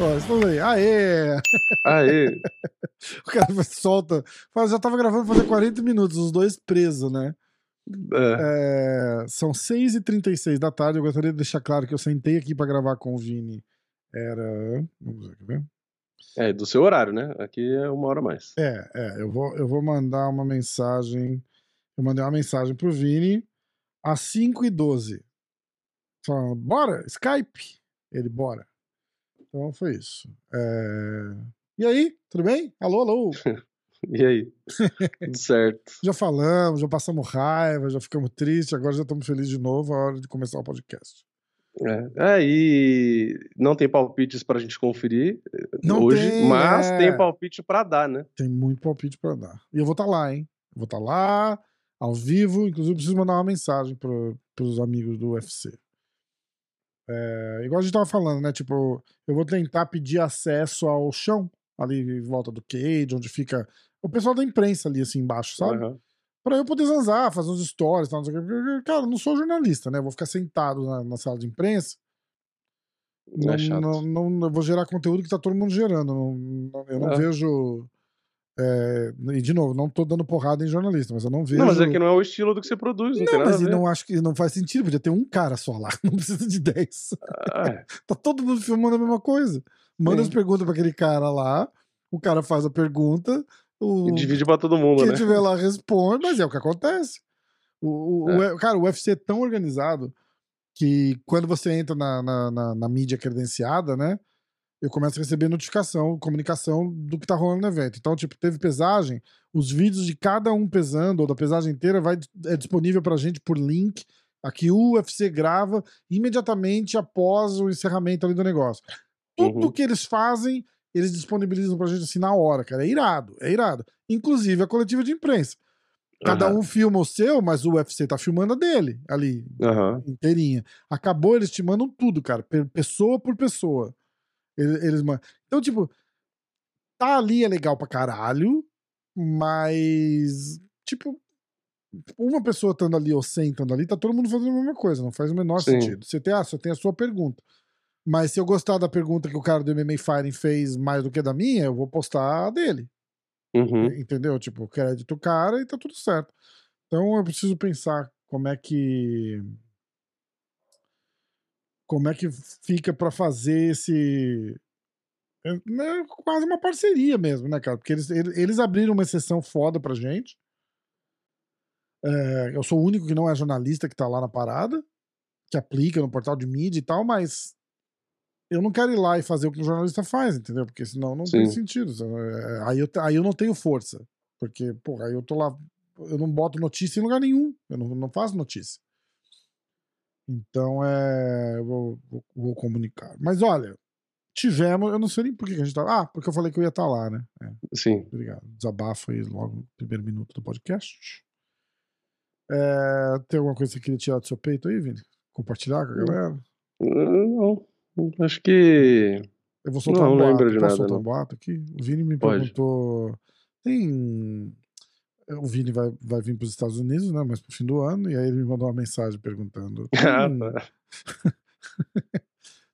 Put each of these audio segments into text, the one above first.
Ó, aí. Aê! Aê! o cara solta. Fala, já tava gravando fazer 40 minutos, os dois presos, né? É. É, são 6h36 da tarde. Eu gostaria de deixar claro que eu sentei aqui para gravar com o Vini. Era. Vamos ver, quer ver? É, do seu horário, né? Aqui é uma hora a mais. É, é. Eu vou, eu vou mandar uma mensagem. Eu mandei uma mensagem pro Vini às 5h12. Falando, bora, Skype. Ele, bora. Então foi isso. É... E aí, tudo bem? Alô, alô. e aí? tudo certo. já falamos, já passamos raiva, já ficamos tristes, agora já estamos felizes de novo, é hora de começar o podcast. É, é e não tem palpites para a gente conferir não hoje, tem, mas é... tem palpite para dar, né? Tem muito palpite para dar. E eu vou estar tá lá, hein? Eu vou estar tá lá, ao vivo, inclusive preciso mandar uma mensagem para os amigos do UFC. É, igual a gente tava falando, né? Tipo, eu vou tentar pedir acesso ao chão, ali em volta do cage, onde fica o pessoal da imprensa ali, assim, embaixo, sabe? Uhum. Pra eu poder zanzar, fazer uns stories, tal, não sei o que. Cara, eu não sou jornalista, né? Vou ficar sentado na, na sala de imprensa. Não, é não, não, vou gerar conteúdo que tá todo mundo gerando. Não, eu não vejo é, e de novo, não tô dando porrada em jornalista, mas eu não vejo. Não, mas é que não é o estilo do que você produz, não, não mas não acho que não faz sentido, podia ter um cara só lá, não precisa de 10. Ah, é. tá todo mundo filmando a mesma coisa. Manda Sim. as perguntas para aquele cara lá, o cara faz a pergunta, o... E divide para todo mundo, Quem né? tiver lá responde, mas é o que acontece. O, o, é. o, cara, o UFC é tão organizado que quando você entra na, na, na, na mídia credenciada, né? eu começo a receber notificação, comunicação do que tá rolando no evento. Então, tipo, teve pesagem, os vídeos de cada um pesando, ou da pesagem inteira, vai, é disponível pra gente por link. Aqui o UFC grava imediatamente após o encerramento ali do negócio. Tudo uhum. que eles fazem, eles disponibilizam pra gente assim na hora, cara. É irado, é irado. Inclusive a coletiva de imprensa. Cada uhum. um filma o seu, mas o UFC tá filmando a dele ali, uhum. inteirinha. Acabou, eles te mandam tudo, cara, pessoa por pessoa. Eles, eles Então, tipo, tá ali é legal pra caralho, mas, tipo, uma pessoa estando ali ou sem estando ali, tá todo mundo fazendo a mesma coisa, não faz o menor Sim. sentido. Você tem, ah, você tem a sua pergunta. Mas se eu gostar da pergunta que o cara do MMA Firing fez mais do que da minha, eu vou postar a dele. Uhum. Entendeu? Tipo, crédito o cara e tá tudo certo. Então eu preciso pensar como é que como é que fica para fazer esse. É, é, quase uma parceria mesmo, né, cara? Porque eles, eles abriram uma exceção foda pra gente. É, eu sou o único que não é jornalista que tá lá na parada, que aplica no portal de mídia e tal, mas eu não quero ir lá e fazer o que o jornalista faz, entendeu? Porque senão não Sim. tem sentido. É, aí eu, aí eu não tenho força. Porque, pô, aí eu tô lá, eu não boto notícia em lugar nenhum. Eu não, não faço notícia. Então é. Eu vou, vou, vou, comunicar. Mas olha, tivemos. Eu não sei nem por que a gente tá. Ah, porque eu falei que eu ia estar tá lá, né? É. Sim. Obrigado. Desabafo aí logo no primeiro minuto do podcast. É, tem alguma coisa que você queria tirar do seu peito aí, Vini? Compartilhar com a galera? Não. Acho que. Eu vou soltar não, um boato. Lembro de Posso nada, soltar não. um boato aqui? O Vini me Pode. perguntou. Tem o Vini vai, vai vir para os Estados Unidos, né? Mas pro fim do ano, e aí ele me mandou uma mensagem perguntando: ah, tá.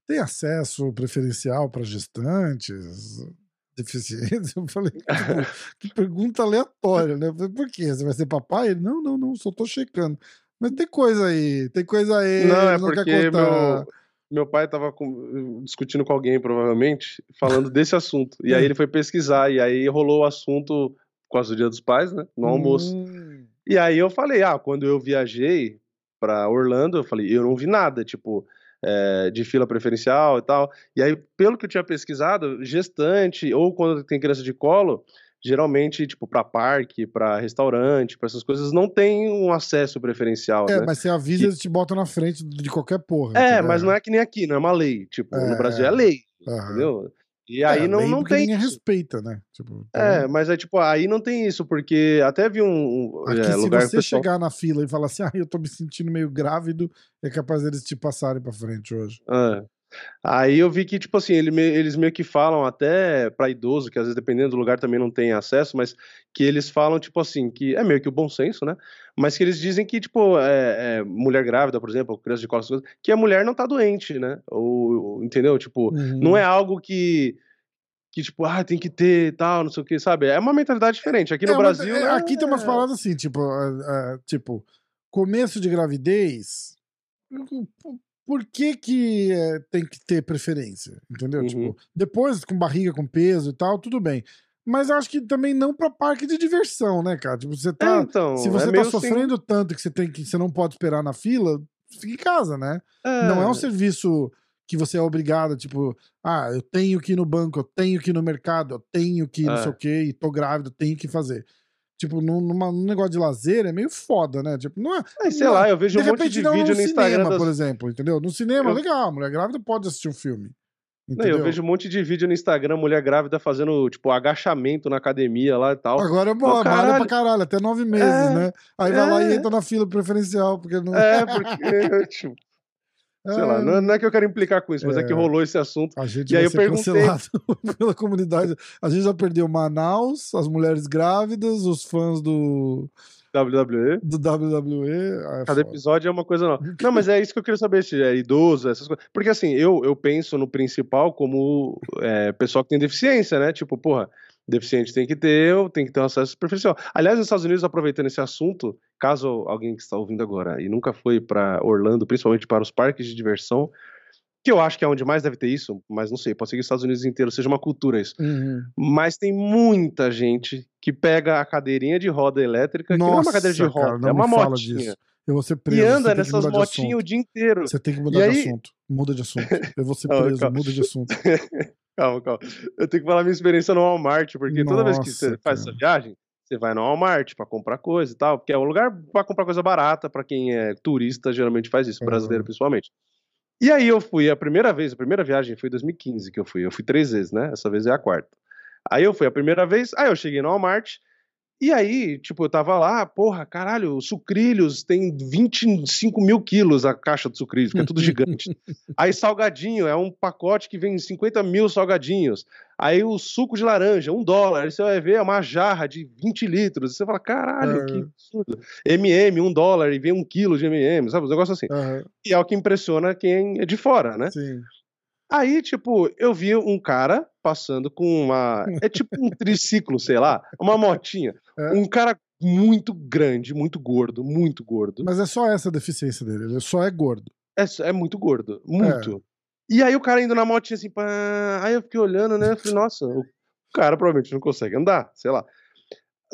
tem acesso preferencial para gestantes? Deficientes? Eu falei, que, que pergunta aleatória, né? falei, por quê? Você vai ser papai? Ele, não, não, não, só tô checando. Mas tem coisa aí, tem coisa aí. Não, é não porque meu, meu pai tava com, discutindo com alguém, provavelmente, falando desse assunto. E aí ele foi pesquisar, e aí rolou o assunto causa do Dia dos Pais, né? No almoço. Hum. E aí eu falei, ah, quando eu viajei para Orlando, eu falei, eu não vi nada, tipo, é, de fila preferencial e tal. E aí, pelo que eu tinha pesquisado, gestante ou quando tem criança de colo, geralmente, tipo, para parque, para restaurante, para essas coisas, não tem um acesso preferencial. É, né? mas você avisa, e... eles te botam na frente de qualquer porra. É, mas não é que nem aqui, não é uma lei. Tipo, é... no Brasil é lei, uhum. entendeu? E é, aí não, não tem. Ninguém respeita, né? Tipo, É, mas é tipo, aí não tem isso, porque até vi um. Aqui, é, se lugar você pessoal... chegar na fila e falar assim, ah, eu tô me sentindo meio grávido, é capaz deles te passarem pra frente hoje. É. Aí eu vi que, tipo assim, ele, eles meio que falam até para idoso, que às vezes dependendo do lugar também não tem acesso, mas que eles falam, tipo assim, que é meio que o bom senso, né? Mas que eles dizem que, tipo, é, é, mulher grávida, por exemplo, criança de costas, que a mulher não tá doente, né? Ou, entendeu? Tipo, uhum. não é algo que que, tipo, ah, tem que ter tal, não sei o que, sabe? É uma mentalidade diferente. Aqui no é, Brasil. É, aqui tem umas palavras assim, tipo, uh, uh, tipo, começo de gravidez. Por que, que é, tem que ter preferência? Entendeu? Uhum. Tipo, depois, com barriga, com peso e tal, tudo bem. Mas acho que também não para parque de diversão, né, cara? Tipo, você tá. É, então, se você é tá sofrendo assim... tanto que você tem que. Você não pode esperar na fila, fica em casa, né? Não é um serviço que você é obrigado, tipo, ah, eu tenho que ir no banco, eu tenho que ir no mercado, eu tenho que ir não sei o quê, e tô grávida, tenho que fazer. Tipo, num, numa, num negócio de lazer é meio foda, né? Tipo, não é. é sei não, lá, eu vejo um monte de vídeo no, no Instagram. Cinema, das... por exemplo, entendeu? No cinema, eu... legal, mulher grávida pode assistir um filme. Não, eu vejo um monte de vídeo no Instagram, mulher grávida fazendo, tipo, agachamento na academia lá e tal. Agora é bom, malha pra caralho, até nove meses, é, né? Aí é, vai lá e é. entra na fila preferencial, porque não. É, porque, tipo, Sei lá, não, é, não, é que eu quero implicar com isso, mas é, é que rolou esse assunto. A gente e aí eu perguntei... cancelado pela comunidade. A gente já perdeu Manaus, as mulheres grávidas, os fãs do. WWE. Do WWE. Ah, é Cada foda. episódio é uma coisa nova. Não, mas é isso que eu queria saber, se é idoso, essas coisas. Porque assim, eu, eu penso no principal como é, pessoal que tem deficiência, né? Tipo, porra, deficiente tem que ter, tem que ter um acesso preferencial. Aliás, nos Estados Unidos, aproveitando esse assunto, caso alguém que está ouvindo agora e nunca foi para Orlando, principalmente para os parques de diversão, que eu acho que é onde mais deve ter isso, mas não sei, pode ser que os Estados Unidos inteiro seja uma cultura isso. Uhum. Mas tem muita gente que pega a cadeirinha de roda elétrica, Nossa, que não é uma cadeira de roda, cara, é uma motinha. Eu vou ser preso. E anda nessas motinhas o dia inteiro. Você tem que mudar e de aí... assunto. Muda de assunto. Eu vou ser preso, muda de assunto. Calma, calma. Eu tenho que falar minha experiência no Walmart, porque Nossa, toda vez que você faz essa viagem, você vai no Walmart para comprar coisa e tal, porque é um lugar para comprar coisa barata, para quem é turista, geralmente faz isso, brasileiro uhum. principalmente. E aí eu fui a primeira vez, a primeira viagem foi em 2015 que eu fui. Eu fui três vezes, né? Essa vez é a quarta. Aí eu fui a primeira vez, aí eu cheguei no Walmart, e aí, tipo, eu tava lá, porra, caralho, sucrilhos tem 25 mil quilos a caixa de sucrilhos, que é tudo gigante. aí salgadinho, é um pacote que vem 50 mil salgadinhos. Aí o suco de laranja, um dólar. Aí você vai ver, é uma jarra de 20 litros. Você fala, caralho, uhum. que absurdo. MM, um dólar, e vem um quilo de MM, sabe? Um negócio assim. Uhum. E é o que impressiona quem é de fora, né? Sim. Aí, tipo, eu vi um cara passando com uma. É tipo um triciclo, sei lá, uma motinha. É. Um cara muito grande, muito gordo, muito gordo. Mas é só essa a deficiência dele, ele só é gordo. É, é muito gordo, muito. É. E aí o cara indo na motinha assim, pá... aí eu fiquei olhando, né? Eu falei, nossa, o cara provavelmente não consegue andar, sei lá.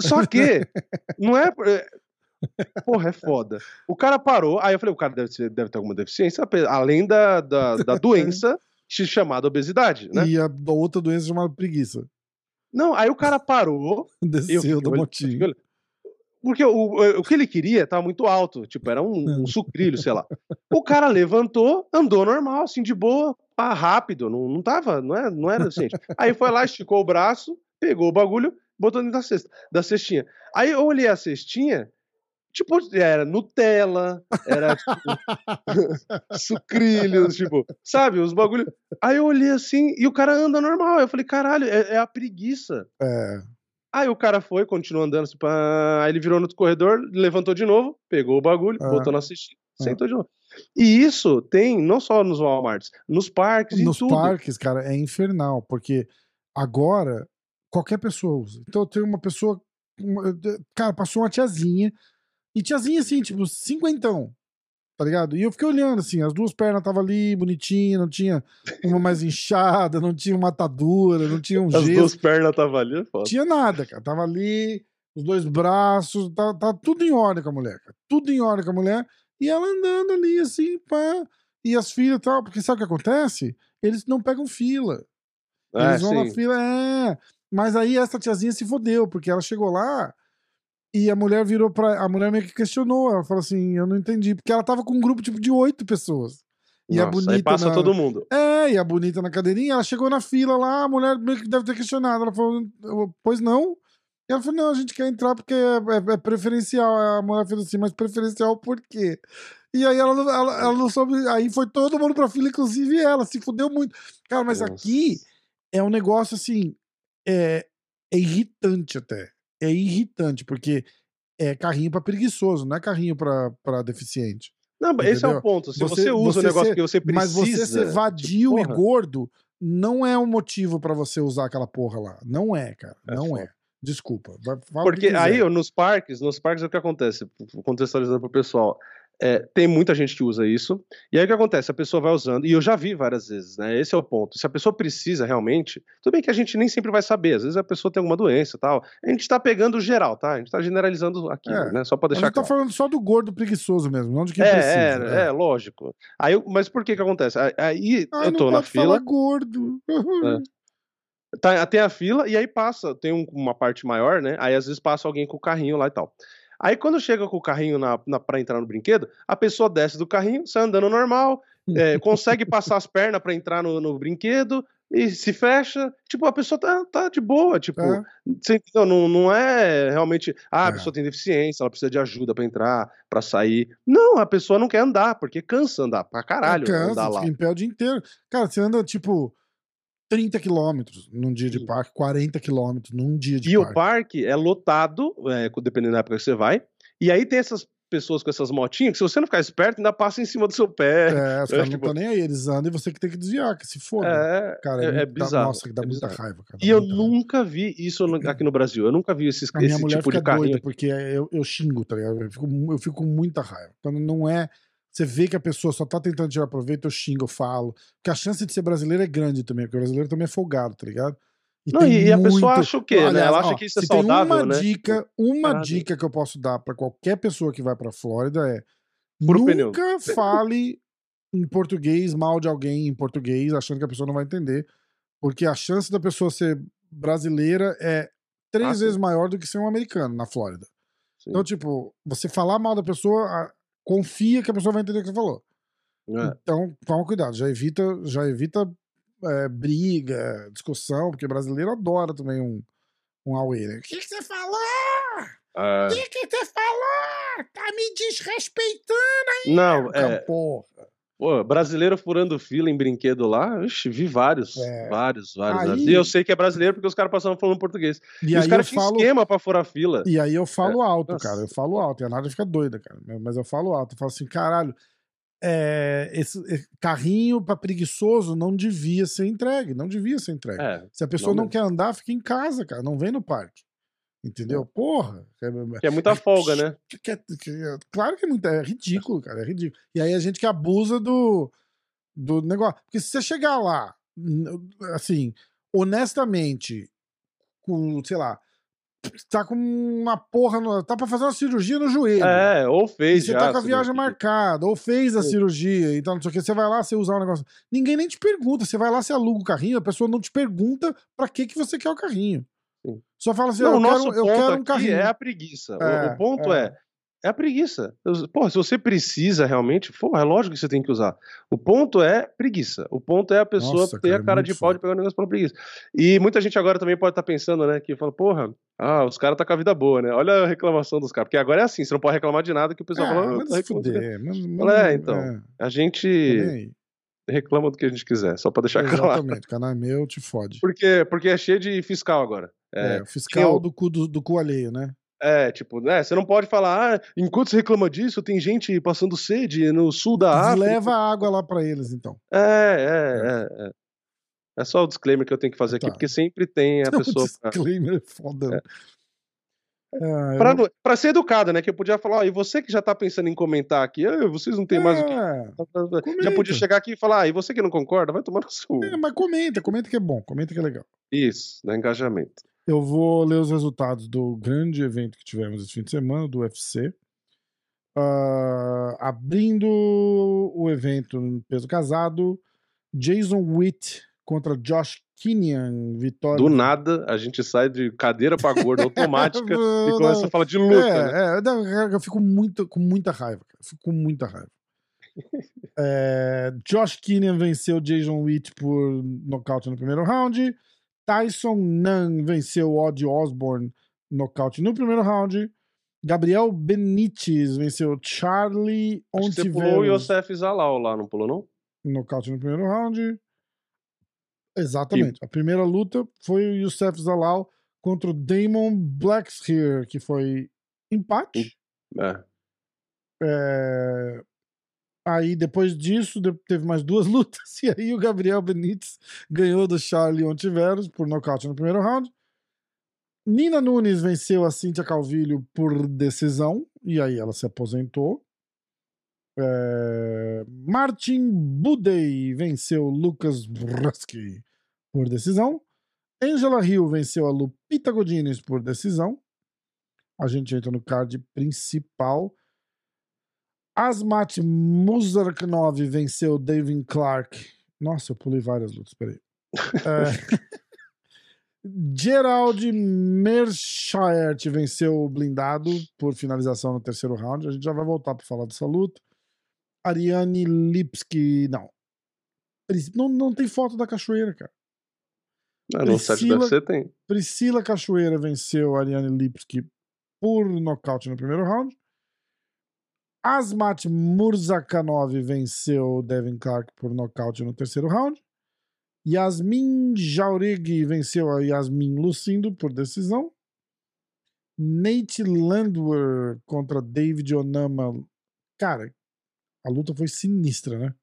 Só que, não é. é porra, é foda. O cara parou, aí eu falei, o cara deve, deve ter alguma deficiência, além da, da, da doença chamada obesidade, né? E a outra doença chamada preguiça. Não, aí o cara parou. Desceu da motinha. Porque o, o que ele queria tava muito alto, tipo, era um, um sucrilho, sei lá. O cara levantou, andou normal, assim, de boa, pá, rápido, não, não tava, não era, não era assim. Aí foi lá, esticou o braço, pegou o bagulho, botou dentro da cesta, da cestinha. Aí eu olhei a cestinha, Tipo, era Nutella, era tipo, sucrilhos, tipo, sabe, os bagulho. Aí eu olhei assim e o cara anda normal. Eu falei, caralho, é, é a preguiça. É. Aí o cara foi, continuou andando, assim, pá, aí ele virou no corredor, levantou de novo, pegou o bagulho, é. botou na cestinha, é. sentou de novo. E isso tem não só nos Walmarts, nos parques e tudo. Nos parques, cara, é infernal, porque agora qualquer pessoa usa. Então tem uma pessoa, cara, passou uma tiazinha e tiazinha assim, tipo, cinquentão, tá ligado? E eu fiquei olhando assim, as duas pernas estavam ali, bonitinha, não tinha uma mais inchada, não tinha uma atadura, não tinha um As gesso. duas pernas estavam ali, é foda. Tinha nada, cara. Tava ali, os dois braços, tá, tá tudo em ordem com a mulher, cara. Tudo em ordem com a mulher. E ela andando ali, assim, pá. E as filhas e tal, porque sabe o que acontece? Eles não pegam fila. É, Eles vão sim. na fila, é. Mas aí essa tiazinha se fodeu, porque ela chegou lá, e a mulher virou pra. A mulher meio que questionou. Ela falou assim: eu não entendi. Porque ela tava com um grupo tipo de oito pessoas. E Nossa, a bonita. Aí passa na... todo mundo. É, e a bonita na cadeirinha, ela chegou na fila lá, a mulher meio que deve ter questionado. Ela falou: pois não? E ela falou: não, a gente quer entrar porque é, é, é preferencial. A mulher fez assim, mas preferencial por quê? E aí ela, não- ela, ela não soube. Aí foi todo mundo pra fila, inclusive ela, se fudeu muito. Cara, mas Nossa. aqui é um negócio assim. É, é irritante até. É irritante, porque é carrinho pra preguiçoso, não é carrinho pra deficiente. Não, mas esse é o Entendeu? ponto. Se você, Você- usa o negócio ser- que você precisa. Mas você ser vadio e porra. gordo não é um motivo pra você usar aquela porra lá. Não é, cara. É não foda. é. Desculpa. Porque aí, nos parques, nos parques, o que acontece? Contextualizando pro pessoal. É, tem muita gente que usa isso. E aí o que acontece? A pessoa vai usando, e eu já vi várias vezes, né? Esse é o ponto. Se a pessoa precisa realmente, tudo bem que a gente nem sempre vai saber, às vezes a pessoa tem alguma doença e tal. A gente tá pegando o geral, tá? A gente tá generalizando aqui, É, né? Só pra A deixar gente tá claro. falando só do gordo preguiçoso mesmo, não de quem É, precisa. é, é, lógico. Aí, eu- mas por que que acontece? Aí- Ah, eu tô na fila, gordo. tá, tem a fila e aí passa, tem um- uma parte maior, né? Aí às vezes passa alguém com o carrinho lá e tal. Aí quando chega com o carrinho na, na, pra entrar no brinquedo, a pessoa desce do carrinho, sai andando normal, é, consegue passar as pernas pra entrar no, no brinquedo e se fecha. Tipo, a pessoa tá, tá de boa, tipo, É. entendeu? Não, não é realmente, ah, a É. pessoa tem deficiência, ela precisa de ajuda pra entrar, pra sair. Não, a pessoa não quer andar, porque cansa andar pra caralho cansa, andar lá. em pé o dia inteiro. Cara, você anda tipo 30 quilômetros num dia de Sim. parque, 40 quilômetros num dia de E o parque. parque é lotado, é, dependendo da época que você vai. E aí tem essas pessoas com essas motinhas que, se você não ficar esperto, ainda passa em cima do seu pé. É, os É, caras tipo- não estão nem aí, eles andam e você que tem que desviar, que se foda. É, cara, é- é dá- bizarro, Nossa, que dá é muita bizarro. raiva, cara. E dá eu raiva. nunca vi isso aqui no Brasil. Eu nunca vi esses, esse mulher tipo de fica carrinho. doida, porque eu, eu xingo, tá ligado? Eu fico, eu fico com muita raiva. Quando não é. Você vê que a pessoa só tá tentando tirar proveito, eu xingo, eu falo. Porque a chance de ser brasileiro é grande também, porque o brasileiro também é folgado, tá ligado? Não, tem e, e a pessoa muito- acha o quê? né? Aliás, Ela acha ó, que isso é saudável, uma né? dica, uma Caralho. dica que eu posso dar pra qualquer pessoa que vai pra Flórida é Fura o pneu. nunca fale em português mal de alguém em português, achando que a pessoa não vai entender, porque a chance da pessoa ser brasileira é três Ah, vezes maior do que ser um americano na Flórida. Sim. Então, tipo, você falar mal da pessoa, confia que a pessoa vai entender o que você falou. É. Então, toma cuidado, já evita, já evita é, briga, discussão, porque brasileiro adora também um, um auê, né? O que, que você falou? É. O que, que você falou? Tá me desrespeitando, Não, cara, é. porra. Pô, brasileiro furando fila em brinquedo lá, ixi, vi vários, É. vários, vários, Aí- vários. E eu sei que é brasileiro porque os caras passavam falando português. E, E, os caras tinham falo. esquema pra furar fila. E aí eu falo alto, nossa. cara. Eu falo alto. E a Nádia fica doida, cara. Mas eu falo alto. Eu falo assim, caralho, é, esse é, carrinho pra preguiçoso não devia ser entregue. Não devia ser entregue. É, Se a pessoa não não, quer andar, fica em casa, cara. Não vem no parque. Entendeu? Porra. É, que é muita folga, né? que- que- claro que é muito. É ridículo, cara. É ridículo. E aí a gente que abusa do, do negócio. Porque se você chegar lá, assim, honestamente, com, sei lá, tá com uma porra. No, tá pra fazer uma cirurgia no joelho. É, ou E fez você já. tá com a viagem marcada, ou fez a Sim. cirurgia, então não sei o que, você vai lá, você usar um negócio. Ninguém nem te pergunta, você vai lá, você aluga o carrinho, a pessoa não te pergunta pra que, que você quer o carrinho. Só fala assim, Não, eu, o nosso quero, eu quero um carrinho. é a preguiça. O- É, o, ponto é. é. é, a preguiça. Eu- Porra, se você precisa realmente, pô, é lógico que você tem que usar. O ponto é preguiça. O ponto é a pessoa Nossa, ter cara, a cara muito de pau de pegar o negócio pela preguiça. E muita gente agora também pode estar pensando, né, que fala, porra, ah, os caras tá com a vida boa, né? Olha a reclamação dos caras. Porque agora é assim, você não pode reclamar de nada que o pessoal É, fala, ah, tá reclamando. fuder. Manda- é, então. é, A gente. Reclama do que a gente quiser, só pra deixar claro. Exatamente, o canal é meu, te fode. Porque, porque é cheio de fiscal agora. É, É, o fiscal eu- do, cu, do, do cu alheio, né? É, tipo, né? Você não pode falar, ah, enquanto você reclama disso, tem gente passando sede no sul da África. Leva a água lá pra eles, então. É, é, é, é. É só o disclaimer que eu tenho que fazer aqui, Tá. porque sempre tem a pessoa. pra- disclaimer é foda. Ah, pra ser educada, né? Que eu podia falar, ó, e você que já tá pensando em comentar aqui, vocês não tem mais o que. É, Já podia comenta. chegar aqui e falar, ah, e você que não concorda, vai tomar no seu. é, mas comenta, comenta que é bom, comenta que é legal. Isso, dá engajamento. Eu vou ler os resultados do grande evento que tivemos esse fim de semana, do UFC. Ah, abrindo o evento no peso casado, Jason Witt contra Josh Kinyan, vitória. Do nada, a gente sai de cadeira pra gorda automática e começa a falar de luta. né? É, é, não, eu fico muito, com muita raiva. cara. Fico com muita raiva. É, Josh Kinnan venceu Jason Witt por nocaute no primeiro round. Tyson Nunn venceu Odd Osborne nocaute no primeiro round. Gabriel Benítez venceu Charlie que você pulou o Yosef Zalal lá, não pulou não? Nocaute no primeiro round. Exatamente. E... A primeira luta foi o Youssef Zalal contra o Damon Blackshear, que foi empate. É. É... Aí, depois disso, teve mais duas lutas. E aí, o Gabriel Benítez ganhou do Charlie Ontiveros por nocaute no primeiro round. Nina Nunes venceu a Cíntia Calvilho por decisão. E aí, ela se aposentou. É... Martin Budey venceu Lucas Brusky por decisão. Angela Hill venceu a Lupita Godinez por decisão. A gente entra no card principal. Asmat Muzarknov venceu David Clark. Nossa, eu pulei várias lutas, peraí. é... Gerald Mershire venceu o blindado por finalização no terceiro round. A gente já vai voltar para falar dessa luta. Ariane Lipski, não. não. Não tem foto da cachoeira, cara. Ah, no site da tem. Priscila Cachoeira venceu a Ariane Lipski por nocaute no primeiro round. Asmat Murzakanov venceu Devin Clark por nocaute no terceiro round. Yasmin Jauregui venceu a Yasmin Lucindo por decisão. Nate Landwehr contra David Onama. Cara, a luta foi sinistra, né?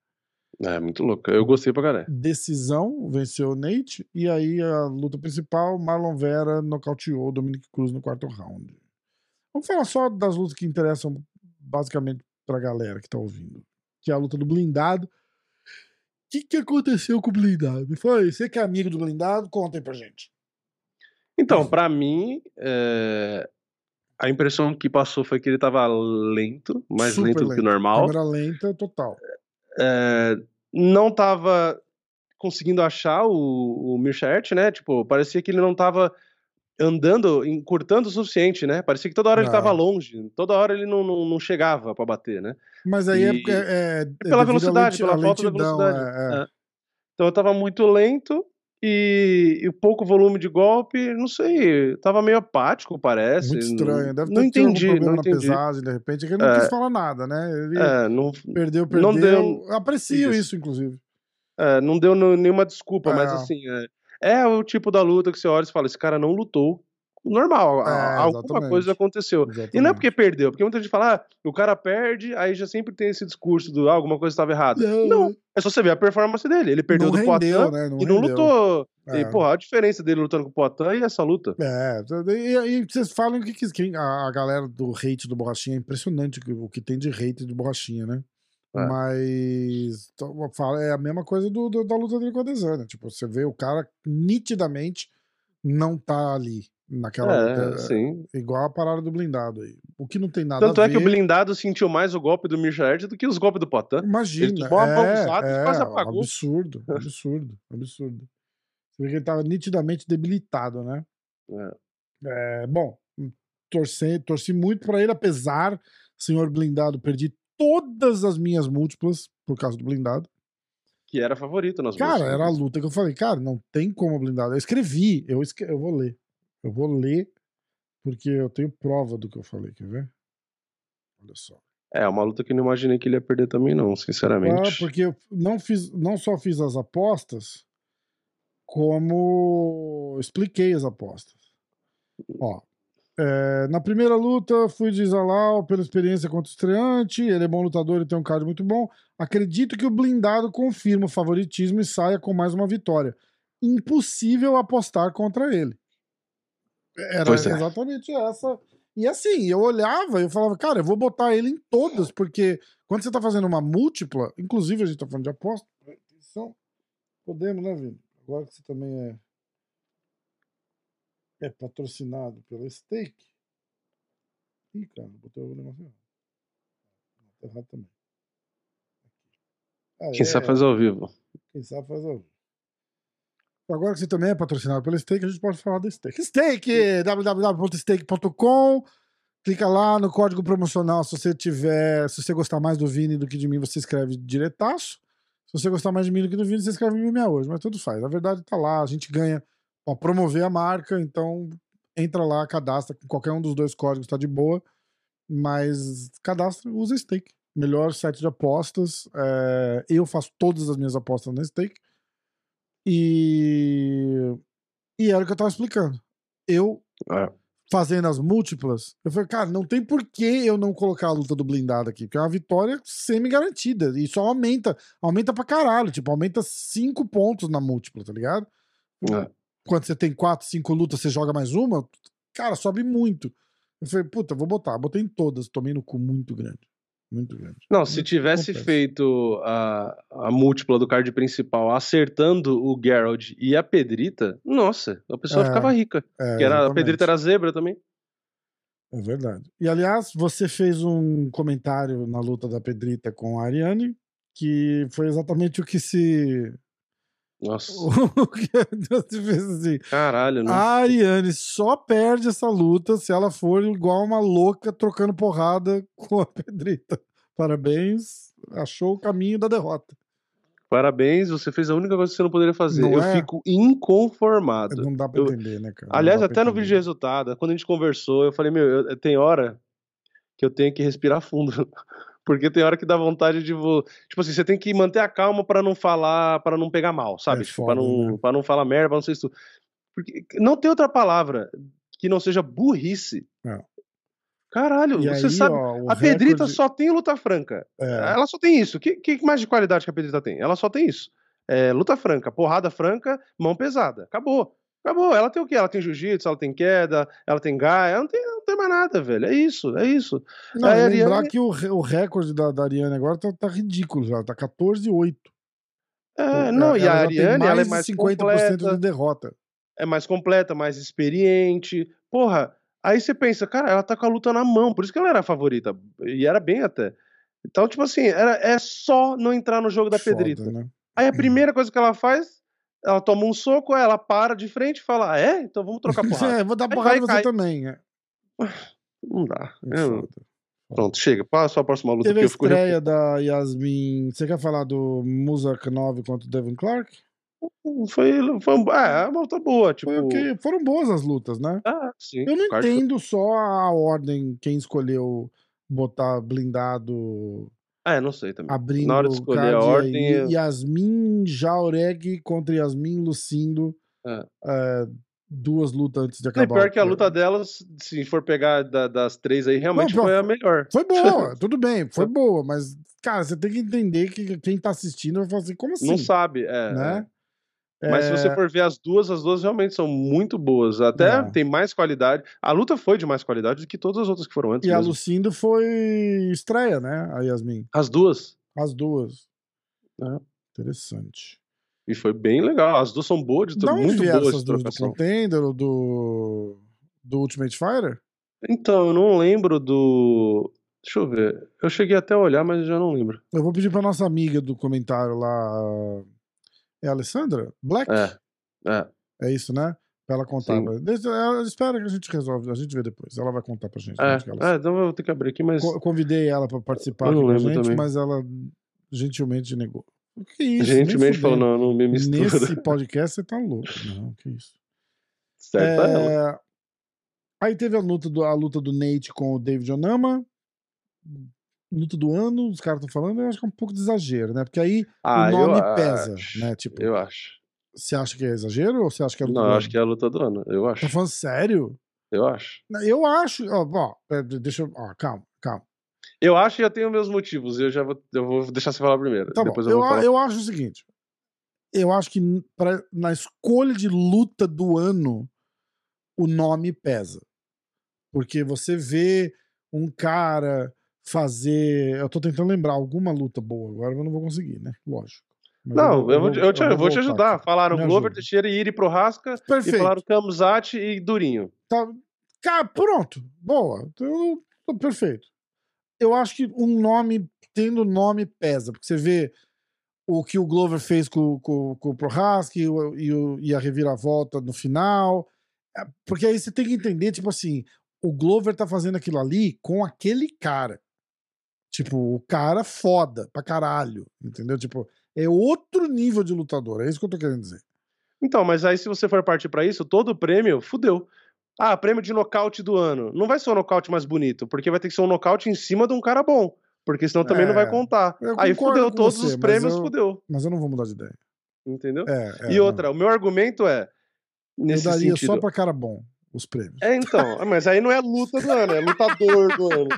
É, muito louco. Eu gostei pra caralho. Decisão, venceu o Nate. E aí a luta principal, Marlon Vera nocauteou Dominic Cruz no quarto round. Vamos falar só das lutas que interessam basicamente pra galera que tá ouvindo. Que é a luta do blindado. O que, que aconteceu com o blindado? Foi, você que é amigo do blindado, conta aí pra gente. Então, para mim, é... a impressão que passou foi que ele tava lento, mais Super lento do que o normal. Câmera lenta total é, não estava conseguindo achar o, o né? Tipo, parecia que ele não estava andando, encurtando o suficiente, né? Parecia que toda hora ele estava longe, toda hora ele não, não, não chegava para bater, né? Mas aí é e... é, é, é, pela velocidade, pela falta da velocidade. É, é. Então eu estava muito lento e, e, o pouco volume de golpe, não sei, tava meio apático, parece. Muito estranho, deve ter não entendi, algum problema não entendi. na pesagem, de repente, é que ele não é, quis falar nada, né? Ele é, não, perdeu, perdeu. Não deu, Aprecio isso, isso inclusive. É, não deu nenhuma desculpa, mas é. assim, é, é o tipo da luta que você olha e fala, esse cara não lutou normal. É, alguma coisa aconteceu. Exatamente. E não é porque perdeu, porque muita gente fala, ah, o cara perde, aí já sempre tem esse discurso do ah, alguma coisa estava errada. Não. não. é só você ver a performance dele. Ele perdeu não do Poitin né? não e não lutou. É. E, porra, a diferença dele lutando com o Poitin e essa luta. É, e, aí vocês falam que, que a, a galera do hate do Borrachinha é impressionante o que tem de hate do Borrachinha, né? É. Mas é a mesma coisa do, do, da luta dele com a Desana. Tipo, você vê o cara nitidamente não tá ali naquela é. Sim. Igual a parada do blindado aí. O que não tem nada Tanto a ver. Tanto é que o blindado sentiu mais o golpe do Michael do que os golpes do Potan. Imagina. Ele tomou é, é, quase apagou. Absurdo, absurdo, absurdo. Você vê que ele tava nitidamente debilitado, né? É. é bom, torci, torci muito para ele, apesar, senhor blindado, perdi todas as minhas múltiplas por causa do blindado. Que era favorito nas Cara, era a luta que eu falei, cara, não tem como blindado. Eu escrevi, eu, escrevi, eu vou ler. Eu vou ler, porque eu tenho prova do que eu falei, quer ver? Olha só. É, uma luta que eu não imaginei que ele ia perder também, não, sinceramente. Ah, porque eu não, fiz, não só fiz as apostas, como expliquei as apostas. Ó, é, na primeira luta, fui de Zalal pela experiência contra o estreante. Ele é bom lutador e tem um card muito bom. Acredito que o blindado confirma o favoritismo e saia com mais uma vitória. Impossível apostar contra ele. Era é. exatamente essa. E assim, eu olhava e eu falava, cara, eu vou botar ele em todas, porque quando você tá fazendo uma múltipla, inclusive a gente tá falando de aposta, atenção, podemos, né, Vini? Agora que você também é, é patrocinado pela Stake. Ih, cara, botei o negócio errado. Errado também. Ah, Quem é, sabe faz ao vivo. Quem sabe faz ao vivo. Agora que você também é patrocinado pelo Stake, a gente pode falar do Stake. Stake! www.stake.com Clica lá no código promocional. Se você tiver. Se você gostar mais do Vini do que de mim, você escreve diretaço. Se você gostar mais de mim do que do Vini, você escreve MMA hoje. Mas tudo faz. A verdade tá lá. A gente ganha pra promover a marca. Então entra lá, cadastra. Qualquer um dos dois códigos tá de boa. Mas cadastra, usa stake. Melhor site de apostas. É, eu faço todas as minhas apostas na stake. E. E era o que eu tava explicando. Eu, É. fazendo as múltiplas, eu falei, cara, não tem por que eu não colocar a luta do blindado aqui, porque é uma vitória semi-garantida. E só aumenta, aumenta pra caralho. Tipo, aumenta cinco pontos na múltipla, tá ligado? É. Quando você tem quatro, cinco lutas, você joga mais uma, cara, sobe muito. Eu falei, puta, vou botar. Botei em todas, tomei no cu muito grande. Muito grande. Não, se Muito tivesse acontece. feito a, a múltipla do card principal acertando o Geralt e a Pedrita, nossa, a pessoa É, ficava rica. É, era, a. Pedrita era zebra também. É verdade. E aliás, você fez um comentário na luta da Pedrita com a Ariane, que foi exatamente o que se. Nossa, assim. caralho, né? A Ariane só perde essa luta se ela for igual uma louca trocando porrada com a Pedrita. Parabéns, achou o caminho da derrota. Parabéns, você fez a única coisa que você não poderia fazer. Não eu é? fico inconformado. Não dá pra Eu- entender, né, cara? Aliás, até no vídeo de resultado, quando a gente conversou, eu falei, meu, eu- tem hora que eu tenho que respirar fundo. Porque tem hora que dá vontade de. vo- Tipo assim, você tem que manter a calma pra não falar, pra não pegar mal, sabe? É Tipo, pra, foda, não, né? pra não falar merda, pra não ser isso. Porque não tem outra palavra que não seja burrice. É. Caralho, E você aí, sabe. ó, a Pedrita recorde- só tem luta franca. É, Ela só tem isso. O que, que mais de qualidade que a Pedrita tem? Ela só tem isso. É, luta franca, porrada franca, mão pesada. Acabou. Acabou. Ela tem o quê? Ela tem jiu-jitsu, ela tem queda, ela tem gaia, ela não tem, não tem mais nada, velho. É isso, é isso. Não, lembrar Ariane- que o, o recorde da, da Ariane agora tá, tá ridículo já, tá 14 e 8. É, não, e a Ariane, ela é mais 50% completa, de derrota. é mais completa, mais experiente. Porra, aí você pensa, cara, ela tá com a luta na mão, por isso que ela era a favorita. E era bem até. Então, tipo assim, era, é só não entrar no jogo da Foda, Pedrita. né? Aí a primeira coisa que ela faz, ela toma um soco, ela para de frente e fala: "Ah, É? Então vamos trocar porrada. É, vou dar porrada em você cai. também. É. Não dá. É Eu-. Pronto, chega. Passa a próxima luta Teve que eu fico estreia da Yasmin. Você quer falar do Musakanov contra o Devin Clark? Foi, foi um- é, uma luta boa, tipo. Foi o que foram boas as lutas, né? Ah, sim. Eu não entendo só a ordem, quem escolheu botar blindado É, não sei também. abrindo Na hora de escolher a ordem, eu- Yasmin Jaureg contra Yasmin Lucindo. É. é, duas lutas antes de e acabar. pior o que a luta delas, se for pegar da- das três aí, realmente Não, foi a melhor. Foi boa, tudo bem, foi boa, mas, cara, você tem que entender que quem tá assistindo vai falar assim, como assim? Não sabe, é. né? É. Mas se você É, for ver as duas, as duas realmente são muito boas. Até É. tem mais qualidade. A luta foi de mais qualidade do que todas as outras que foram antes. E a mesmo. Lucindo foi estreia, né? A Yasmin. As duas. As duas. É. Interessante. E foi bem legal. As duas são boas, de onde muito boas essas de duas? Do. Contender ou do, do Ultimate Fighter? Então, eu não lembro do. Deixa eu ver. Eu cheguei até a olhar, mas já não lembro. Eu vou pedir pra nossa amiga do comentário lá. É a Alessandra? Black? É. É. É isso, né? Pra ela contar. Pra- Deixa- Ela espera que a gente resolve, a gente vê depois. Ela vai contar pra gente. É, que ela- é, então eu vou ter que abrir aqui, mas. Co- convidei ela pra participar com a gente, também. mas ela gentilmente negou. O que isso? Gentilmente falou, não, não me mistura. Nesse podcast você tá louco. Não, que isso. Certo, é ela. É, Aí teve a luta, do, a luta do Nate com o David Onama. Luta do ano, os caras estão falando, eu acho que é um pouco de exagero, né? Porque aí Ah, o nome pesa, acho, né? Tipo, Eu acho. você acha que é exagero ou você acha que é luta Não, do eu ano? acho que é a luta do ano. Eu acho. Tá falando sério? Eu acho. Eu acho. Ó, ó, é, deixa eu. Ó, calma, calma. Eu acho e eu tenho meus motivos. Eu já vou, eu vou deixar você falar primeiro. Tá Depois bom. eu Eu, falar. eu acho o seguinte. Eu acho que pra, na escolha de luta do ano, o nome pesa. Porque você vê um cara fazer. Eu tô tentando lembrar alguma luta boa agora, mas eu não vou conseguir, né? Lógico. Mas Não, eu vou, te- eu te, eu vou te voltar ajudar. aqui. Falaram Me Glover, ajuda. Teixeira, Iri Prohaska e Perfeito. falaram Kamzat e Durinho. Tá, cara, pronto. Boa. Então, tá perfeito. Eu acho que um nome, tendo nome, pesa. Porque você vê o que o Glover fez com, com, com o Prohaska e, o- e, e a reviravolta no final. É, Porque aí você tem que entender, tipo assim, o Glover tá fazendo aquilo ali com aquele cara. Tipo, o cara foda pra caralho. Entendeu? Tipo, é outro nível de lutador. É isso que eu tô querendo dizer. Então, mas aí se você for partir pra isso, todo prêmio, fudeu. Ah, prêmio de nocaute do ano. Não vai ser o nocaute mais bonito, porque vai ter que ser um nocaute em cima de um cara bom. Porque senão também é, não vai é, contar. Aí fudeu todos você, os prêmios, eu, fudeu. Mas eu não vou mudar de ideia. Entendeu? É, e outra, não. o meu argumento é. Nesse eu daria sentido, só pra cara bom os prêmios. É, então. mas aí não é luta do ano, é lutador do ano.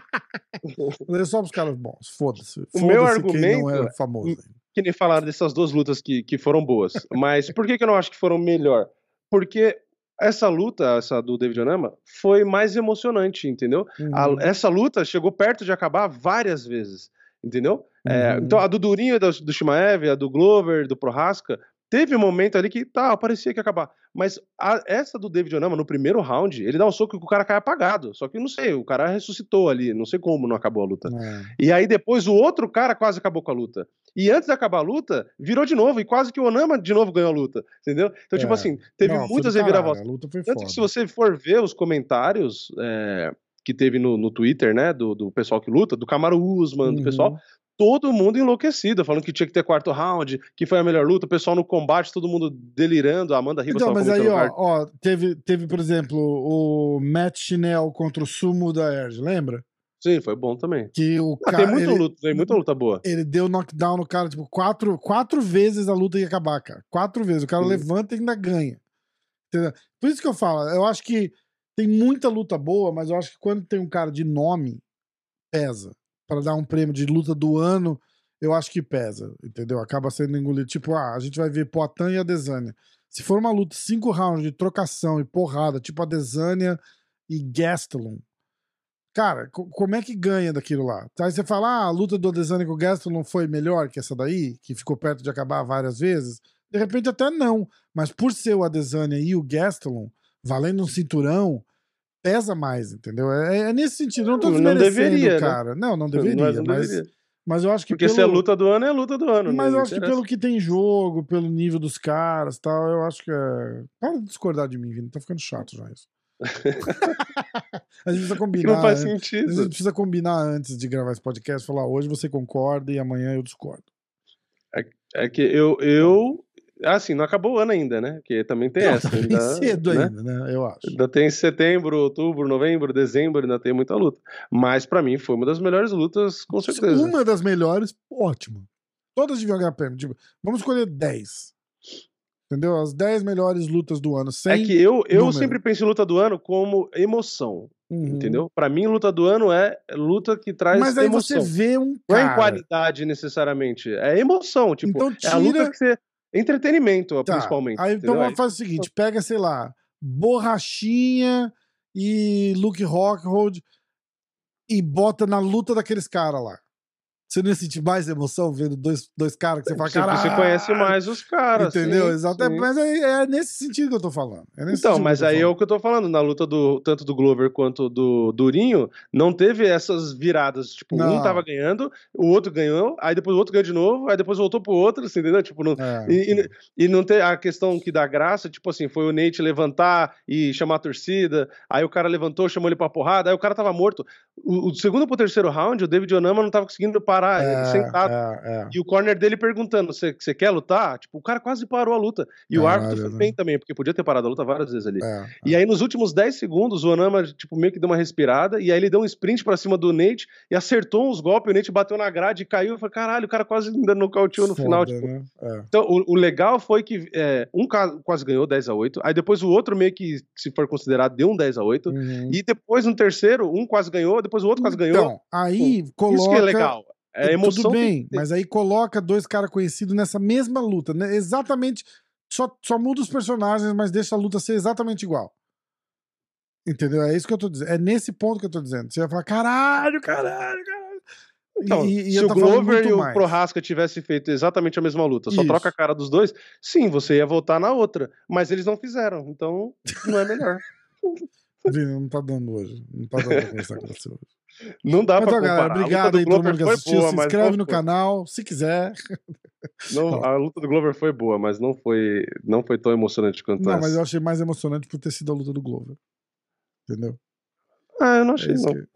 É só pros caras bons. Foda-se. o meu argumento. não é famoso. Que nem falaram dessas duas lutas que, que foram boas. Mas por que, que eu não acho que foram melhor? Porque essa luta, essa do David Onama, foi mais emocionante, entendeu? Uhum. A, essa luta chegou perto de acabar várias vezes, entendeu? É, uhum. É, então a do Durinho, do, do Shimaev, a do Glover, do Prohaska, Teve um momento ali que, tá, parecia que ia acabar. Mas a, essa do David Onama, no primeiro round, ele dá um soco que o cara cai apagado. Só que não sei, o cara ressuscitou ali. Não sei como não acabou a luta. É. E aí depois o outro cara quase acabou com a luta. E antes de acabar a luta, virou de novo. E quase que o Onama de novo ganhou a luta. Entendeu? Então, tipo é. tipo assim, teve não, muitas reviravoltas. Tanto que se você for ver os comentários. É que teve no, no Twitter, né, do, do pessoal que luta, do Camaro Usman, uhum. do pessoal, todo mundo enlouquecido, falando que tinha que ter quarto round, que foi a melhor luta, o pessoal no combate, todo mundo delirando, a Amanda Ribas Então, mas aí, ó, ó, teve, teve, por exemplo, o Matt Chinel contra o Sumo da Erge, lembra? Sim, foi bom também. Que o ah, cara, tem, muita luta, tem muita luta boa. Ele deu knockdown no cara, tipo, quatro, quatro vezes a luta ia acabar, cara. Quatro vezes. O cara Sim. levanta e ainda ganha. Entendeu? Por isso que eu falo, eu acho que tem muita luta boa, mas eu acho que quando tem um cara de nome, pesa para dar um prêmio de luta do ano, eu acho que pesa, entendeu? Acaba sendo engolido. Tipo, ah, a gente vai ver Poitin e a Desânia. Se for uma luta cinco rounds de trocação e porrada, tipo a Desânia e Gastelum, cara, como é que ganha daquilo lá? Aí você fala, ah, a luta do Adesanya com o Gastelum foi melhor que essa daí, que ficou perto de acabar várias vezes? De repente até não, mas por ser o Adesanya e o Gastelum, valendo um cinturão, pesa mais, entendeu? É, é nesse sentido. Não tô não deveria, né? cara. Né? Não, não deveria, mas, não deveria. mas eu acho que. Porque pelo... se é luta do ano, é luta do ano. Mas eu acho que pelo que tem jogo, pelo nível dos caras tal, eu acho que é. Para de discordar de mim, Vini. Tá ficando chato já isso. a gente precisa combinar. Não faz sentido. A gente precisa combinar antes de gravar esse podcast. Falar hoje você concorda e amanhã eu discordo. É, é que eu, eu ah, sim, não acabou o ano ainda, né? Que também tem não, essa. Tá ainda, cedo né? ainda, né? Eu acho. Ainda tem setembro, outubro, novembro, dezembro, ainda tem muita luta. Mas para mim foi uma das melhores lutas, com certeza. Uma das melhores, ótimo. Todas ganhar prêmio. Tipo, vamos escolher 10. Entendeu? As 10 melhores lutas do ano. Sem é que eu, eu sempre penso em luta do ano como emoção. Uhum. Entendeu? Para mim, luta do ano é luta que traz Mas aí emoção. você vê um cara... Não é em qualidade necessariamente, é emoção. Tipo, então, tira... é a luta que você Entretenimento, tá. principalmente. Aí então vamos fazer o seguinte: pega, sei lá, Borrachinha e Luke Rockhold e bota na luta daqueles caras lá. Você não ia sentir mais emoção vendo dois, dois caras que você fala, cara. Você conhece mais os caras. Entendeu? Sim, Exato. Sim. Mas é, é, nesse sentido que eu tô falando. É então, mas aí falando. é o que eu tô falando. Na luta do tanto do Glover quanto do Durinho, não teve essas viradas. Tipo, não. um tava ganhando, o outro ganhou, aí depois o outro ganhou de novo, aí depois voltou pro outro, assim, entendeu? Tipo, não, é, e, e, e, não tem a questão que dá graça, tipo assim, foi o Nate levantar e chamar a torcida, aí o cara levantou, chamou ele pra porrada, aí o cara tava morto. O, o segundo pro terceiro round, o David Onama não tava conseguindo parar, é, ele sentado. É, é. E o corner dele perguntando: você quer lutar? Tipo, o cara quase parou a luta. E o árbitro foi né? bem também, porque podia ter parado a luta várias vezes ali. É, e aí, nos últimos 10 segundos, o Onama, tipo, meio que deu uma respirada, e aí ele deu um sprint pra cima do Nate e acertou uns golpes, o Nate bateu na grade e caiu. Eu falei, caralho, o cara quase ainda nocauteou no Foda, final. Tipo. Né? Então, o, o, legal foi que um quase ganhou 10 a 8 aí depois o outro meio que, se for considerado, deu um 10 a 8 uhum. e depois no terceiro, um quase ganhou, depois o outro quase ganhou. Então, aí coloca... Isso que é legal. É emoção. Tudo bem, mas aí coloca dois caras conhecidos nessa mesma luta, né? Exatamente. Só, só muda os personagens, mas deixa a luta ser exatamente igual. Entendeu? É isso que eu tô dizendo. É nesse ponto que eu tô dizendo. Você vai falar, caralho, caralho, caralho. Então, e, e se o Glover e o mais. Prohaska tivessem feito exatamente a mesma luta, só isso. troca a cara dos dois, sim, você ia voltar na outra. Mas eles não fizeram, então não é melhor. não tá dando hoje. Não tá dando pra conversar com você hoje. Não dá para comparar. Galera, obrigado aí todo mundo que assistiu. Boa, se inscreve no canal, se quiser. Não, a luta do Glover foi boa, mas não foi, não foi tão emocionante quanto não, essa. Não, mas eu achei mais emocionante por ter sido a luta do Glover. Entendeu? Ah, eu não achei, é não. Que...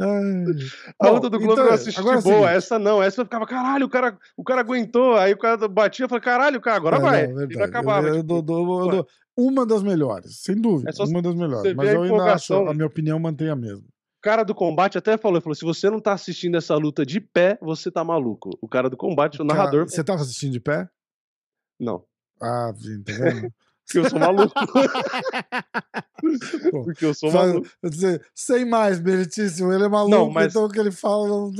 a luta do Glover então, eu assisti agora boa, é essa não. Essa eu ficava, caralho, o cara, o cara aguentou. Aí o cara batia e falei, caralho, cara, agora é, vai. Não, vai acabar. Eu, eu, dou, eu, dou, uma das melhores, sem dúvida. É uma das melhores. Mas eu ainda acho, a minha opinião mantém a mesma. O cara do combate até falou, falou: se você não tá assistindo essa luta de pé, você tá maluco. O cara do combate, o narrador. Você tava assistindo de pé? Não. Ah, tá vendo? Porque eu sou maluco. Porque eu sou maluco. Dizer, sem mais, meritíssimo. Ele é maluco, não, mas... então o que ele fala.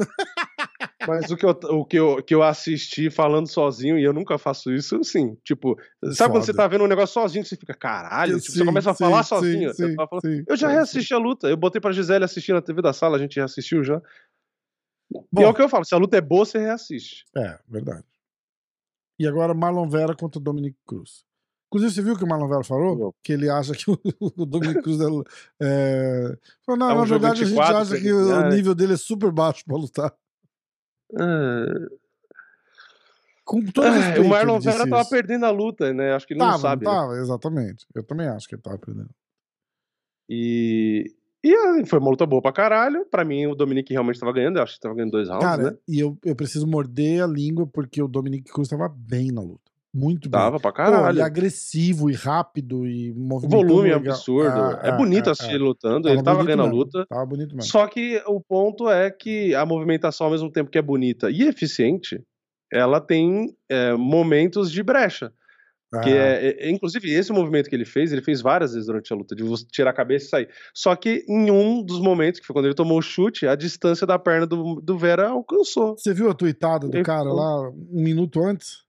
Mas o que, eu, o que eu, que eu assisti falando sozinho, e eu nunca faço isso, assim, tipo, sabe Foda. quando você tá vendo um negócio sozinho, você fica, caralho, tipo, você começa a falar sim, sozinho. Sim, tá falando... eu já reassisti a luta, eu botei pra Gisele assistir na TV da sala, a gente reassistiu já. Bom, e é o que eu falo, se a luta é boa, você reassiste. É, verdade. E agora Marlon Vera contra Dominic Cruz. Inclusive, você viu o que o Marlon Vera falou? Não. Que ele acha que o, o Dominic Cruz é. é... Não, é um na verdade, a gente acha que o né? nível dele é super baixo pra lutar. É... Com todo é, respeito, o Marlon Vera tava perdendo a luta, né? Acho que ele tava, não sabe. Né? tava, né? exatamente. Eu também acho que ele tava perdendo. E, e foi uma luta boa pra caralho. Pra mim, o Dominic realmente tava ganhando. Eu acho que tava ganhando dois rounds, Cara, né? E eu, eu preciso morder a língua porque o Dominic Cruz tava bem na luta. Muito bem. Tava pra caralho. Pô, ele é agressivo e rápido e O volume é absurdo. Ah, é, é bonito assistir é. ele lutando. Tava ele tava ganhando mesmo. a luta. Tava bonito mesmo. Só que o ponto é que a movimentação, ao mesmo tempo que é bonita e eficiente, ela tem é, momentos de brecha. Que é, é, inclusive, esse movimento que ele fez, ele fez várias vezes durante a luta, de você tirar a cabeça e sair. Só que em um dos momentos, que foi quando ele tomou o chute, a distância da perna do, do Vera alcançou. Você viu a tuitada do ele cara lá um minuto antes?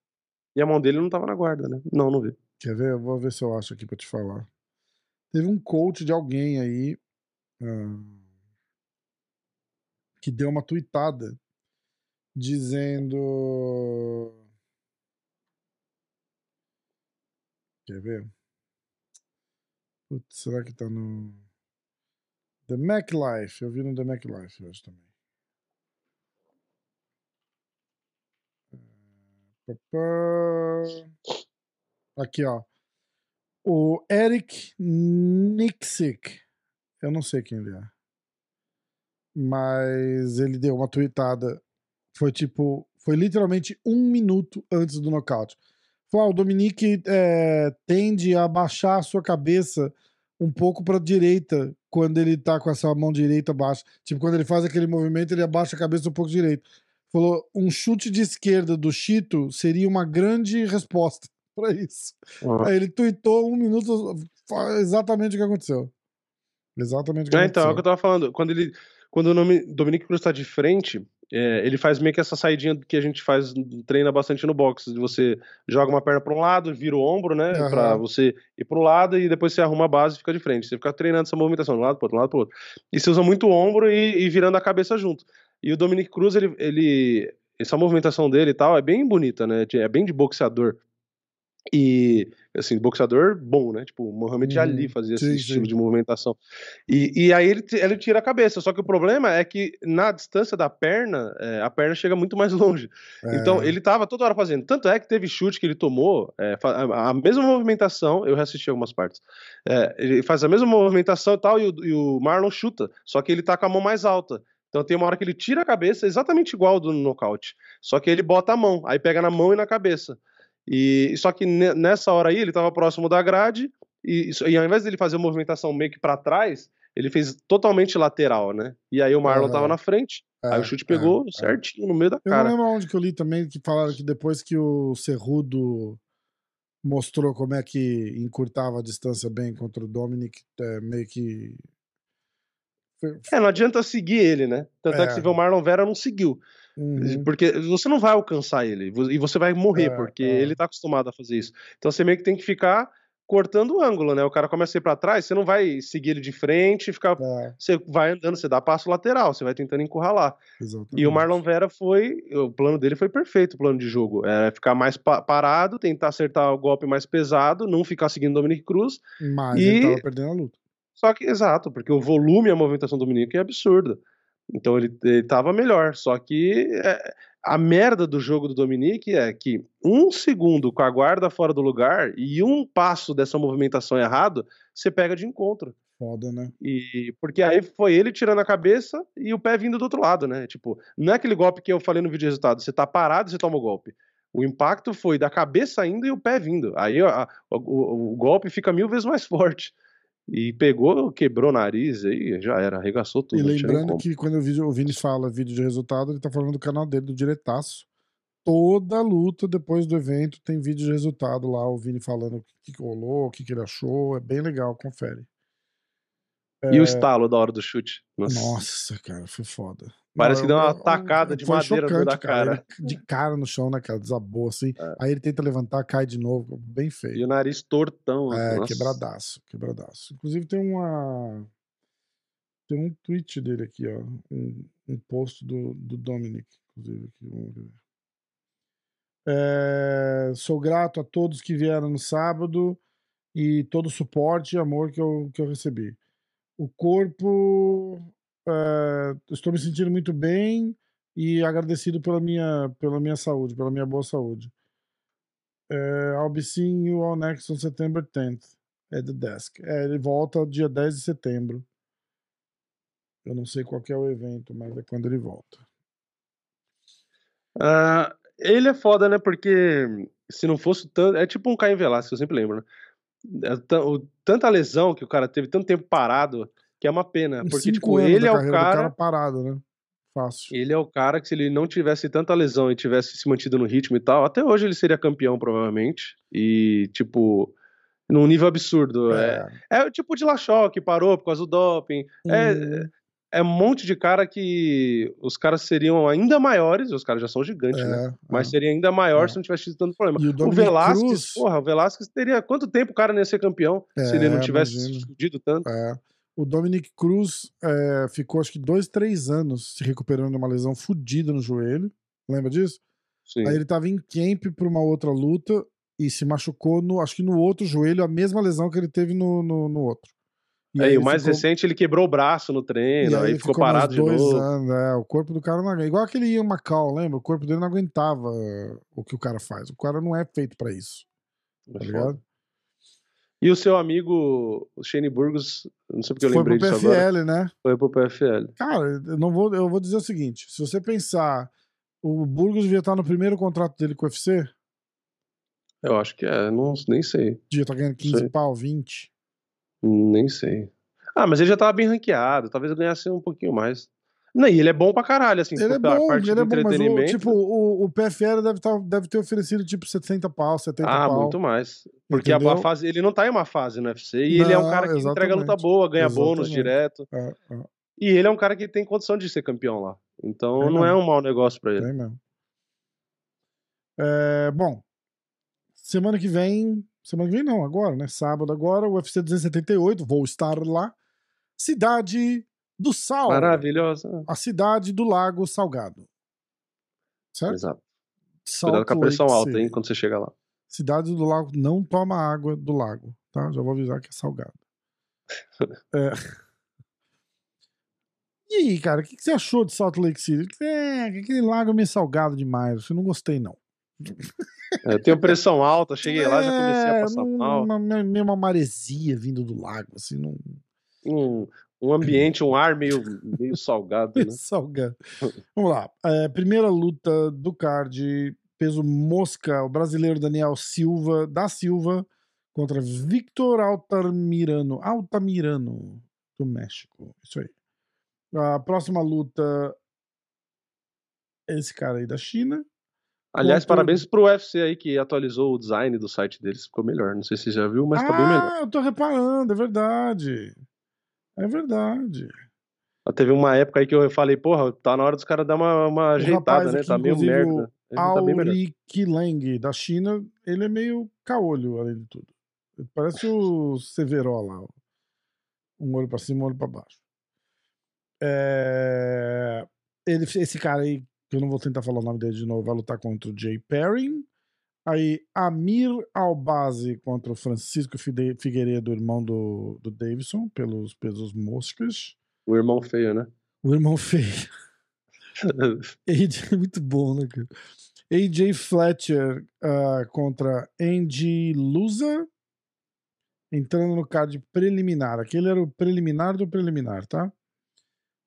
E a mão dele não tava na guarda, né? Não, não vi. Quer ver? Eu vou ver se eu acho aqui pra te falar. Teve um coach de alguém aí uh, que deu uma tuitada dizendo Quer ver? Putz, será que tá no. The Mac Life. Eu vi no The Mac Life hoje também. Aqui, ó. O Eric Nixick. Eu não sei quem ele é. Mas ele deu uma tweetada. Foi tipo. Foi literalmente um minuto antes do nocaute. Falou, ah, o Dominique é, tende a baixar a sua cabeça um pouco para direita quando ele tá com essa mão direita baixa. Tipo, quando ele faz aquele movimento, ele abaixa a cabeça um pouco direito. Falou, um chute de esquerda do Chito seria uma grande resposta para isso. Uhum. Aí ele tweetou um minuto exatamente o que aconteceu. Exatamente o que é, aconteceu. Então, é o que eu tava falando. Quando ele. Quando o nome Dominique Cruz está de frente, é, ele faz meio que essa saidinha que a gente faz, treina bastante no boxe, de você joga uma perna para um lado, vira o ombro, né, uhum. para você ir pro lado e depois você arruma a base e fica de frente. Você fica treinando essa movimentação de um lado pro outro, um lado pro outro. E você usa muito o ombro e, e virando a cabeça junto. E o Dominic Cruz, ele, ele, essa movimentação dele e tal é bem bonita, né, é bem de boxeador. E, assim, boxeador bom, né? Tipo, Mohamed uhum. Ali fazia sim, esse estilo sim. de movimentação. E, e aí ele, ele tira a cabeça. Só que o problema é que na distância da perna, é, a perna chega muito mais longe. É. Então ele tava toda hora fazendo. Tanto é que teve chute que ele tomou, é, a, a, mesma movimentação, eu reassisti algumas partes. É, ele faz a mesma movimentação e tal, e o, e o Marlon chuta. Só que ele tá com a mão mais alta. Então tem uma hora que ele tira a cabeça, exatamente igual do nocaute. Só que ele bota a mão, aí pega na mão e na cabeça. E só que nessa hora aí ele estava próximo da grade e, e, ao invés dele fazer uma movimentação meio que para trás, ele fez totalmente lateral, né? E aí o Marlon estava na frente, é, aí o chute pegou é, certinho é. no meio da cara. Eu não lembro onde que eu li também que falaram que depois que o Cerrudo mostrou como é que encurtava a distância bem contra o Dominic, é, meio que é, não adianta seguir ele, né? Tanto é, é que você vê o Marlon Vera não seguiu. Uhum. Porque você não vai alcançar ele e você vai morrer, é, porque é. ele tá acostumado a fazer isso. Então você meio que tem que ficar cortando o ângulo, né? O cara começa a ir pra trás, você não vai seguir ele de frente, ficar. É. Você vai andando, você dá passo lateral, você vai tentando encurralar. Exatamente. E o Marlon Vera foi. O plano dele foi perfeito, o plano de jogo. É ficar mais pa parado, tentar acertar o golpe mais pesado, não ficar seguindo o Dominic Cruz. Mas e... ele tava perdendo a luta. Só que, exato, porque o volume e a movimentação do Dominic é absurda. Então ele, estava melhor. Só que é, a merda do jogo do Dominique é que um segundo com a guarda fora do lugar e um passo dessa movimentação errado, você pega de encontro. Foda, né? E porque aí foi ele tirando a cabeça e o pé vindo do outro lado, né? Tipo, não é aquele golpe que eu falei no vídeo de resultado. Você tá parado e você toma o golpe. O impacto foi da cabeça indo e o pé vindo. Aí a, o, o, golpe fica mil vezes mais forte. E pegou, quebrou o nariz aí, já era, arregaçou tudo. E lembrando que quando o Vini fala vídeo de resultado, ele tá falando do canal dele, do Diretaço. Toda luta depois do evento tem vídeo de resultado lá, o Vini falando o que, que rolou, o que, que ele achou. É bem legal, confere. E é... o estalo da hora do chute. Nossa, Nossa cara, foi foda. Parece que deu uma tacada de madeira chocante, da cara. cara. de cara no chão, né, cara? Desabou assim. É. Aí ele tenta levantar, cai de novo. Bem feio. E o nariz tortão. É, nossa. quebradaço, quebradaço. Inclusive tem uma. Tem um tweet dele aqui, ó. Um, um post do, do Dominic. Inclusive, aqui. Vamos ver. É, sou grato a todos que vieram no sábado e todo o suporte e amor que eu, que eu recebi. O corpo Uh, estou me sentindo muito bem e agradecido pela minha, pela minha saúde, pela minha boa saúde. Uh, I'll be seeing you all next on September 10th at the desk. É, ele volta dia 10 de setembro. Eu não sei qual é o evento, mas é quando ele volta. Uh, ele é foda, né? Porque se não fosse tanto. É tipo um Caio Velasquez, eu sempre lembro, né? É tanta lesão que o cara teve tanto tempo parado que é uma pena, porque tipo, ele é o cara... cara parado, né? Fácil. Ele é o cara que se ele não tivesse tanta lesão e tivesse se mantido no ritmo e tal, até hoje ele seria campeão provavelmente. E tipo, num nível absurdo. É, é, é o tipo de Lachó que parou por causa do doping. Hum. É, uhum. é um monte de cara que os caras seriam ainda maiores, os caras já são gigantes, é, né? Mas é. seria ainda maior é. se não tivesse tido tanto problema. o, o Velasquez, Cruz... porra, o Velasquez teria quanto tempo o cara não ia ser campeão se ele não é, tivesse fudido tanto? É. O Dominic Cruz é, ficou acho que dois, três anos se recuperando de uma lesão fodida no joelho. Lembra disso? Sim. Aí ele tava em camp pra uma outra luta e se machucou no, acho que no outro joelho, a mesma lesão que ele teve no, no, no outro. E aí, o mais ficou... recente ele quebrou o braço no treino, aí, aí ficou, ficou parado de novo. Anos, é, o corpo do cara não aguenta. Igual aquele Ian Macau, lembra? O corpo dele não aguentava o que o cara faz. O cara não é feito para isso. Tá ligado? E o seu amigo, o Shane Burgos, não sei porque eu Foi lembrei pro disso PFL, agora. né? Foi pro PFL. Cara, eu, não vou, eu vou dizer o seguinte: se você pensar, o Burgos devia estar no primeiro contrato dele com o UFC? Eu acho que é, não, nem sei. Devia estar ganhando 15 sei. pau, 20? Nem sei. Ah, mas ele já tava bem ranqueado, talvez eu ganhasse um pouquinho mais. Não, e ele é bom pra caralho, assim, ele é bom, parte ele é bom, mas o, tipo, o, o PFL deve, tá, deve ter oferecido tipo 70 pau, 70 ah, pau. Ah, muito mais. Porque a, a, fase, ele não tá em uma fase no UFC e não, ele é um cara que exatamente. entrega luta boa, ganha exatamente. bônus direto. É, é. E ele é um cara que tem condição de ser campeão lá. Então é não mesmo. é um mau negócio pra ele. É mesmo. Bom, semana que vem, semana que vem não, agora, né? Sábado agora, o UFC 278, vou estar lá. Cidade do Sal. Maravilhosa. A cidade do Lago Salgado. Certo? Exato. Salt Cuidado com a pressão Lake alta, City. hein, quando você chega lá. Cidade do Lago não toma água do lago, tá? Já vou avisar que é salgado. é. E aí, cara, o que, você achou de Salt Lake City? É, aquele lago é meio salgado demais. Eu não gostei, não. É, eu tenho pressão alta, cheguei é, lá, já comecei a passar mal. Uma, meio uma maresia vindo do lago, assim, não. Um, um ambiente, um ar meio, meio salgado. Né? salgado. Vamos lá. É, primeira luta do card, peso mosca, o brasileiro Daniel Silva, da Silva, contra Victor Altamirano, Altamirano, do México. Isso aí. A próxima luta esse cara aí da China. Aliás, contra... parabéns pro UFC aí que atualizou o design do site deles, ficou melhor. Não sei se você já viu, mas ah, tá bem melhor. Ah, eu tô reparando, é verdade. É verdade. Teve uma época aí que eu falei, porra, tá na hora dos caras dar uma, uma ajeitada, né? Tá meio merda. Auri tá da China, ele é meio caolho, além de tudo. Ele parece o Severo lá. Um olho pra cima, um olho pra baixo. É... Ele, esse cara aí, que eu não vou tentar falar o nome dele de novo, vai lutar contra o Jay Perry. Aí, Amir Albazi contra o Francisco Figueiredo, irmão do, do Davidson, pelos pesos moscas. O irmão feio, né? O irmão feio. AJ, muito bom, né, cara? AJ Fletcher uh, contra Andy Lusa, entrando no card preliminar. Aquele era o preliminar do preliminar, tá?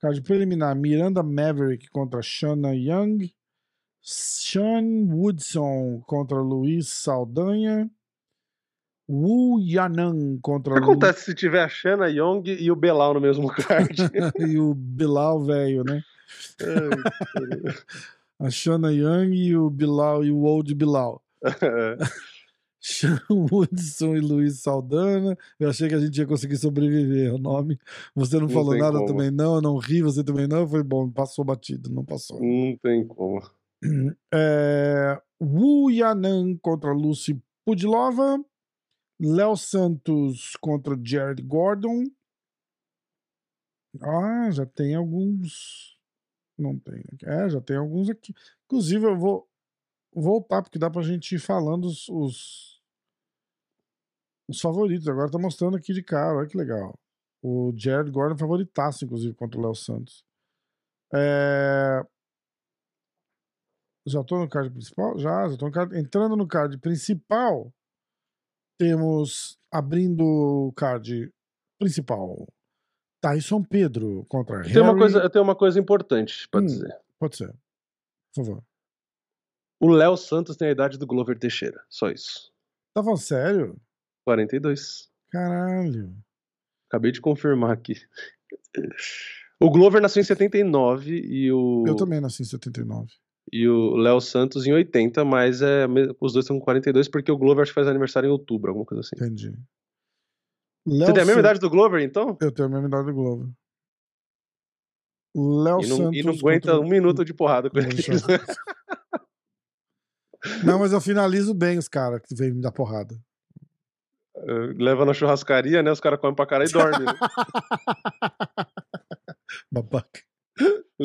Card preliminar: Miranda Maverick contra Shanna Young. Sean Woodson contra Luiz Saldanha. Wu Yanan contra O que acontece se tiver a Shanna Young e o Belal no mesmo card? e o Bilal velho, né? a Shana Young e o Bilal e o Old Bilal. Sean Woodson e Luiz Saldana. Eu achei que a gente ia conseguir sobreviver ao nome. Você não, Não falou nada como. também, não. Eu não ri, você também não. Foi bom, passou batido, não passou. Não tem como. É, Wu Yanan contra Lucy Pudilova. Léo Santos contra Jared Gordon. Ah, já tem alguns. Não tem. É, já tem alguns aqui. Inclusive, eu vou voltar, porque dá pra gente ir falando os, os, os favoritos. Agora tá mostrando aqui de cara, olha que legal. O Jared Gordon é favoritaço, inclusive, contra o Léo Santos. É... Já tô no card principal? Já, já tô no card. Entrando no card principal, temos abrindo o card principal. Tyson Pedro contra Tem uma Harry- coisa, eu tenho uma coisa importante pra Hum. dizer. Pode ser. Por favor. O Léo Santos tem a idade do Glover Teixeira. Só isso. Tá falando sério? 42. Caralho. Acabei de confirmar aqui. O Glover nasceu em 79 e o, Eu também nasci em 79. E o Léo Santos em 80, mas é, os dois estão com 42 porque o Glover acho que faz aniversário em outubro, alguma coisa assim. Entendi. Você Léo tem a mesma idade do Glover, então? Eu tenho a mesma idade do Globo. Léo E não, Santos. e não aguenta contra- um minuto de porrada com ele. eu- Não, mas eu finalizo bem os caras que vêm me dar porrada. Leva na churrascaria, né? Os caras comem pra cara e dormem. né? Babaca.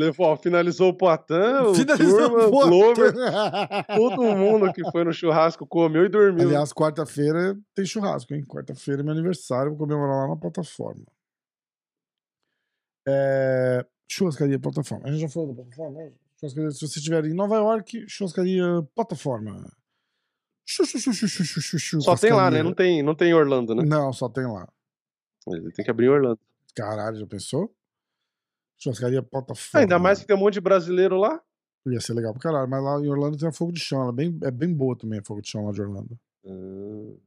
Levou, finalizou o Poitin, o Finalizou Turma, o. Glover, todo mundo que foi no churrasco comeu e dormiu. Aliás, quarta-feira tem churrasco, hein? Quarta-feira é meu aniversário, vou comemorar lá na plataforma. É... Churrascaria plataforma. A gente já falou da plataforma? né? Churrascaria, se você estiver em Nova York, churrascaria plataforma. Só tem lá, né? Não tem, não tem em Orlando, né? Não, só tem lá. Ele tem que abrir Orlando. Caralho, já pensou? Churrascaria Ah, plataforma. ainda mais que tem um monte de brasileiro lá. Ia ser legal pra caralho, mas lá em Orlando tem a fogo de chão. É bem, é bem boa também a fogo de chão lá de Orlando. Hum.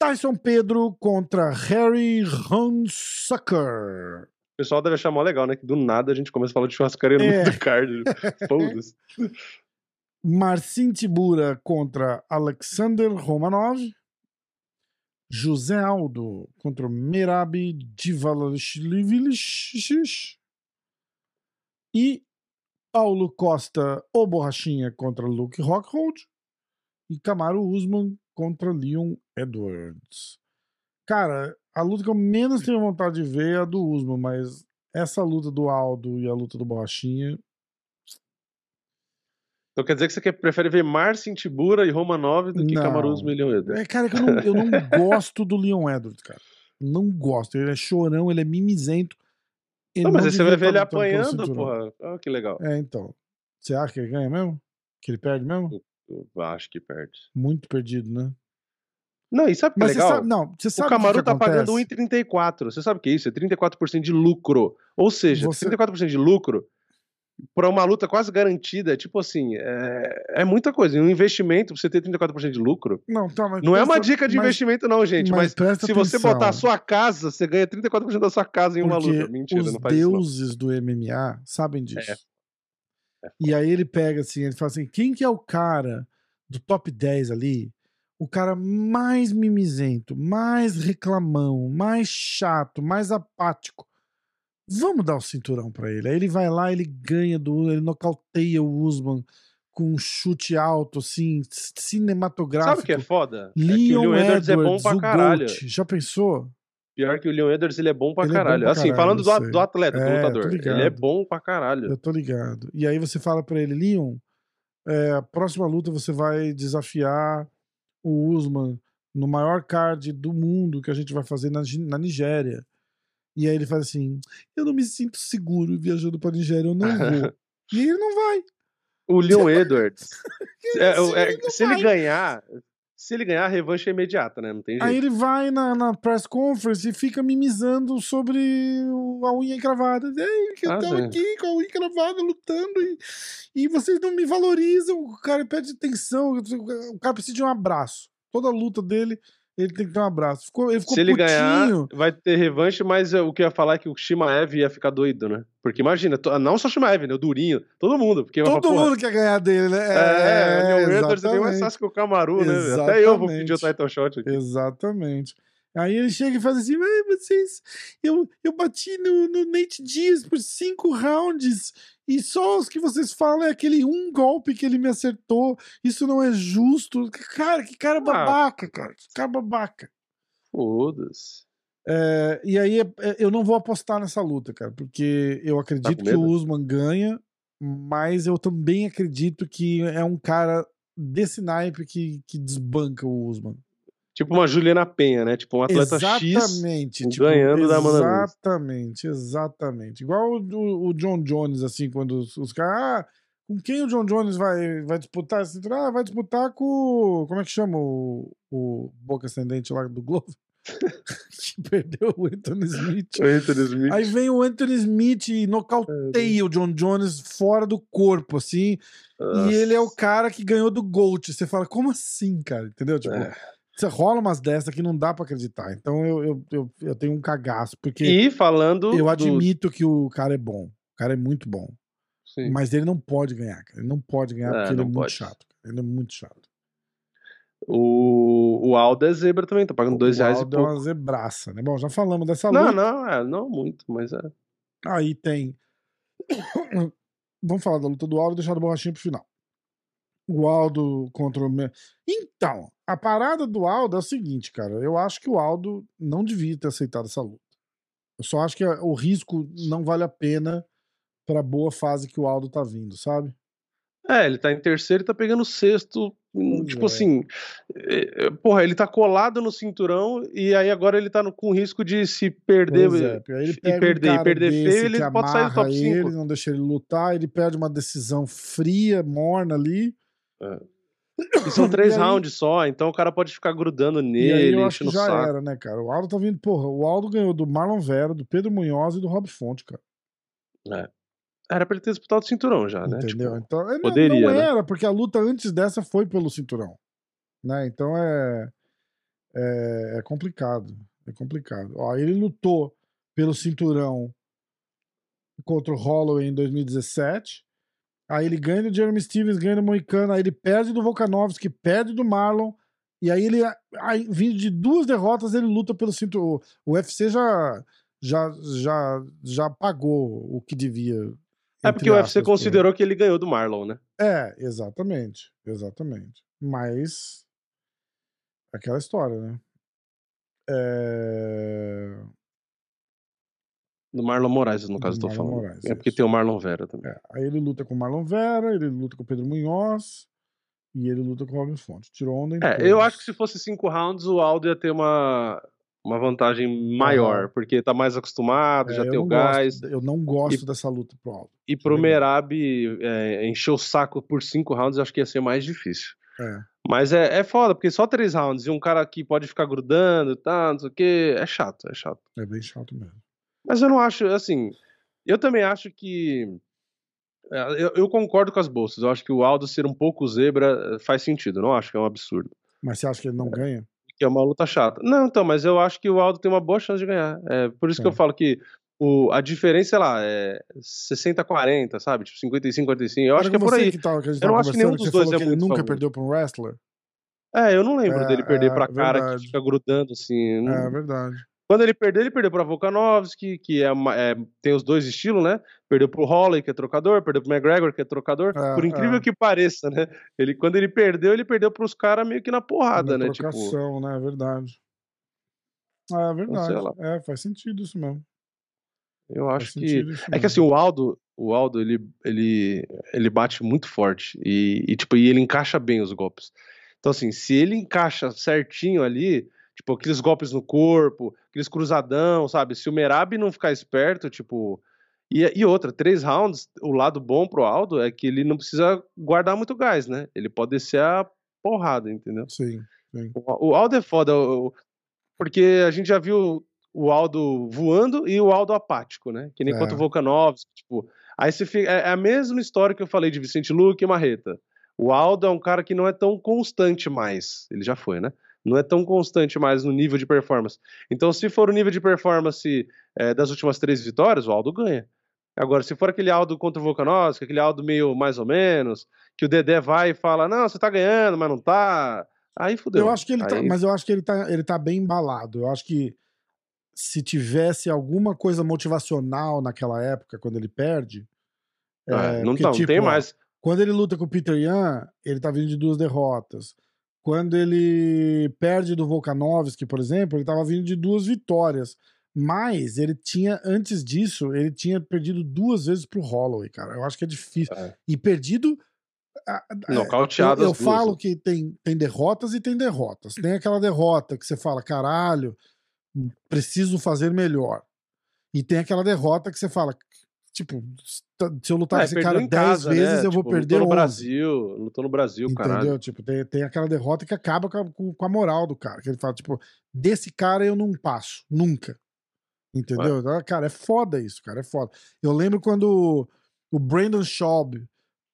Tyson Pedro contra Harry Hunsucker. O pessoal deve achar mó legal, né? Que do nada a gente começa a falar de churrascaria no É. do card. Foda-se. Marcin Tibura contra Alexander Romanov. José Aldo contra Merabi Divalishvili. E Paulo Costa, o Borrachinha, contra Luke Rockhold. E Camaro Usman contra Leon Edwards. Cara, a luta que eu menos tenho vontade de ver é a do Usman, mas essa luta do Aldo e a luta do Borrachinha Então quer dizer que você quer, prefere ver Marcin Tibura e Romanov do que Não. Camaruz Milhão Eder. É, cara, que eu não, eu não gosto do Leon Edwards, cara. Não gosto. Ele é chorão, ele é mimizento. Ele Não, mas aí você vai ver ele apanhando, porra. Ah, que legal. É, então. Você acha que ele ganha mesmo? Que ele perde mesmo? Eu acho que perde. Muito perdido, né? Não, e sabe que é Mas você legal? sabe, não, você sabe o Camaru que que tá pagando acontece? 1,34. Você sabe o que é isso? É 34% de lucro. Ou seja, Você- 34% de lucro para uma luta quase garantida, tipo assim, é, é muita coisa. Um investimento, você ter 34% de lucro, Não, tá, mas não é uma presta- dica de mas- investimento, não, gente. mas Mas, presta se você atenção. botar a sua casa, você ganha 34% da sua casa em uma Porque luta. Mentira, os não faz isso. não. deuses do MMA sabem disso. É. E aí ele pega assim, ele fala assim: quem que é o cara do top 10 ali? O cara mais mimizento, mais reclamão, mais chato, mais apático. Vamos dar o cinturão pra ele. Aí ele vai lá, ele ganha do, ele nocauteia o Usman com um chute alto, assim, cinematográfico. Sabe o que é foda? É que o Leon Leon Edwards é bom Edwards, pra caralho. GOAT. Já pensou? Pior que o Leon Edwards, ele é bom pra é bom caralho. pra assim, caralho, falando eu do, do atleta, do É, lutador. Ele é bom pra caralho. Eu tô ligado. E aí você fala pra ele, Leon, é, a próxima luta você vai desafiar o Usman no maior card do mundo que a gente vai fazer na, na Nigéria. E aí ele fala assim: Eu não me sinto seguro viajando pra Nigéria, eu não vou. e ele não vai. O Leon Edwards, é, Ele é, se vai. ele ganhar, se ele ganhar, a revanche é imediata, né? Não tem jeito. Aí ele vai na, na press conference e fica mimizando sobre o- a unha encravada. Ei, que eu Ah, tava sim. aqui com a unha encravada lutando e, e vocês não me valorizam. O cara pede atenção. O cara precisa de um abraço. Toda luta dele, ele tem que ter um abraço. Ficou, ele ficou Se ele ganhar, putinho. vai ter revanche, mas é, o que eu ia falar é que o Shimaev ia ficar doido, né? Porque imagina, não só o Shimaev, né? O Durinho, todo mundo. Porque Todo falar, mundo quer ganhar dele, né? É, é, o Edwards é bem mais exatamente. fácil que o Kamaru, né? Até eu vou pedir o title shot aqui. Exatamente. Aí ele chega e faz assim, "Ai, vocês, eu, eu bati no, no Nate Diaz por cinco rounds e só os que vocês falam é aquele um golpe que ele me acertou. Isso não é justo. Cara, que cara Ah. babaca, cara. Que cara babaca. Foda-se. É, e aí é- eu não vou apostar nessa luta, cara, porque eu acredito com que o? Usman ganha, mas eu também acredito que é um cara desse naipe que, que desbanca o Usman. Tipo uma Juliana Penha, né? Tipo um atleta X. exatamente, tipo, ganhando da Amanda. Exatamente, exatamente. Igual o, o- John Jones, assim, quando os, os caras. Ah, com quem o John Jones vai, vai disputar esse? Ah, vai disputar com. Como é que chama o, o Boca Ascendente lá do Globo? que perdeu o Anthony Smith. O Anthony Smith. Aí vem o Anthony Smith e nocauteia o John Jones fora do corpo, assim. E ele é o cara que ganhou do Gold. Você fala, como assim, cara? Entendeu? Tipo, É. você rola umas dessas que não dá pra acreditar. Então eu, eu, eu, eu tenho um cagaço, porque E falando. eu do- admito que o cara é bom. O cara é muito bom. Sim. Mas ele não pode ganhar, cara. Ele não pode ganhar É, porque ele é não muito pode. chato. Ele é muito chato. O, o Aldo é zebra também, tá pagando dois o reais e Aldo é pouco. uma zebraça, né? Bom, já falamos dessa Não, luta. não, é, não muito, mas é. Aí tem. Vamos falar da luta do Aldo e deixar o borrachinho pro final. O Aldo contra o. Então, a parada do Aldo é o seguinte, cara. Eu acho que o Aldo não devia ter aceitado essa luta. Eu só acho que o risco não vale a pena pra boa fase que o Aldo tá vindo, sabe? É, ele tá em terceiro e tá pegando sexto. hum, Pois tipo é. assim, é, é, porra, ele tá colado no cinturão e aí agora ele tá no- com risco de se perder é, ele e pega um perder, e perder feio, ele pode sair do top ele, 5. não deixa ele lutar, ele perde uma decisão fria, morna ali. E são três E aí- rounds só, então o cara pode ficar grudando nele, eu acho que já saco. era, né, cara? O Aldo tá vindo, porra, o Aldo ganhou do Marlon Vera, do Pedro Munhoz e do Rob Fonte, cara. Era pra ele ter disputado o cinturão já, né? Entendeu? Tipo, então, é, não- poderia, não né? era, porque a luta antes dessa foi pelo cinturão. Né? Então é, é, é complicado. É complicado. Ó, ele lutou pelo cinturão contra o Holloway em 2017. Aí ele ganha do Jeremy Stevens, ganha do Moicano. Aí ele perde do Volkanovski, perde do Marlon. E aí ele, aí, vindo de duas derrotas, ele luta pelo cinturão. O UFC já, já, já, já pagou o que devia. É porque o UFC aspas, considerou que ele ganhou do Marlon, né? é, exatamente. Exatamente. Mas. Aquela história, né? É... Do Marlon Moraes, no caso, Do tô Marlon falando. Moraes, é porque isso. tem o Marlon Vera também. é, Aí ele luta com o Marlon Vera, ele luta com o Pedro Munhoz e ele luta com o Robin Fonte. Tirou onda em É, todos. eu acho que se fosse cinco rounds, o Aldo ia ter uma, uma vantagem maior, Aham. porque tá mais acostumado, É, já tem o gás. gosto- eu não gosto dessa luta pro Aldo. E pro. Merab é, encher o saco por cinco rounds, eu acho que ia ser mais difícil. É. Mas é, é foda, porque só três rounds e um cara que pode ficar grudando e tal, não sei o que, é chato, é chato. É bem chato mesmo. Mas eu não acho, assim, eu também acho que. é, Eu, eu concordo com as bolsas, eu acho que o Aldo ser um pouco zebra eh, faz sentido, eu não acho que é um absurdo. Mas você acha que ele não ganha? Que é uma luta chata. Não, então, mas eu acho que o Aldo tem uma boa chance de ganhar. É por isso que eu Tá. falo que o, a diferença, sei lá, é 60-40, sabe? Tipo, 55-45. Eu acho que é por aí. Que tava, que Eu não acho que nenhum dos dois é que ele muito nunca favorito. perdeu pra um wrestler. É, eu não lembro É, dele perder é, pra cara verdade. que fica grudando assim. É verdade. Quando ele perdeu, ele perdeu pra Volkanovski, que é, é- tem os dois estilos, né? Perdeu pro Holloway, que é trocador, perdeu pro McGregor, que é trocador. É, Por incrível é. que pareça, né? Ele, quando ele perdeu, ele perdeu pros caras meio que na porrada, Na né? Tipo, trocação, né? É verdade. Ah, é verdade. sei lá. É, faz sentido isso mesmo. eu Faz acho que. É que assim, o Aldo, o Aldo, ele, ele, ele bate muito forte e, e, tipo, e ele encaixa bem os golpes. Então, assim, se ele encaixa certinho ali, tipo, aqueles golpes no corpo, aqueles cruzadão, sabe? Se o Merab não ficar esperto, tipo. E, e outra, três rounds, o lado bom pro Aldo é que ele não precisa guardar muito gás, né? Ele pode descer a porrada, entendeu? Sim. O, o Aldo é foda, porque a gente já viu o Aldo voando e o Aldo apático, né? Que nem é. quanto o Volkanovski, tipo. Aí você fica, é, é a mesma história que eu falei de Vicente Luque e Marreta. O Aldo é um cara que não é tão constante mais. Ele já foi, né? Não é tão constante mais no nível de performance. Então, se for o nível de performance é, das últimas três vitórias, o Aldo ganha. Agora, se for aquele Aldo contra o Volkanovski, aquele Aldo meio mais ou menos, que o Dedé vai e fala, não, você tá ganhando, mas não tá. Aí fudeu. Eu acho que ele tá, Aí... tá, mas eu acho que ele tá, ele tá bem embalado. Eu acho que se tivesse alguma coisa motivacional naquela época, quando ele perde. Ah, é, não, porque, não, tipo, tem mais. Quando ele luta com o Peter Yan, ele tá vindo de duas derrotas. Quando ele perde do Volkanovski, por exemplo, ele tava vindo de duas vitórias. Mas ele tinha, antes disso, ele tinha perdido duas vezes pro Holloway, cara. Eu acho que é difícil. É. E perdido. Nocauteado Eu, eu falo que tem, tem derrotas e tem derrotas. Tem aquela derrota que você fala, caralho, preciso fazer melhor. E tem aquela derrota que você fala, tipo, se eu lutar é, com esse cara 10 vezes, né? eu vou tipo, perder lutou no Brasil, lutou no Brasil, Entendeu? Caralho. Tipo, tem, tem aquela derrota que acaba com a, com a, moral do cara. Que ele fala, tipo, desse cara eu não passo, nunca. Entendeu? Então, cara, é foda isso, cara, é foda. Eu lembro quando o Brandon Schaub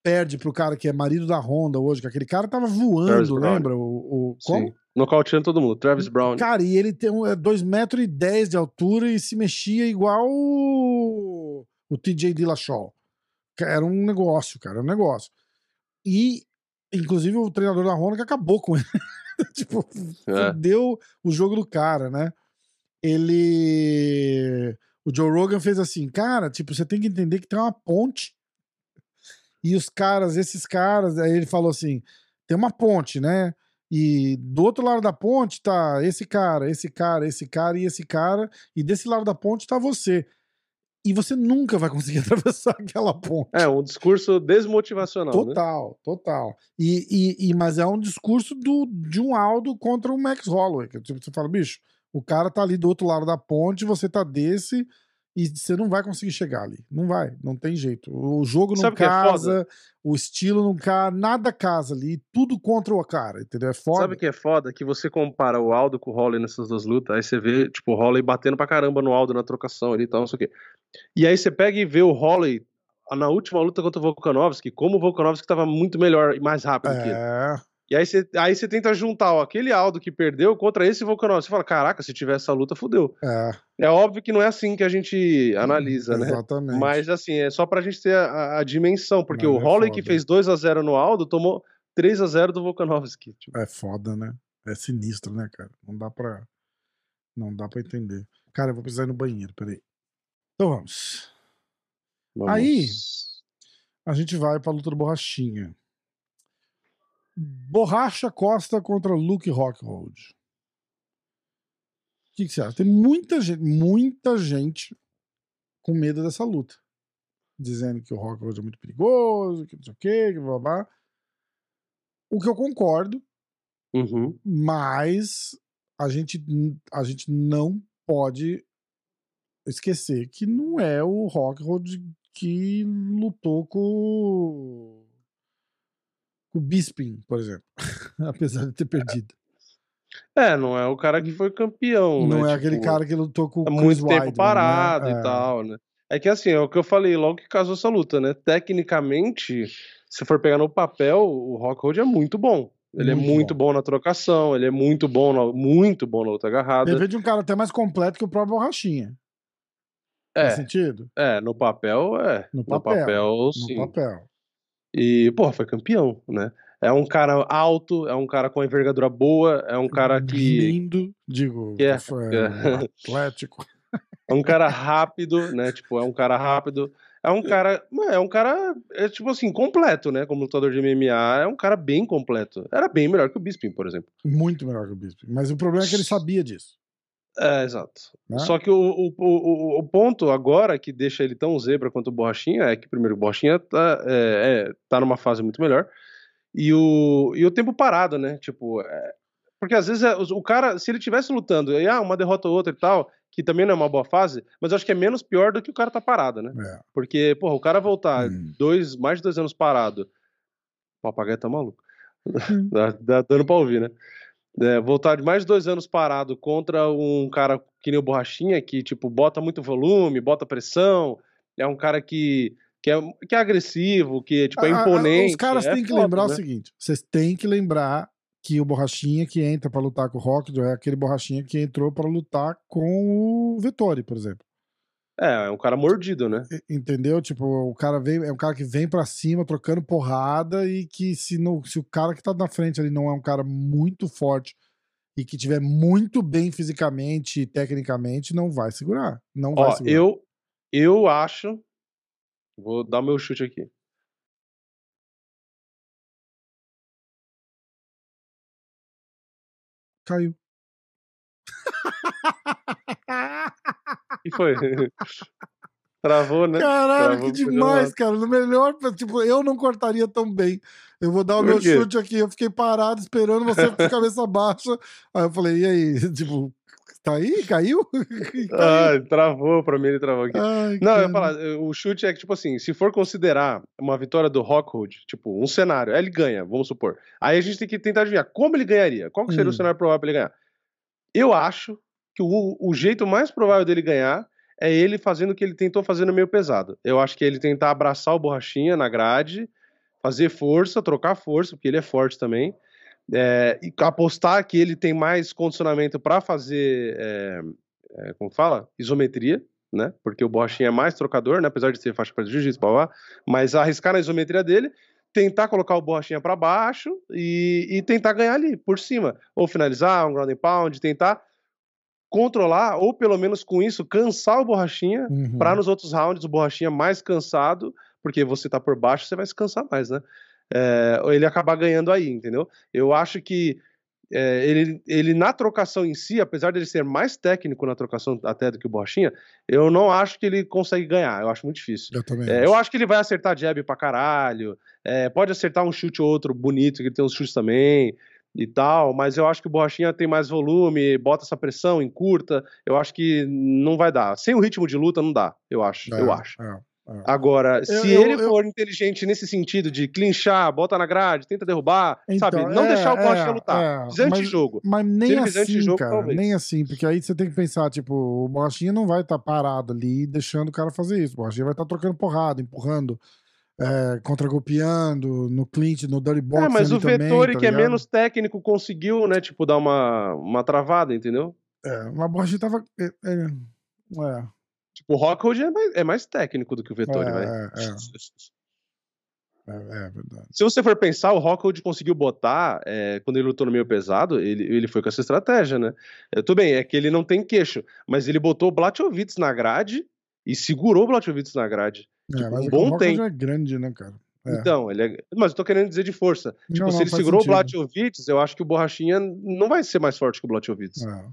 perde pro cara que é marido da Honda hoje, que aquele cara tava voando, lembra? O, o, como? Sim. Nocauteando todo mundo, Travis Brown. Cara, e ele tem 2,10 metros e dez de altura e se mexia igual o, TJ Dillashaw. Era um negócio, cara, era um negócio. E, inclusive, o treinador da Honda que acabou com ele. tipo, é. deu o jogo do cara, né? Ele. O Joe Rogan fez assim, cara, tipo, você tem que entender que tem uma ponte. E os caras, esses caras, aí ele falou assim: tem uma ponte, né? E do outro lado da ponte tá esse cara, esse cara, esse cara e esse cara, e desse lado da ponte tá você. E você nunca vai conseguir atravessar aquela ponte. É, um discurso desmotivacional. Né? Total, né? total. E, e, e, mas é um discurso do, de um Aldo contra o Max Holloway. Que, tipo, você fala, bicho, o cara tá ali do outro lado da ponte, você tá desse, e você não vai conseguir chegar ali. Não vai, não tem jeito. O jogo não Sabe é casa, é o estilo não casa, nada casa ali, tudo contra o cara, entendeu? É foda. Sabe o que é foda? Que você compara o Aldo com o Holly nessas duas lutas, aí você vê, tipo, o Holly batendo pra caramba no Aldo na trocação ali e tal, não sei o quê. E aí você pega e vê o Holly na última luta contra o Volkanovski, como o Volkanovski tava muito melhor e mais rápido é... que ele. É. E aí você, aí você tenta juntar ó, aquele Aldo que perdeu contra esse Volkanovski. Você fala, caraca, se tiver essa luta, fudeu. É. é óbvio que não é assim que a gente analisa, hum, né? Exatamente. Mas assim, é só pra gente ter a, a dimensão, porque Mas o é que fez 2 a 0 no Aldo tomou 3 a 0 do Volkanovski. Tipo. É foda, né? É sinistro, né, cara? Não dá pra. Não dá pra entender. Cara, eu vou precisar ir no banheiro, peraí. Então vamos. vamos. Aí, a gente vai pra luta do Borrachinha. Borracha Costa contra Luke Rockhold. O que, que você acha? Tem muita gente, muita gente com medo dessa luta. Dizendo que o Rockhold é muito perigoso, que não sei o quê, que blá blá. O que eu concordo, uhum. mas a gente, a gente não pode esquecer que não é o Rockhold que lutou com o Bisping, por exemplo, apesar de ter perdido. É, não é o cara que foi campeão, Não né? é tipo, aquele cara que lutou com o muito Chris tempo parado né? e é. tal, né? É que assim, é o que eu falei logo que casou essa luta, né? Tecnicamente, se for pegar no papel, o Rockhold é muito bom. Ele é muito é muito bom. bom. na trocação, ele é muito bom na, muito bom na luta agarrada. Ele de um cara até mais completo que o próprio Borrachinha. É. Faz sentido? É, no papel, é. No papel, no papel sim. No papel. E, pô, foi campeão, né? É um cara alto, é um cara com envergadura boa, é um cara que. Lindo, digo, que é, é. atlético. É um cara rápido, né? Tipo, é um cara rápido. É um cara. É um cara. É tipo assim, completo, né? Como lutador de MMA, é um cara bem completo. Era bem melhor que o Bisping, por exemplo. Muito melhor que o Bisping. Mas o problema é que ele sabia disso. É, exato. Né? Só que o, o, o, o, ponto agora que deixa ele tão zebra quanto o Borrachinha é que, primeiro, o Borrachinha tá, é, é, tá numa fase muito melhor. E o, e o tempo parado, né? Tipo, é, porque às vezes é, o cara, se ele tivesse lutando, e, ah, uma derrota ou outra e tal, que também não é uma boa fase, mas eu acho que é menos pior do que o cara tá parado, né? É. Porque, porra, o cara voltar hum. dois, mais de dois anos parado, o papagaio tá maluco. Hum. dá, dá dando pra ouvir, né? É, voltar de mais de dois anos parado contra um cara que nem o Borrachinha, que, tipo, bota muito volume, bota pressão, é um cara que, que, é, que é agressivo, que tipo, é imponente. os caras é têm que foda, lembrar né? o seguinte: vocês têm que lembrar que o Borrachinha que entra pra lutar com o Rock é aquele Borrachinha que entrou pra lutar com o Vettori, por exemplo. É, é um cara mordido, né? Entendeu? Tipo, o cara vem, é um cara que vem pra cima trocando porrada e que se, não, se o cara que tá na frente ali não é um cara muito forte e que tiver muito bem fisicamente e tecnicamente, não vai segurar. Não vai Ó, segurar. eu, eu acho. Vou dar meu chute aqui. Caiu. E foi? Travou, né? Caralho, Travou, que demais, cara. No melhor, tipo, eu não cortaria tão bem. Eu vou dar o meu chute aqui. Eu fiquei parado esperando você com a cabeça baixa. Aí eu falei, e aí? Tipo, tá aí? Caiu? Caiu. Ah, travou, pra mim ele travou aqui. Ai, Não, eu ia cara. falar, eh, o chute é que, tipo assim, se for considerar uma vitória do Rockhold, tipo, um cenário, ele ganha, vamos supor. Aí a gente tem que tentar adivinhar como ele ganharia. Qual seria Hum. o cenário provável pra ele ganhar? Eu acho que o, o jeito mais provável dele ganhar é ele fazendo o que ele tentou fazer no meio pesado. Eu acho que ele tentar abraçar o Borrachinha na grade, fazer força, trocar força, porque ele é forte também. é, e apostar que ele tem mais condicionamento pra fazer, é, é, como fala? Isometria né? Porque o Borrachinha é mais trocador, né? Apesar de ser faixa de jiu-jitsu, mas arriscar na isometria dele, tentar colocar o Borrachinha para baixo e, e tentar ganhar ali, por cima. Ou finalizar, um ground and pound, tentar controlar, ou pelo menos com isso, cansar o Borrachinha, Uhum. para nos outros rounds o Borrachinha mais cansado, porque você tá por baixo, você vai se cansar mais, né? É, ele acabar ganhando aí, entendeu? Eu acho que é, ele, ele na trocação em si, apesar dele ser mais técnico na trocação até do que o Borrachinha, eu não acho que ele consegue ganhar, eu acho muito difícil. Eu também. É, acho. eu acho que ele vai acertar jab pra caralho, é, pode acertar um chute ou outro bonito, que ele tem uns chutes também e tal, mas eu acho que o Borrachinha tem mais volume, bota essa pressão, encurta, eu acho que não vai dar. Sem o ritmo de luta não dá, eu acho, É, eu acho. é, é. Agora, se eu- ele eu- for inteligente nesse sentido de clinchar, bota na grade, tenta derrubar, sabe? Então, Não é, deixar o Borrachinha é, lutar. é, mas- de jogo. Mas nem assim, antijogo, cara. talvez. Nem assim, porque aí você tem que pensar, tipo, o Borrachinha não vai estar parado ali deixando o cara fazer isso. O Borrachinha vai estar trocando porrada, empurrando, é, contra-golpeando, no clinch, no dirty box. É, mas o Vettori, tá que é menos técnico, conseguiu, né, tipo, dar uma, uma travada, entendeu? É, mas o Borrachinha tava. É, é, é, Tipo, o Rockhold é mais, é mais técnico do que o Vettori, É, vai. é, é, é verdade. Se você for pensar, o Rockhold conseguiu botar, é, quando ele lutou no meio pesado, ele, ele foi com essa estratégia, né? É, tudo bem, é que ele não tem queixo, mas ele botou o Blachowicz na grade e segurou o Blachowicz na grade. É, Tipo, mas um bom tempo. é grande, né, cara? É. Então, ele é... Mas eu tô querendo dizer de força. Tipo, Não, se não, ele segurou sentido. o Blachowicz, eu acho que o Borrachinha não vai ser mais forte que o Blachowicz. É.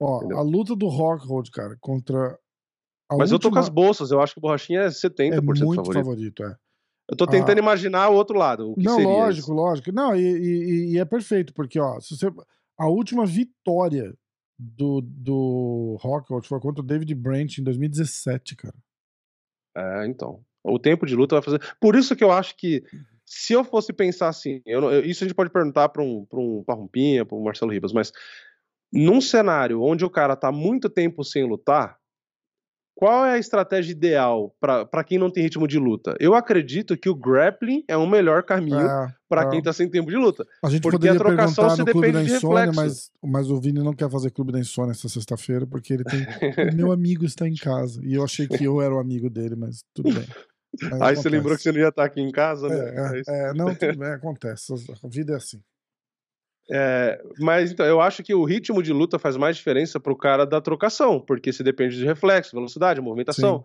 Ó, Entendeu? a luta do Rockhold, cara, contra. Mas eu tô com última as bolsas, eu acho que o Borrachinha é 70% é muito favorito. favorito, é. Eu tô tentando Ah. imaginar o outro lado. O Não, lógico, isso. lógico. Não, e, e- e é perfeito, porque, ó, se você. A última vitória do, do Rockhold foi contra o David Branch em 2017, cara. É, então. O tempo de luta vai fazer. Por isso que eu acho que se eu fosse pensar assim, eu isso a gente pode perguntar para um, pra um Parrumpinha, para um Marcelo Ribas, mas num cenário onde o cara tá muito tempo sem lutar, qual é a estratégia ideal para quem não tem ritmo de luta? Eu acredito que o grappling é o melhor caminho É, para é. quem tá sem tempo de luta. A gente porque poderia a trocação perguntar se Clube da depende de Insônia, reflexo. mas, mas o Vini não quer fazer Clube da Insônia essa sexta-feira, porque ele tem. o meu amigo está em casa. E eu achei que eu era o amigo dele, mas tudo bem. Mas Aí você acontece. lembrou que você não ia estar aqui em casa, né? É, isso. é, é, não, tudo bem, acontece. A vida é assim. É, mas então, eu acho que o ritmo de luta faz mais diferença pro cara da trocação, porque se depende de reflexo, velocidade, movimentação.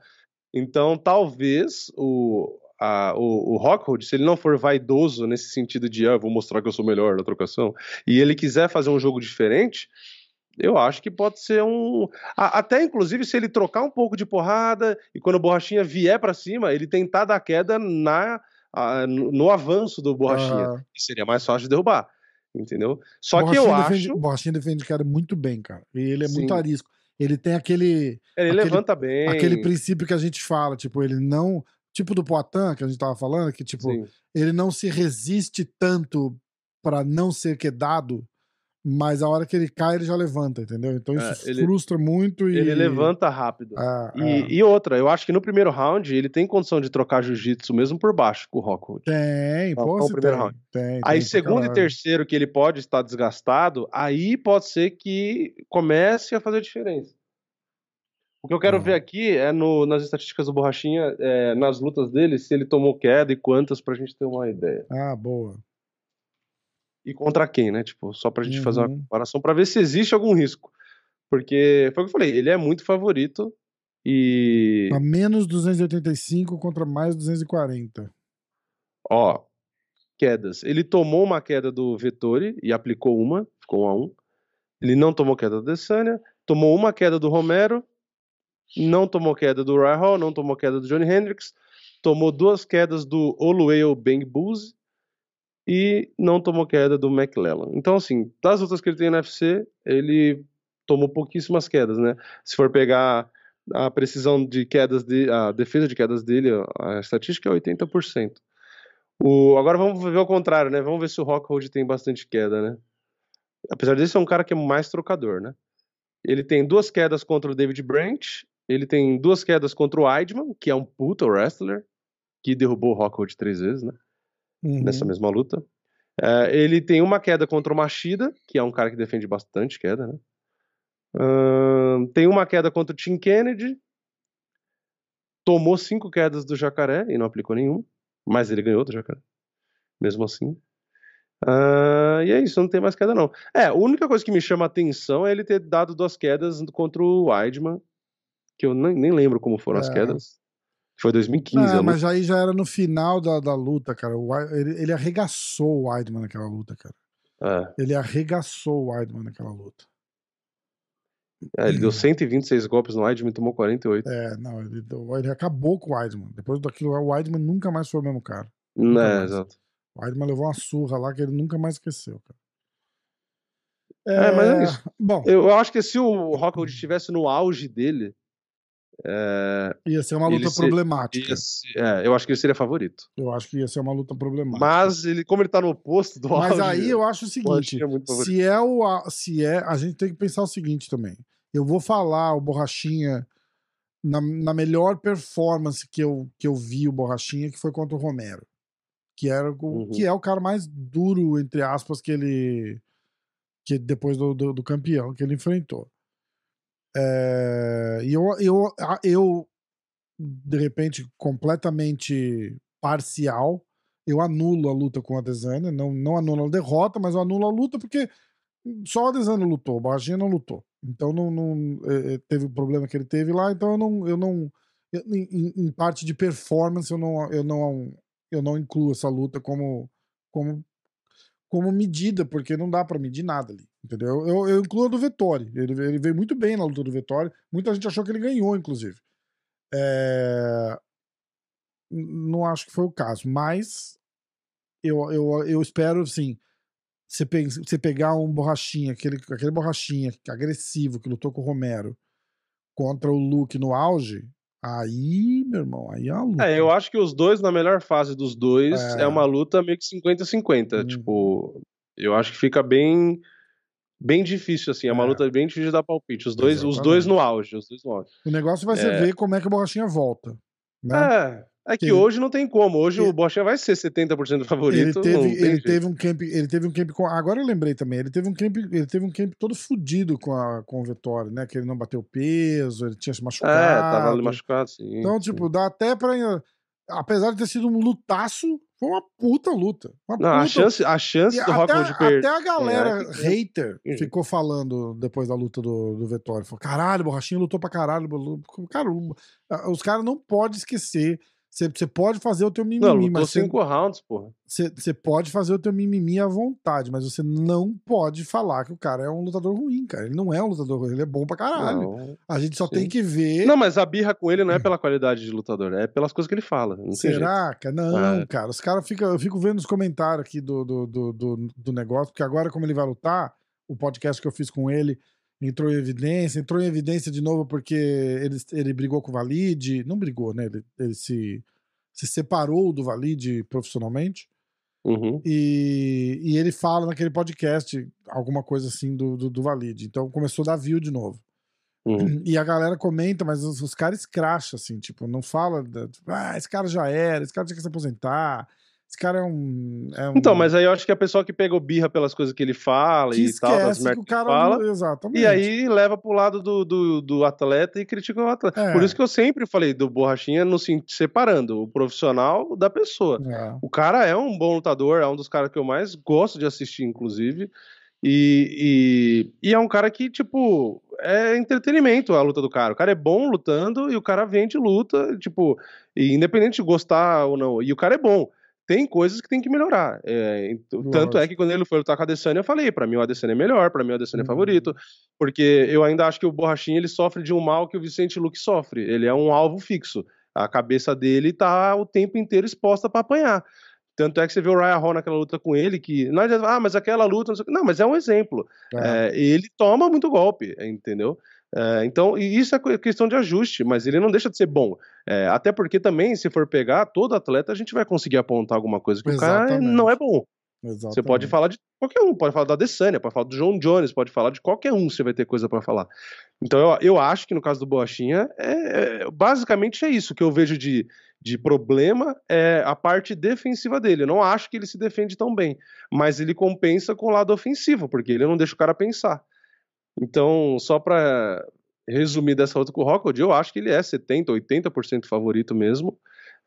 Então, talvez o, a, o, o Rockhold, se ele não for vaidoso nesse sentido de ah, vou mostrar que eu sou melhor na trocação, e ele quiser fazer um jogo diferente, eu acho que pode ser um. a- até inclusive se ele trocar um pouco de porrada e quando o Borrachinha vier pra cima, ele tentar dar queda na, a- no, no avanço do Borrachinha, que seria mais fácil de derrubar. Entendeu? Só que eu Borrachinha acho. defende, Borrachinha defende cara muito bem, cara. E ele é muito Sim. arisco. Ele tem aquele, Ele aquele- levanta bem. aquele princípio que a gente fala, tipo, ele não. Tipo do Poitin, que a gente tava falando, que, tipo, Sim. ele não se resiste tanto para não ser quedado, mas a hora que ele cai, ele já levanta, entendeu? Então isso é, ele, frustra muito. E... Ele levanta rápido. Ah, e, ah. e, outra, eu acho que no primeiro round ele tem condição de trocar jiu-jitsu mesmo por baixo com o Rockwood. Tem, então, pô, no primeiro tem, round. Tem, aí, segundo e terceiro, que ele pode estar desgastado, aí pode ser que comece a fazer diferença. O que eu quero ah. ver aqui é no, nas estatísticas do Borrachinha, é, nas lutas dele, se ele tomou queda e quantas, pra gente ter uma ideia. Ah, boa e contra quem, né? Tipo, só pra gente uhum. fazer uma uhum. comparação para ver se existe algum risco. Porque foi o que eu falei, ele é muito favorito e. A menos 285 contra mais 240. Ó, quedas. Ele tomou uma queda do Vettori e aplicou uma, ficou um a um. Ele não tomou queda do Desânia, tomou uma queda do Romero, não tomou queda do Rahal, não tomou queda do Johnny Hendricks, tomou duas quedas do Oluweo Bang Boozy e não tomou queda do McLellan. Então, assim, das lutas que ele tem no UFC, ele tomou pouquíssimas quedas, né? Se for pegar a precisão de quedas, de, a defesa de quedas dele, a estatística é 80%. O, agora vamos ver o contrário, né? Vamos ver se o Rockhold tem bastante queda, né? Apesar de ser um cara que é mais trocador, né? Ele tem duas quedas contra o David Branch, ele tem duas quedas contra o Weidman, que é um puta wrestler, que derrubou o Rockhold três vezes, né? Uhum. nessa mesma luta. É, ele tem uma queda contra o Machida, que é um cara que defende bastante queda, né? Uh, tem uma queda contra o Tim Kennedy. Tomou cinco quedas do Jacaré e não aplicou nenhum. Mas ele ganhou do Jacaré. Mesmo assim. Uh, e é isso, não tem mais queda não. É, a única coisa que me chama a atenção é ele ter dado duas quedas contra o Weidman. Que eu nem, nem lembro como foram é. as quedas. Foi 2015. Não, mas aí já era no final da, da luta, cara. O, ele, ele arregaçou o Weidman naquela luta, cara. É. Ele arregaçou o Weidman naquela luta. É, ele deu 126 golpes no Weidman e tomou 48. É, não, ele, ele acabou com o Weidman. Depois daquilo, o Weidman nunca mais foi o mesmo cara. É, exato. O Weidman levou uma surra lá que ele nunca mais esqueceu, cara. É, é mas é isso. Bom, eu acho que se o Rockwood estivesse no auge dele, é, ia ser uma luta problemática. Ser, é, eu acho que ele seria favorito. Eu acho que ia ser uma luta problemática. Mas ele, como ele tá no oposto do Mas aí eu acho o seguinte: se é o. Se é, a gente tem que pensar o seguinte também. Eu vou falar o Borrachinha na, na melhor performance que eu, que eu vi o Borrachinha, que foi contra o Romero. Que, era o, uhum. que é o cara mais duro, entre aspas, que ele. Que depois do, do, do campeão que ele enfrentou. É, e eu, eu, eu, de repente, completamente parcial, eu anulo a luta com a Desânia. Não, não anulo a derrota, mas eu anulo a luta porque só a Desânia lutou, o Barginha não lutou. Então não, não é, teve o problema que ele teve lá, então eu não. Eu não em, em, parte de performance, eu não, eu, não, eu não incluo essa luta como, como como medida, porque não dá para medir nada ali, entendeu? Eu, eu incluo a do Vettori, ele, ele veio muito bem na luta do Vettori, muita gente achou que ele ganhou, inclusive. É... Não acho que foi o caso, mas eu, eu, eu espero, assim, você, pe você pegar um borrachinha, aquele, aquele borrachinha agressivo que lutou com o Romero contra o Luke no auge, Aí, meu irmão, aí é uma luta. É, eu acho que os dois, na melhor fase dos dois, é, é uma luta meio que 50-50. Hum. Tipo, eu acho que fica bem bem difícil, assim. É uma é. luta bem difícil de dar palpite. Os dois, os dois no auge. Os dois no auge. O negócio vai ser é. ver como é que a borrachinha volta. Né? É. É que, hoje não tem como. Hoje ele, o Bocha vai ser 70% favorito. Ele teve, ele teve um camp, ele teve um camp com, agora eu lembrei também, ele teve um camp, ele teve um camp todo fudido com a com o Vitória, né? Que ele não bateu peso, ele tinha se machucado. É, tava ali machucado, sim. Então, tipo, dá até para apesar de ter sido um lutaço, foi uma puta luta. Uma não, puta... A chance, a chance do Rockwood perder. Até a galera é, hater é. ficou falando depois da luta do, do Vitória. Falou, caralho, Borrachinha lutou pra caralho. Cara, os caras não podem esquecer você pode fazer o teu mimimi, não, lutou mas cinco rounds, porra. Você pode fazer o teu mimimi à vontade, mas você não pode falar que o cara é um lutador ruim, cara. Ele não é um lutador ruim, ele é bom pra caralho. Não, a gente só sim. tem que ver. Não, mas a birra com ele não é pela qualidade de lutador, é pelas coisas que ele fala. Será, cara? Não, é. cara. Os caras ficam. Eu fico vendo os comentários aqui do, do, do, do, do negócio, porque agora, como ele vai lutar, o podcast que eu fiz com ele entrou em evidência, entrou em evidência de novo porque ele, ele brigou com o Valide, não brigou, né? Ele, ele se, se separou do Valide profissionalmente. Uhum. E, e ele fala naquele podcast alguma coisa assim do, do, do Valide. Então começou a dar view de novo. Uhum. E a galera comenta, mas os, os caras escracham, assim, tipo, não fala, tipo, ah, esse cara já era, esse cara tinha que se aposentar, esse cara é um, é um, Então, mas aí eu acho que a pessoa que pegou birra pelas coisas que ele fala que e tal, das merdas que, que fala, não... exatamente. e aí leva pro lado do, do, do atleta e critica o atleta. É. Por isso que eu sempre falei do Borrachinha no separando o profissional da pessoa. É. O cara é um bom lutador, é um dos caras que eu mais gosto de assistir, inclusive, e, e, e, é um cara que, tipo, é entretenimento a luta do cara. O cara é bom lutando e o cara vende luta, tipo, independente de gostar ou não. E o cara é bom tem coisas que tem que melhorar. É, tanto é que quando ele foi lutar com a Adesanya, eu falei, para mim o Adesanya é melhor, para mim o Adesanya é uhum. favorito, porque eu ainda acho que o Borrachinha ele sofre de um mal que o Vicente Luque sofre. Ele é um alvo fixo. A cabeça dele tá o tempo inteiro exposta para apanhar. Tanto é que você vê o Ryan Hall naquela luta com ele, que não adianta, ah, mas aquela luta, não, não mas é um exemplo. É. É, ele toma muito golpe, entendeu? É, então, isso é questão de ajuste, mas ele não deixa de ser bom. É, até porque também, se for pegar todo atleta, a gente vai conseguir apontar alguma coisa que Exatamente. o cara não é bom. Exatamente. Você pode falar de qualquer um, pode falar da Adesanya, pode falar do John Jones, pode falar de qualquer um, você vai ter coisa para falar. Então eu, eu acho que no caso do Boachinha, é, é, basicamente é isso que eu vejo de, de problema, é a parte defensiva dele. Eu não acho que ele se defende tão bem, mas ele compensa com o lado ofensivo, porque ele não deixa o cara pensar. Então, só para resumir dessa outra com o Rockhold, eu acho que ele é 70%, 80% favorito mesmo.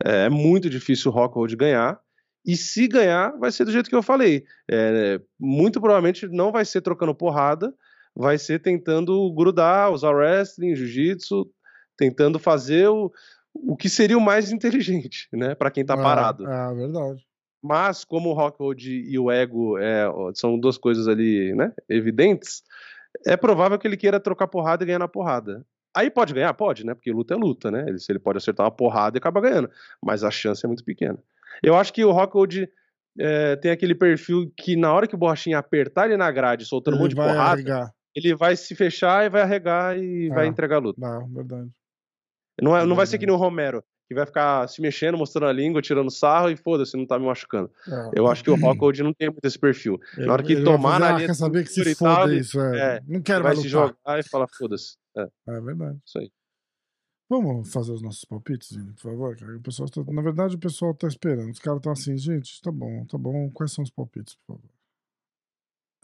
É, é muito difícil o Rockhold ganhar. E se ganhar, vai ser do jeito que eu falei. É, muito provavelmente não vai ser trocando porrada, vai ser tentando grudar, usar wrestling, jiu-jitsu, tentando fazer o, o que seria o mais inteligente, né, para quem tá é, parado. É, verdade. Mas como o Rockhold e o ego é, são duas coisas ali, né, evidentes, é provável que ele queira trocar porrada e ganhar na porrada. Aí pode ganhar? Pode, né? Porque luta é luta, né? Ele, se ele pode acertar uma porrada e acaba ganhando. Mas a chance é muito pequena. Eu acho que o Rockwood é, tem aquele perfil que na hora que o Borrachinha apertar ele na grade, soltando ele um monte de porrada, arregar. ele vai se fechar e vai arregar e ah, vai entregar a luta. Não, verdade. Não, é, não vai ser que nem o Romero, que vai ficar se mexendo, mostrando a língua, tirando sarro e foda-se, não tá me machucando. É. Eu acho que o Rockwood não tem muito esse perfil. Ele, na hora que tomar na linha. Quer saber que se foda isso, é. é. Não quero vai se jogar e falar foda-se. É. é verdade. Isso aí. Vamos fazer os nossos palpites, por favor. O pessoal tá... Na verdade, o pessoal tá esperando. Os caras estão assim, gente, tá bom, tá bom. Quais são os palpites, por favor?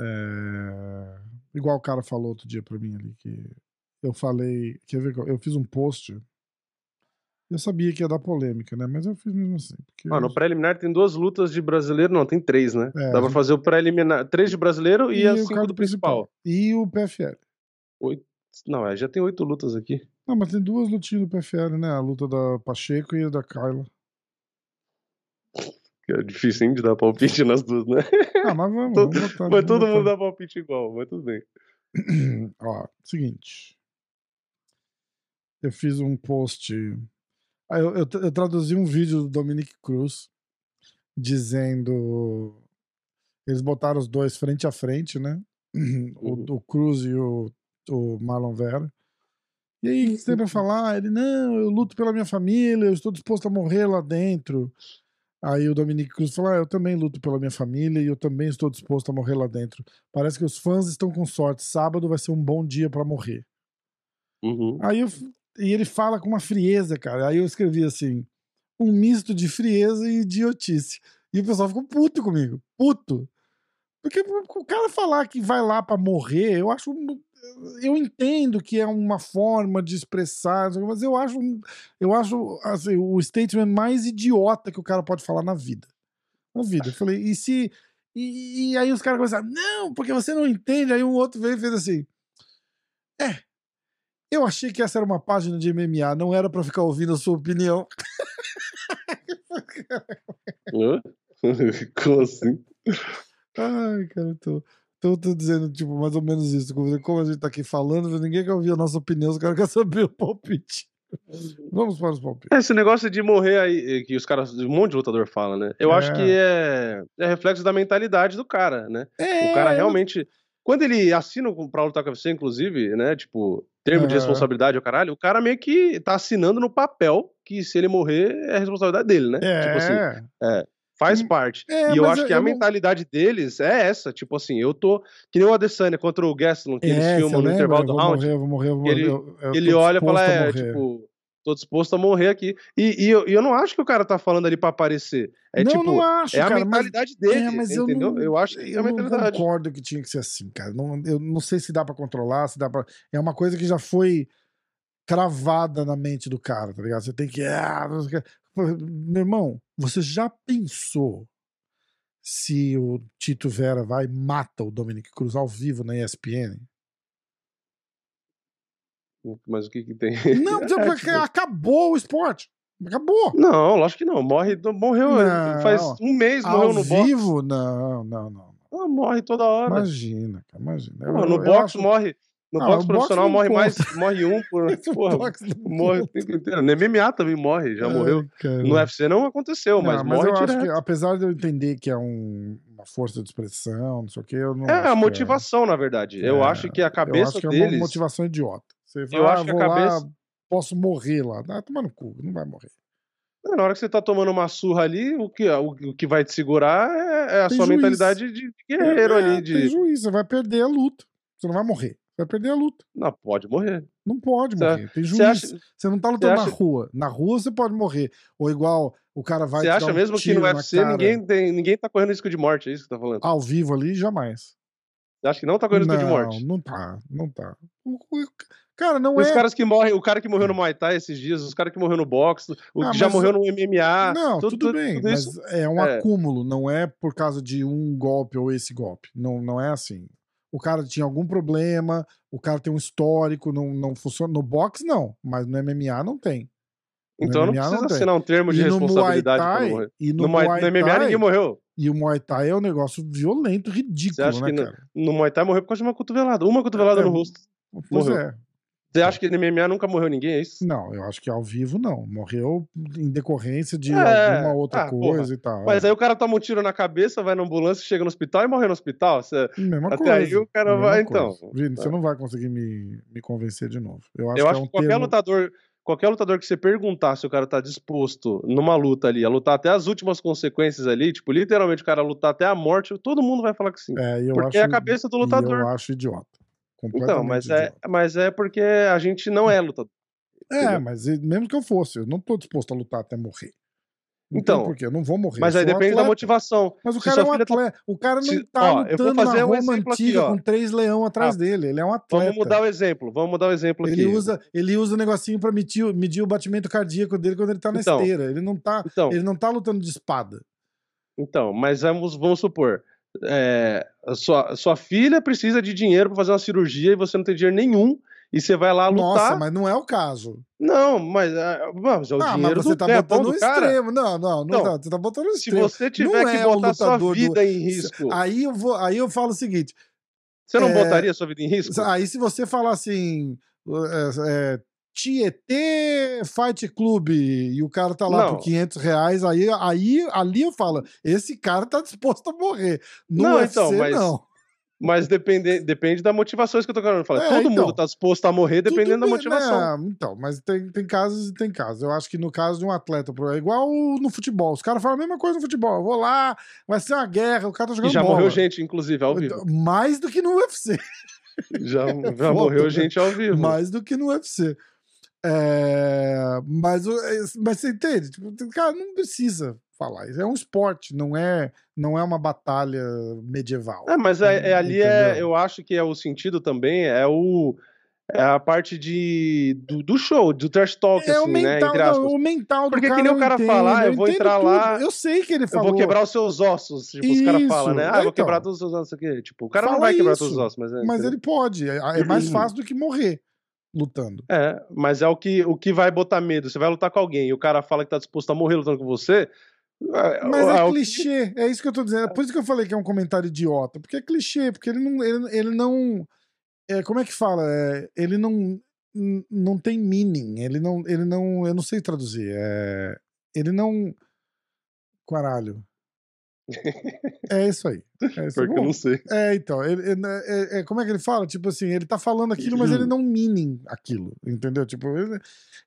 É... Igual o cara falou outro dia pra mim ali, que eu falei. Quer ver? Eu fiz um post eu sabia que ia dar polêmica, né? Mas eu fiz mesmo assim. Porque ah, no preliminar tem duas lutas de brasileiro, não, tem três, né? É, Dá pra fazer o preliminar. Três de brasileiro e, e as cinco do principal. principal. E o PFL. Oito. Não, já tem oito lutas aqui. Não, mas tem duas lutinhas do PFL, né? A luta da Pacheco e a da Kyla. É difícil, hein, de dar palpite nas duas, né? Ah, mas vamos. todo, vamos botar, mas todo mundo dá palpite igual, mas tudo bem. Ó, seguinte. Eu fiz um post eu, eu, eu, traduzi um vídeo do Dominic Cruz dizendo. Eles botaram os dois frente a frente, né? O, uhum. o Cruz e o, o Marlon Vera. E aí, o que você tem pra falar? Ele, não, eu luto pela minha família, eu estou disposto a morrer lá dentro. Aí o Dominic Cruz falou: ah, eu também luto pela minha família e eu também estou disposto a morrer lá dentro. Parece que os fãs estão com sorte. Sábado vai ser um bom dia para morrer. Uhum. Aí eu e ele fala com uma frieza, cara. Aí eu escrevi assim: um misto de frieza e idiotice. E o pessoal ficou puto comigo. Puto. Porque o cara falar que vai lá para morrer, eu acho. Eu entendo que é uma forma de expressar, mas eu acho, eu acho assim, o statement mais idiota que o cara pode falar na vida. Na vida. Eu falei, e se. E, e aí os caras começaram, não, porque você não entende. Aí um outro veio e fez assim. É, eu achei que essa era uma página de MMA, não era para ficar ouvindo a sua opinião. Como assim? Ai, cara, tô, tô, tô, dizendo, tipo, mais ou menos isso. Como a gente tá aqui falando, ninguém quer ouvir a nossa opinião, os caras querem saber o palpite. Vamos para os palpites. Esse negócio de morrer aí, que os caras, um monte de lutador fala, né? Eu é. acho que é, é reflexo da mentalidade do cara, né? É, o cara realmente. Quando ele assina pra lutar com você, inclusive, né? Tipo, termo de responsabilidade o caralho, o cara meio que tá assinando no papel que se ele morrer é responsabilidade dele, né? É. Tipo assim, é. Faz hum, parte. É, e eu acho que a não... mentalidade deles é essa. Tipo assim, eu tô. Que nem o Adesanya contra o Gastelum, que é, eles filmam no intervalo do round. Morrer, vou morrer, vou morrer. Ele, eu, eu ele olha e fala, é, tipo, tô disposto a morrer aqui. E, e eu, eu, não acho que o cara tá falando ali pra aparecer. É não, tipo, não acho, é a cara, mentalidade mas, dele, é, mas entendeu? Eu, não, eu acho que é a mentalidade. Eu concordo que tinha que ser assim, cara. Não, eu não sei se dá pra controlar, se dá pra... É uma coisa que já foi cravada na mente do cara, tá ligado? Você tem que... Ah, meu irmão, você já pensou se o Tito Vera vai e mata o Dominic Cruz ao vivo na ESPN? Mas o que que tem? Não, é, tipo... acabou o esporte. Acabou. Não, lógico que não. Morre, morreu não, faz um mês, morreu no vivo? Não, não, não. Ah, morre toda hora. Imagina, cara, imagina. No box acho... morre no ah, boxe profissional morre mais, morre um por. porra, morre o tempo inteiro. No MMA também morre, já Ai, morreu. Cara. No UFC não aconteceu, mas, não, mas morre eu direto. acho que, apesar de eu entender que é um, uma força de expressão, não sei o que, eu não. É a motivação, é... na verdade. É, eu acho que a cabeça eu acho que deles. É uma motivação idiota. Você eu ah, acho que a cabeça. Lá, posso morrer lá. Ah, toma no cu, não vai morrer. Na hora que você tá tomando uma surra ali, o que, o, o que vai te segurar é, é a tem sua juiz. mentalidade de guerreiro é, ali. De... Tem juiz, você vai perder a luta. Você não vai morrer. Vai perder a luta. Não, pode morrer. Não pode morrer. Tem juiz. Acha, você não tá lutando acha, na rua. Na rua você pode morrer. Ou igual o cara vai. Você acha um mesmo que no UFC ninguém, tem, ninguém tá correndo risco de morte? É isso que tá falando? Ao vivo ali, jamais. Você acha que não tá correndo risco de morte? Não, não tá. Não tá. Cara, não os é. Os caras que morrem, o cara que morreu no Muay Thai esses dias, os caras que morreu no boxe, o ah, que já morreu no MMA. Não, tudo, tudo bem. Tudo mas isso... é um é. acúmulo, não é por causa de um golpe ou esse golpe. Não, não é assim o cara tinha algum problema, o cara tem um histórico, não, não funciona. No boxe, não, mas no MMA não tem. No então MMA não precisa não assinar um termo de e responsabilidade Thai, morrer. E no, no, Muay, Muay Thai, no MMA ninguém morreu. E o Muay Thai é um negócio violento, ridículo, Você acha né, que cara? No, no Muay Thai morreu por causa de uma cotovelada. Uma cotovelada é, no rosto. Pois morreu. é. Você acha que no MMA nunca morreu ninguém, é isso? Não, eu acho que ao vivo não. Morreu em decorrência de é, alguma outra ah, coisa porra. e tal. Mas é. aí o cara toma um tiro na cabeça, vai na ambulância, chega no hospital e morre no hospital. Você... Mesma Até coisa. aí o cara vai, então. Vini, tá. você não vai conseguir me, me convencer de novo. Eu acho, eu que, acho é um que qualquer termo... lutador. Qualquer lutador que você perguntar se o cara tá disposto numa luta ali, a lutar até as últimas consequências ali, tipo, literalmente o cara lutar até a morte, todo mundo vai falar que sim. É, eu porque acho, é a cabeça do lutador. Eu acho idiota. Então, mas é, mas é porque a gente não é lutador. É, entendeu? mas mesmo que eu fosse, eu não tô disposto a lutar até morrer. então, por quê? Eu não vou morrer. Mas aí depende atleta. da motivação. Mas o cara é um tá atleta. Tá... O cara não Se... tá ó, lutando na um Roma antiga aqui, com três leão atrás ah, dele. Ele é um atleta. Vamos mudar o exemplo. Vamos mudar o exemplo ele aqui. Usa, ele usa o um negocinho pra medir, medir o batimento cardíaco dele quando ele tá na então, esteira. Ele não tá, então, ele não tá lutando de espada. Então, mas vamos, vamos supor é, sua, sua filha precisa de dinheiro para fazer uma cirurgia e você não tem dinheiro nenhum e você vai lá lutar. Nossa, mas não é o caso. Não, mas, é, mas é o ah, dinheiro mas você do tá botando no extremo. Não, não, não, não, você tá botando no extremo. Se você tiver não que é botar sua vida do... em risco. Aí eu, vou, aí eu falo o seguinte. Você não é... botaria sua vida em risco? Aí se você falar assim, é, é Tietê Fight Club e o cara tá lá não. por 500 reais, aí, aí ali eu falo, esse cara tá disposto a morrer. No não, UFC, então, mas, não. Mas depende, depende da motivação que eu tô querendo falar. É, Todo então, mundo tá disposto a morrer dependendo bem, da motivação. Né? Então, mas tem, tem casos e tem casos. Eu acho que no caso de um atleta, é igual no futebol. Os caras falam a mesma coisa no futebol. Eu vou lá, vai ser uma guerra, o cara tá jogando e já bola. morreu gente, inclusive, ao vivo. Mais do que no UFC. Já, já morreu gente ao vivo. Mais do que no UFC. É, mas, é, mas você entende? Tipo, cara, não precisa falar. Isso é um esporte, não é, não é uma batalha medieval. É, mas é, é ali é, eu acho que é o sentido também é o é a parte de do, do show, do trash talk, é assim, o né, mental, né? Não, o mental do Porque cara que nem o cara falar, eu, eu vou entrar tudo. lá. Eu sei que ele falou. Eu vou quebrar os seus ossos. Tipo, Isso. os caras falam, né? Ah, eu vou então. quebrar todos os seus ossos aqui. Tipo, o cara não vai quebrar todos os ossos, mas. É, mas ele pode. É, é mais fácil do que morrer lutando. É, mas é o que, o que vai botar medo. Você vai lutar com alguém e o cara fala que tá disposto a morrer lutando com você. É, mas é, é clichê, que... é isso que eu tô dizendo. É por isso que eu falei que é um comentário idiota. Porque é clichê, porque ele não. Ele, ele não é, como é que fala? É, ele não. Não tem meaning. Ele não. Ele não. Eu não sei traduzir. É, ele não. Caralho. É isso aí. É isso. Porque eu não sei. É, então, ele, ele- é- é- como é que ele fala? Tipo assim, ele tá falando aquilo, mas ele não meaning aquilo, entendeu? Tipo, ele,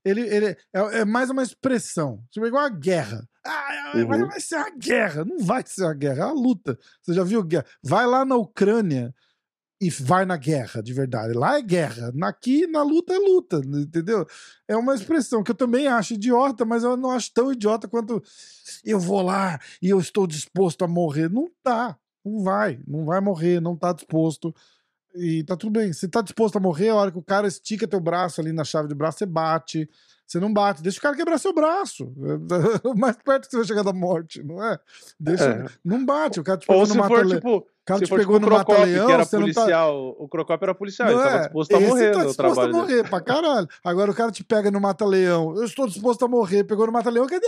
ele, ele- é, é mais uma expressão, tipo, igual a guerra. Ah, é- vai, Uhum. vai ser uma guerra. Não vai ser uma guerra, é uma luta. Você já viu guerra? Vai lá na Ucrânia e vai na guerra, de verdade. Lá é guerra. Aqui, na luta, é luta, entendeu? É uma expressão que eu também acho idiota, mas eu não acho tão idiota quanto eu vou lá e eu estou disposto a morrer. Não tá. Não vai. Não vai morrer, não tá disposto. E tá tudo bem. Se tá disposto a morrer, a hora que o cara estica teu braço ali na chave de braço, você bate. Você não bate, deixa o cara quebrar seu braço. O mais perto que você vai chegar da morte, não é? Deixa, É. Não bate, o cara te Ou se for, tipo, cara se te for pegou tipo no mata-leão, que era não tá... policial. O Crocop era policial, ele Não tava é, disposto a morrer tá disposto a dele. morrer, pra caralho. Agora o cara te pega no mata-leão. Eu estou disposto a morrer. Pegou no mata-leão, cadê?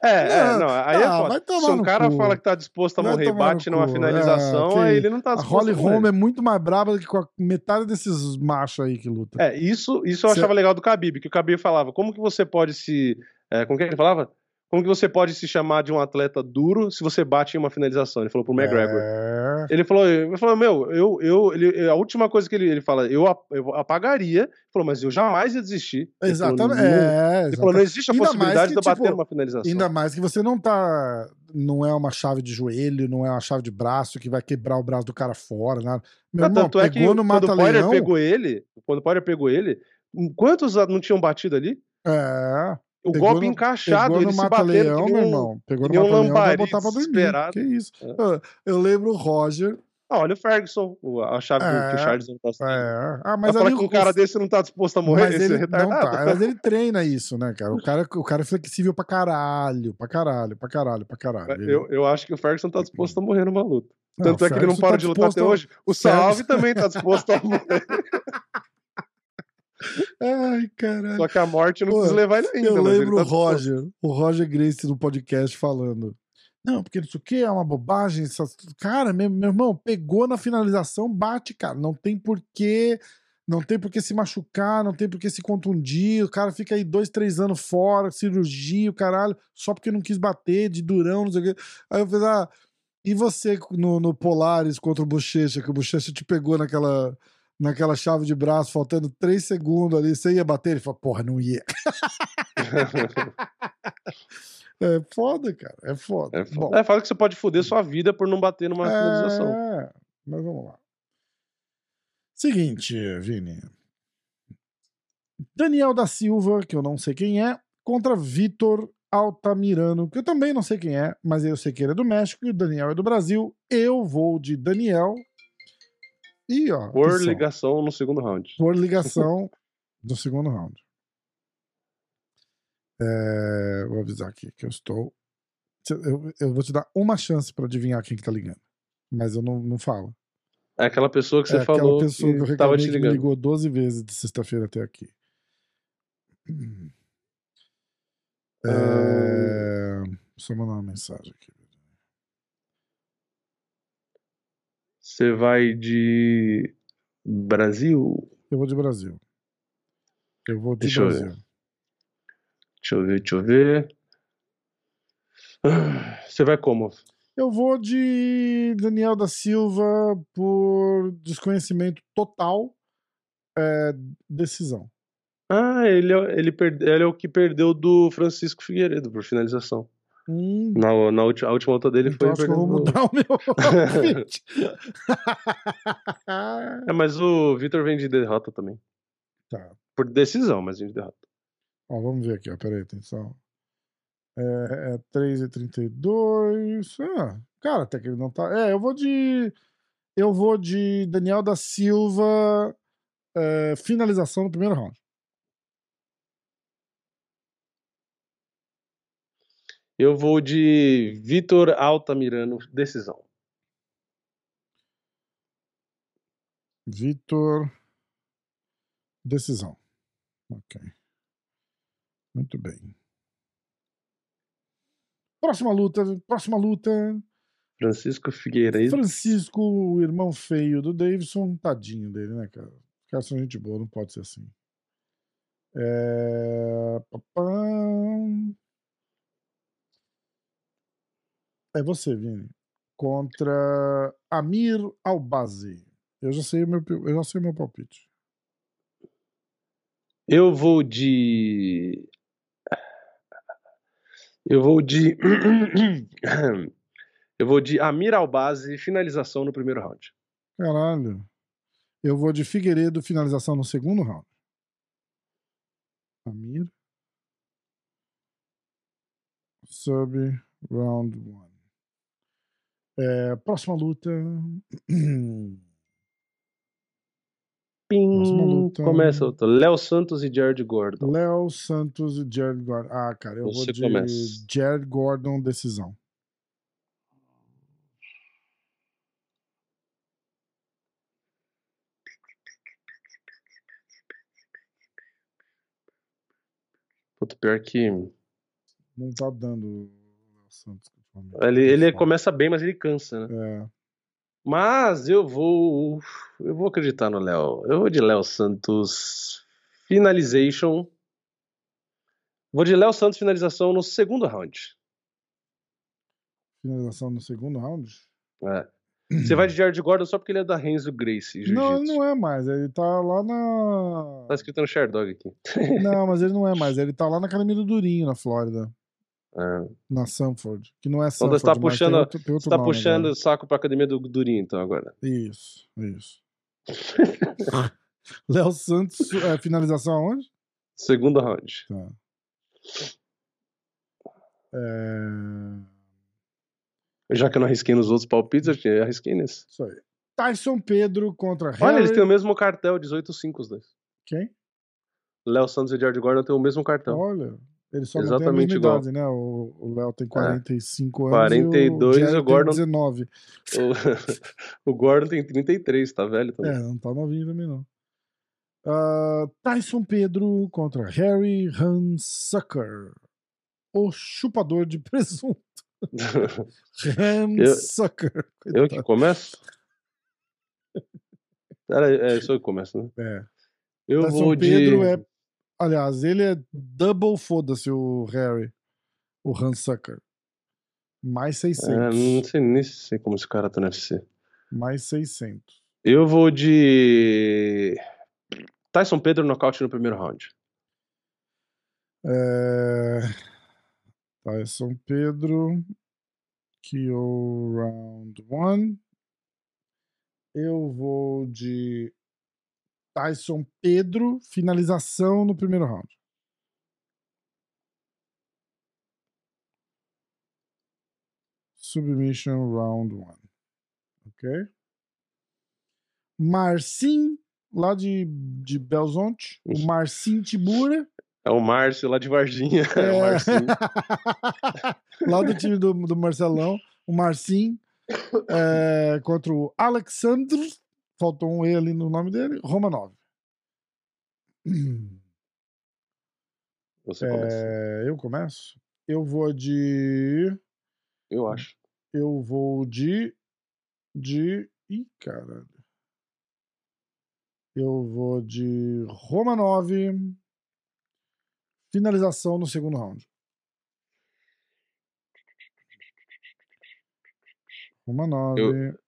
É, é, Não, não, aí é ah, Se um cara cu. fala que tá disposto a Vai morrer e bate numa cu. finalização, É, que aí ele não tá disposto Holly a morrer. Holm é muito mais braba do que com a metade desses machos aí que lutam. É, isso, isso eu Cê- achava legal do Khabib, que o Khabib falava, como que você pode se... É, como que ele falava? Como que você pode se chamar de um atleta duro se você bate em uma finalização? Ele falou pro McGregor. É. Ele falou, ele falou, meu, eu, eu, ele, a última coisa que ele, ele fala, eu, eu apagaria, ele falou, mas eu jamais ia desistir. Ele falou, Exatamente. "Não." É, Ele falou, exatamente. não existe a Ainda possibilidade que, de eu bater tipo, numa finalização. Ainda mais que você não tá. Não é uma chave de joelho, não é uma chave de braço que vai quebrar o braço do cara fora, nada. Meu Não, irmão, tanto é que pegou no quando o Poirier pegou ele, quando o Poirier pegou ele, quantos não tinham batido ali? É. O Pegou golpe no- encaixado, Pegou no mata-leão, nem meu irmão. Pegou no lambari botar pra dormir. desesperado. Que isso. É. Eu- Eu lembro o Roger. Ah, olha o Ferguson, a chave do- que É, o Charles não tá É. Ah, Mas ali que um o- cara desse não tá disposto a morrer, mas esse ele, é retardado. não tá, mas ele treina isso, né, cara? O cara, o cara é flexível pra caralho, pra caralho, pra caralho, pra caralho. Ele- Eu, eu acho que o Ferguson tá disposto a morrer numa luta. Não, Tanto o é que ele não para tá de lutar até a- hoje. O Salve também tá disposto a morrer. Ai, caralho. Só que a morte não Pô, quis levar ele ainda. Eu lembro tá o Roger, o Roger Grace no podcast falando. Não, porque não sei o que, é uma bobagem. essas- Cara, meu, meu irmão, pegou na finalização, bate, cara. Não tem porquê. Não tem por que se machucar, não tem por que se contundir. O cara fica aí dois, três anos fora, cirurgia, o caralho, só porque não quis bater, de durão, não sei o quê. Aí eu falei, ah, e você no, no Polaris contra o Bochecha, que o Bochecha te pegou naquela, naquela chave de braço, faltando três segundos ali, você ia bater? Ele falou, porra, não ia. É foda, cara, é foda. É, Bom, foda. é, fala que você pode foder sua vida por não bater numa finalização. é, mas vamos lá. Seguinte, Vini. Daniel da Silva, que eu não sei quem é, contra Vitor Altamirano, que eu também não sei quem é, mas eu sei que ele é do México e o Daniel é do Brasil. Eu vou de Daniel. Ó, Por atenção, ligação no segundo round. por ligação do segundo round. É, vou avisar aqui que eu estou. Eu, eu vou te dar uma chance para adivinhar quem que tá ligando. Mas eu não, não falo. É aquela pessoa que você é falou pessoa que eu que tava reclamei te que me ligando. ligou 12 vezes de sexta-feira até aqui. É... Só mandar uma mensagem aqui. Você vai de Brasil? Eu vou de Brasil. Eu vou de Deixa eu ver. Brasil. Deixa eu ver, deixa eu ver. Você vai como? Eu vou de Daniel da Silva por desconhecimento total. é, decisão. Ah, ele é, ele, ele é o que perdeu do Francisco Figueiredo por finalização. Hum, Na, na ulti- a última luta dele então foi acho que eu vou mudar o meu. É, mas o Vitor vem de derrota também. tá. Por decisão, mas vem de derrota. Ó, vamos ver aqui, ó. Peraí, atenção. É, é 3,32. Ah, cara, até que ele não tá. É, eu vou de. Eu vou de Daniel da Silva. é, finalização no primeiro round. Eu vou de Vitor Altamirano, decisão. Vitor. Decisão. Ok. Muito bem. Próxima luta. Próxima luta. Francisco Figueiredo. Francisco, o irmão feio do Davidson, tadinho dele, né, cara? Os caras são gente boa, não pode ser assim. É... É você, Vini. Contra Amir Albazi. Eu já sei o meu, eu já sei o meu palpite. Eu vou de. Eu vou de. Eu vou de Amir Albazi, finalização no primeiro round. Caralho. Eu vou de Figueiredo, finalização no segundo round. Amir. Sub round one. É, próxima luta. Pim, luta. Começa outra. Léo Santos e Jared Gordon. Léo Santos e Jared Gordon. Ah, cara, eu Você vou de começa. Jared Gordon, decisão. Puta, pior que. Não tá dando o Léo Santos. Ele, ele começa bem, mas ele cansa, né? É. Mas eu vou. Eu vou acreditar no Léo. Eu vou de Léo Santos. Finalization. Vou de Léo Santos finalização no segundo round. Finalização no segundo round? É. Você vai de Jared Gordon só porque ele é da Renzo Grace. Não, não é mais. Ele tá lá na. Tá escrito no Sherdog aqui. não, mas ele não é mais. Ele tá lá na Academia do Durinho, na Flórida. É. Na Sanford. Que não é Sanford. Então você tá puxando, outro, você tá puxando o saco pra Academia do Durinho, então, agora. Isso, isso. Léo Santos, é, finalização aonde? Segundo round. Tá. É... Já que eu não arrisquei nos outros palpites, eu arrisquei nesse. Isso aí. Tyson Pedro contra Harry. Olha, eles têm o mesmo cartel, 18-5 os dois. Quem? Léo Santos e George Gordon têm o mesmo cartel. Olha, eles só Exatamente não têm a mesma idade, né? O Léo tem 45 é. anos 42 e o, o Gordon... tem 19. O... o Gordon tem 33, tá velho também. É, não tá novinho também não. Uh, Tyson Pedro contra Harry Hansucker, o chupador de presunto. Hamsucker. Eu, eu que começo? Era, é, só eu que começo, né? É. Eu Tyson vou Pedro de... é. Aliás, ele é double foda-se o Harry. O Hansucker. Mais 600. É, não sei nem sei como esse cara tá no UFC. Mais 600. Eu vou de. Tyson Pedro nocaute no primeiro round. É... Tyson Pedro. KO round one. Eu vou de Tyson Pedro, finalização no primeiro round. Submission round one. Ok? Marcin, lá de, de Belzonte. O Marcin Tibura. É o Márcio lá de Varginha. É, é o Marcinho. lá do time do, do Marcelão. O Marcinho é, contra o Alexandre. Faltou um E ali no nome dele. Romanov. Você começa. É, eu começo? Eu vou de. Eu acho. Eu vou de. De. Ih, caralho. Eu vou de Romanov. Finalização no segundo round. 9. Eu...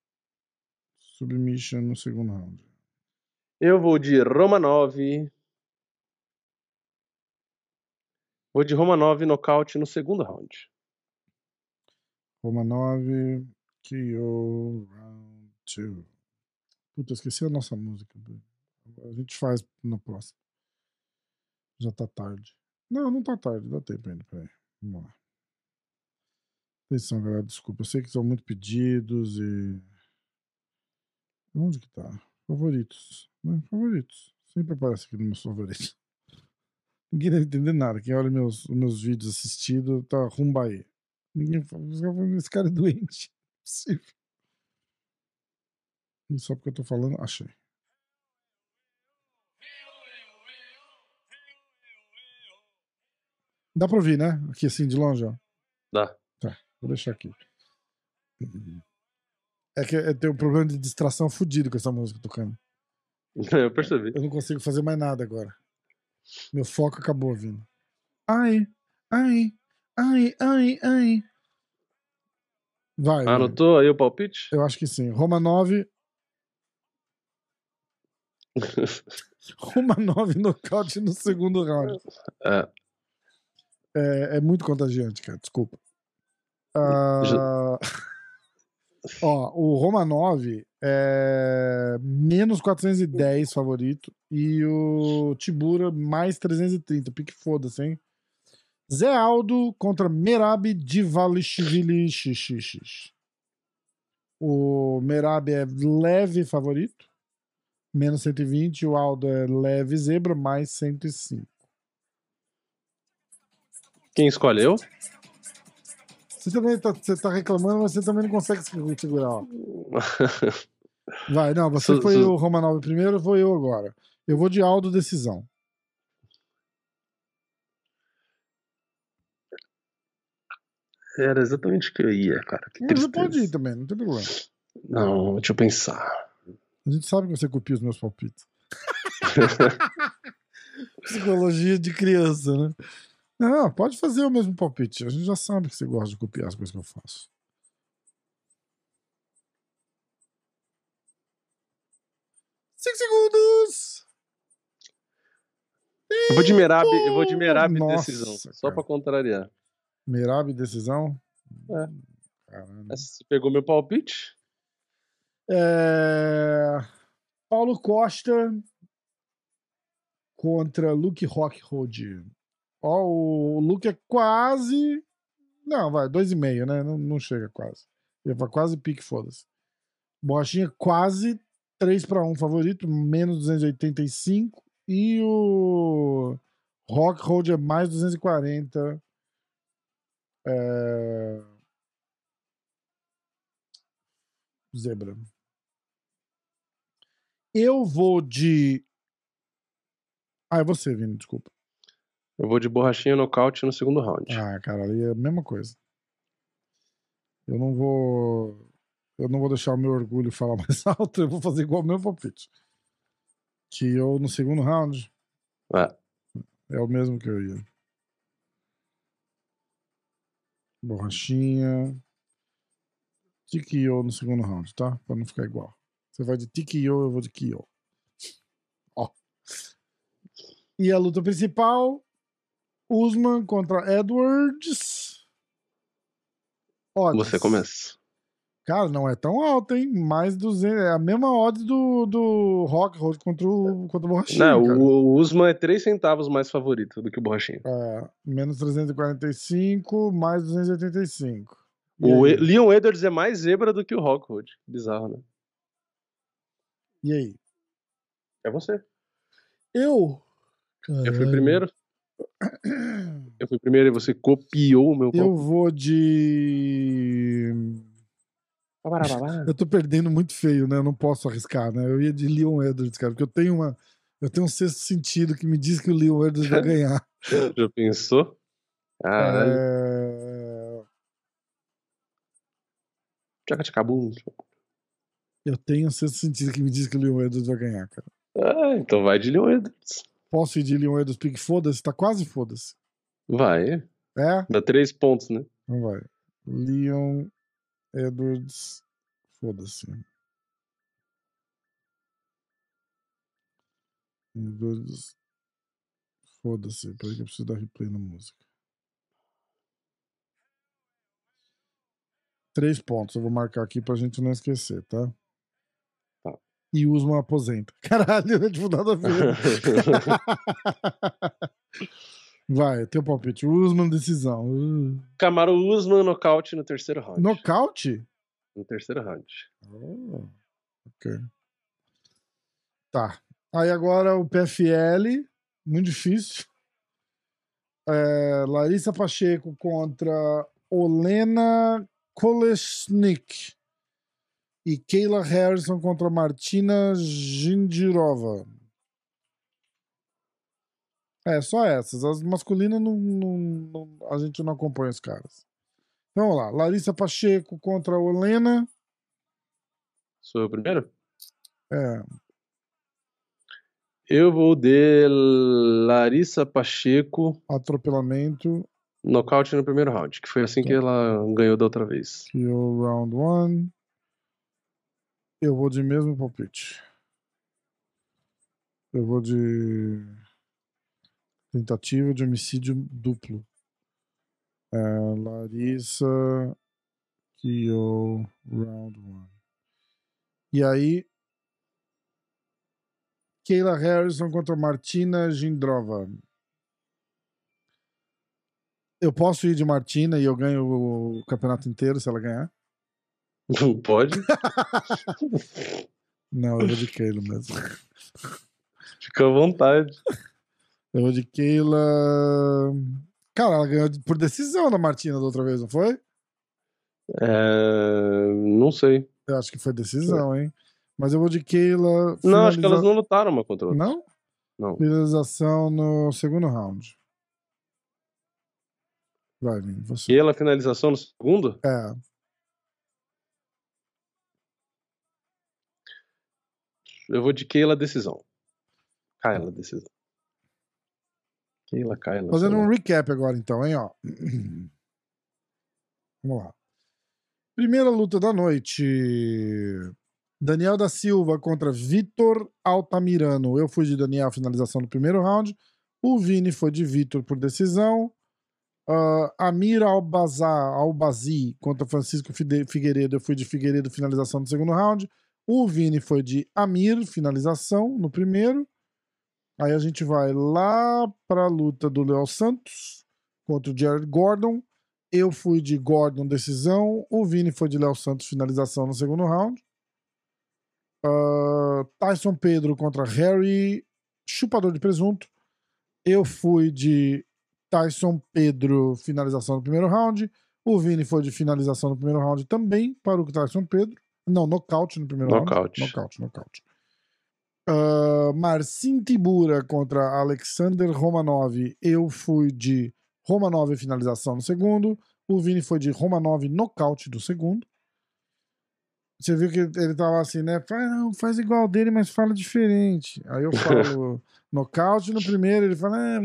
Submission no segundo round. Eu vou de Roma 9. Vou de Roma 9 nocaute no segundo round. Roma 9, KO round 2. Puta, esqueci a nossa música. A gente faz na próxima. Já tá tarde. Não, não tá tarde, dá tempo ainda. Peraí. Vamos lá. Atenção, galera, desculpa. Eu sei que são muito pedidos e. Onde que tá? Favoritos. Né? Favoritos. Sempre aparece aqui nos meus favoritos. Ninguém deve entender nada. Quem olha meus, meus vídeos assistidos tá rumba aí. Ninguém fala, esse cara é doente. É possível. E só porque eu tô falando, achei. Dá pra ouvir, né? Aqui assim, de longe, ó. Dá. Tá, vou deixar aqui. É que eu tenho um problema de distração fudido com essa música tocando. Eu percebi. Eu não consigo fazer mais nada agora. Meu foco acabou vindo. Ai, ai, ai, ai, ai. Vai. vai. Anotou aí o palpite? Eu acho que sim. Roma 9. Roma 9 nocaute no segundo round. É. É, é muito contagiante, cara. Desculpa. Ah, ó, o Roma 9 é menos 410 favorito e o Tibura mais 330. Pique foda-se, hein? Zé Aldo contra Merab Divalishvili O Merab é leve favorito, menos 120. O Aldo é leve zebra, mais 105. Quem escolheu? Você também tá, você tá reclamando, mas você também não consegue se segurar. Ó. Vai, não, você foi o Romanov primeiro, vou eu agora. Eu vou de Aldo decisão. Era exatamente o que eu ia, cara. Que Mas você pode ir também, não tem problema. Não, deixa eu pensar. A gente sabe que você copia os meus palpites. Psicologia de criança, né? Não, pode fazer o mesmo palpite. A gente já sabe que você gosta de copiar as coisas que eu faço. Cinco segundos! Eu vou de Merab, eu vou de Merab Nossa, decisão. Só cara. pra contrariar. Merab, decisão? É. Caramba. Você pegou meu palpite? É, Paulo Costa contra Luke Rockhold. Ó, o Luke é quase. Não, vai, 2,5, né? Não, não chega quase. Ele vai quase pique, foda-se. Borrachinha quase 3 para 1 favorito, menos 285. E o Rockhold é mais 240. É... Zebra. Eu vou de. Ah, é você, Vini, desculpa. Eu vou de borrachinha nocaute no segundo round. Ah, cara, ali é a mesma coisa. Eu não vou. Eu não vou deixar o meu orgulho falar mais alto, eu vou fazer igual o meu palpite. Que eu no segundo round É. é o mesmo que eu ia. Borrachinha. Tikio no segundo round, tá? Pra não ficar igual. Você vai de Tikio, eu vou de Kyo. Ó. E a luta principal: Usman contra Edwards. Odds. Você começa. Cara, não é tão alto, hein? Mais 200. É a mesma odd do, do Rockhold contra o, contra o Borrachinha. Não, cara. o, Usman é 3 centavos mais favorito do que o borrachinha. É, menos 345, mais 285. E O? E- Leon Edwards é mais zebra do que o Rockwood. Bizarro, né? E aí? É você. Eu? Eu fui primeiro. Eu fui primeiro e você copiou o meu Eu vou de. Eu tô perdendo muito feio, né? Eu não posso arriscar, né? Eu ia de Leon Edwards, cara, porque eu tenho uma. Eu tenho um sexto sentido que me diz que o Leon Edwards vai ganhar. Já pensou? Caralho. É, Tchacatchacabum. Eu tenho um sexto sentido que me diz que o Leon Edwards vai ganhar, cara. Ah, então vai de Leon Edwards. Posso ir de Leon Edwards pique foda-se? Tá quase foda-se. Vai. É? Dá três pontos, né? Então vai. Leon Edwards. Foda-se. Edwards. Foda-se. Peraí que eu preciso dar replay na música. Três pontos. Eu vou marcar aqui pra gente não esquecer, tá? E Usman aposenta. Caralho, é tipo nada a ver. Vai, teu palpite. Usman, decisão. Uh. Camaro Usman nocaute no terceiro round. Nocaute? No terceiro round. Oh, ok. Tá. Aí agora o PFL, muito difícil. É, Larissa Pacheco contra Olena Kolesnik. E Kayla Harrison contra Martina Gindirova. É, só essas. As masculinas não, não- não- a gente não acompanha os caras. Então, vamos lá. Larissa Pacheco contra Olena. Sou eu primeiro? É, Eu vou de Larissa Pacheco atropelamento. Nocaute no primeiro round, que foi assim que ela ganhou da outra vez. KO round one. Eu vou de mesmo palpite. Eu vou de tentativa de homicídio duplo. É, Larissa KO round one. E aí, Keila Harrison contra Martina Gindrova. Eu posso ir de Martina e eu ganho o campeonato inteiro se ela ganhar? Não pode? Não, eu vou de Keila mesmo. Fica à vontade. Eu vou de Keila. Cara, ela ganhou por decisão da Martina da outra vez, não foi? É... Não sei. Eu acho que foi decisão, hein? Mas eu vou de Keila. Não, acho que elas não lutaram uma contra a outra. Não? Não. Finalização no segundo round. Vai, Vini, você. Keila, finalização no segundo? É. Eu vou de Keila, decisão. Kyla, decisão. Keila, Kyla. Fazendo um recap agora, então, hein, ó. Vamos lá. Primeira luta da noite. Daniel da Silva contra Vitor Altamirano. Eu fui de Daniel, finalização no primeiro round. O Vini foi de Vitor por decisão. Ah, Amir Albazar, Albazi contra Francisco Figueiredo. Eu fui de Figueiredo, finalização no segundo round. O Vini foi de Amir, finalização no primeiro. Aí a gente vai lá para a luta do Léo Santos contra o Jared Gordon. Eu fui de Gordon, decisão. O Vini foi de Léo Santos, finalização no segundo round. Ah, Tyson Pedro contra Harry, chupador de presunto. Eu fui de Tyson Pedro, finalização no primeiro round. O Vini foi de finalização no primeiro round também para o Tyson Pedro. Não, nocaute no primeiro Nocaute. round. Nocaute, nocaute. Uh, Marcin Tibura contra Alexander Romanov. Eu fui de Romanov finalização no segundo. O Vini foi de Romanov nocaute do segundo. Você viu que ele tava assim, né? Faz, não, faz igual dele, mas fala diferente. Aí eu falo nocaute no primeiro, ele fala, é,